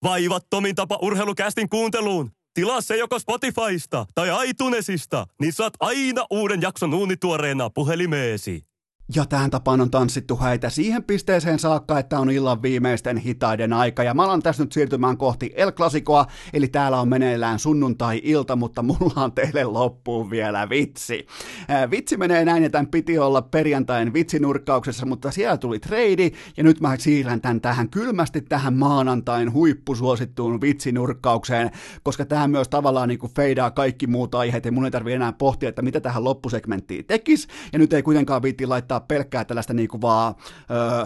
Vaivattomin tapa urheilukästin kuunteluun. Tilaa se joko Spotifysta tai iTunesista, niin saat aina uuden jakson uunituoreena puhelimeesi. Ja tähän tapaan on tanssittu häitä siihen pisteeseen saakka, että on illan viimeisten hitaiden aika. Ja mä alan tässä nyt siirtymään kohti El Clasicoa, eli täällä on meneillään sunnuntai-ilta, mutta mulla on teille loppuun vielä vitsi. Ää, vitsi menee näin, että tämän piti olla perjantain vitsinurkkauksessa, mutta siellä tuli treidi, ja nyt mä siirrän tämän tähän kylmästi tähän maanantain huippusuosittuun vitsinurkkaukseen, koska tämä myös tavallaan niin feidaa kaikki muut aiheet, ja mun ei tarvi enää pohtia, että mitä tähän loppusegmenttiin tekisi, ja nyt ei kuitenkaan viitti laittaa laittaa pelkkää tällaista niin kuin vaan öö,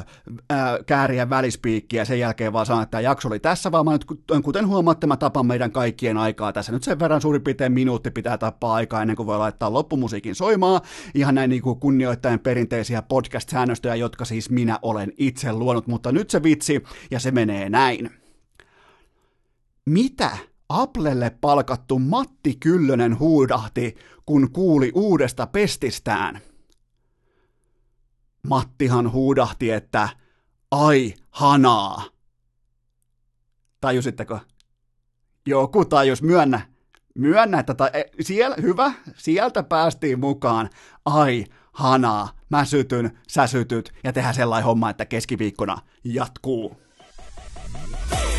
ää, kääriä välispiikkiä ja sen jälkeen vaan sanoa, että tämä jakso oli tässä, vaan mä nyt, kuten huomaatte, mä tapan meidän kaikkien aikaa tässä. Nyt sen verran suurin piirtein minuutti pitää tappaa aikaa ennen kuin voi laittaa loppumusiikin soimaan, ihan näin niin kuin kunnioittaen perinteisiä podcast-säännöstöjä, jotka siis minä olen itse luonut, mutta nyt se vitsi, ja se menee näin. Mitä Applelle palkattu Matti Kyllönen huudahti, kun kuuli uudesta pestistään? Mattihan huudahti, että ai hanaa. Tajusitteko? Joku tajus, myönnä. Myönnä, että ta- e, siellä, hyvä, sieltä päästiin mukaan. Ai hanaa, mä sytyn, sä sytyt ja tehdään sellainen homma, että keskiviikkona jatkuu. Ei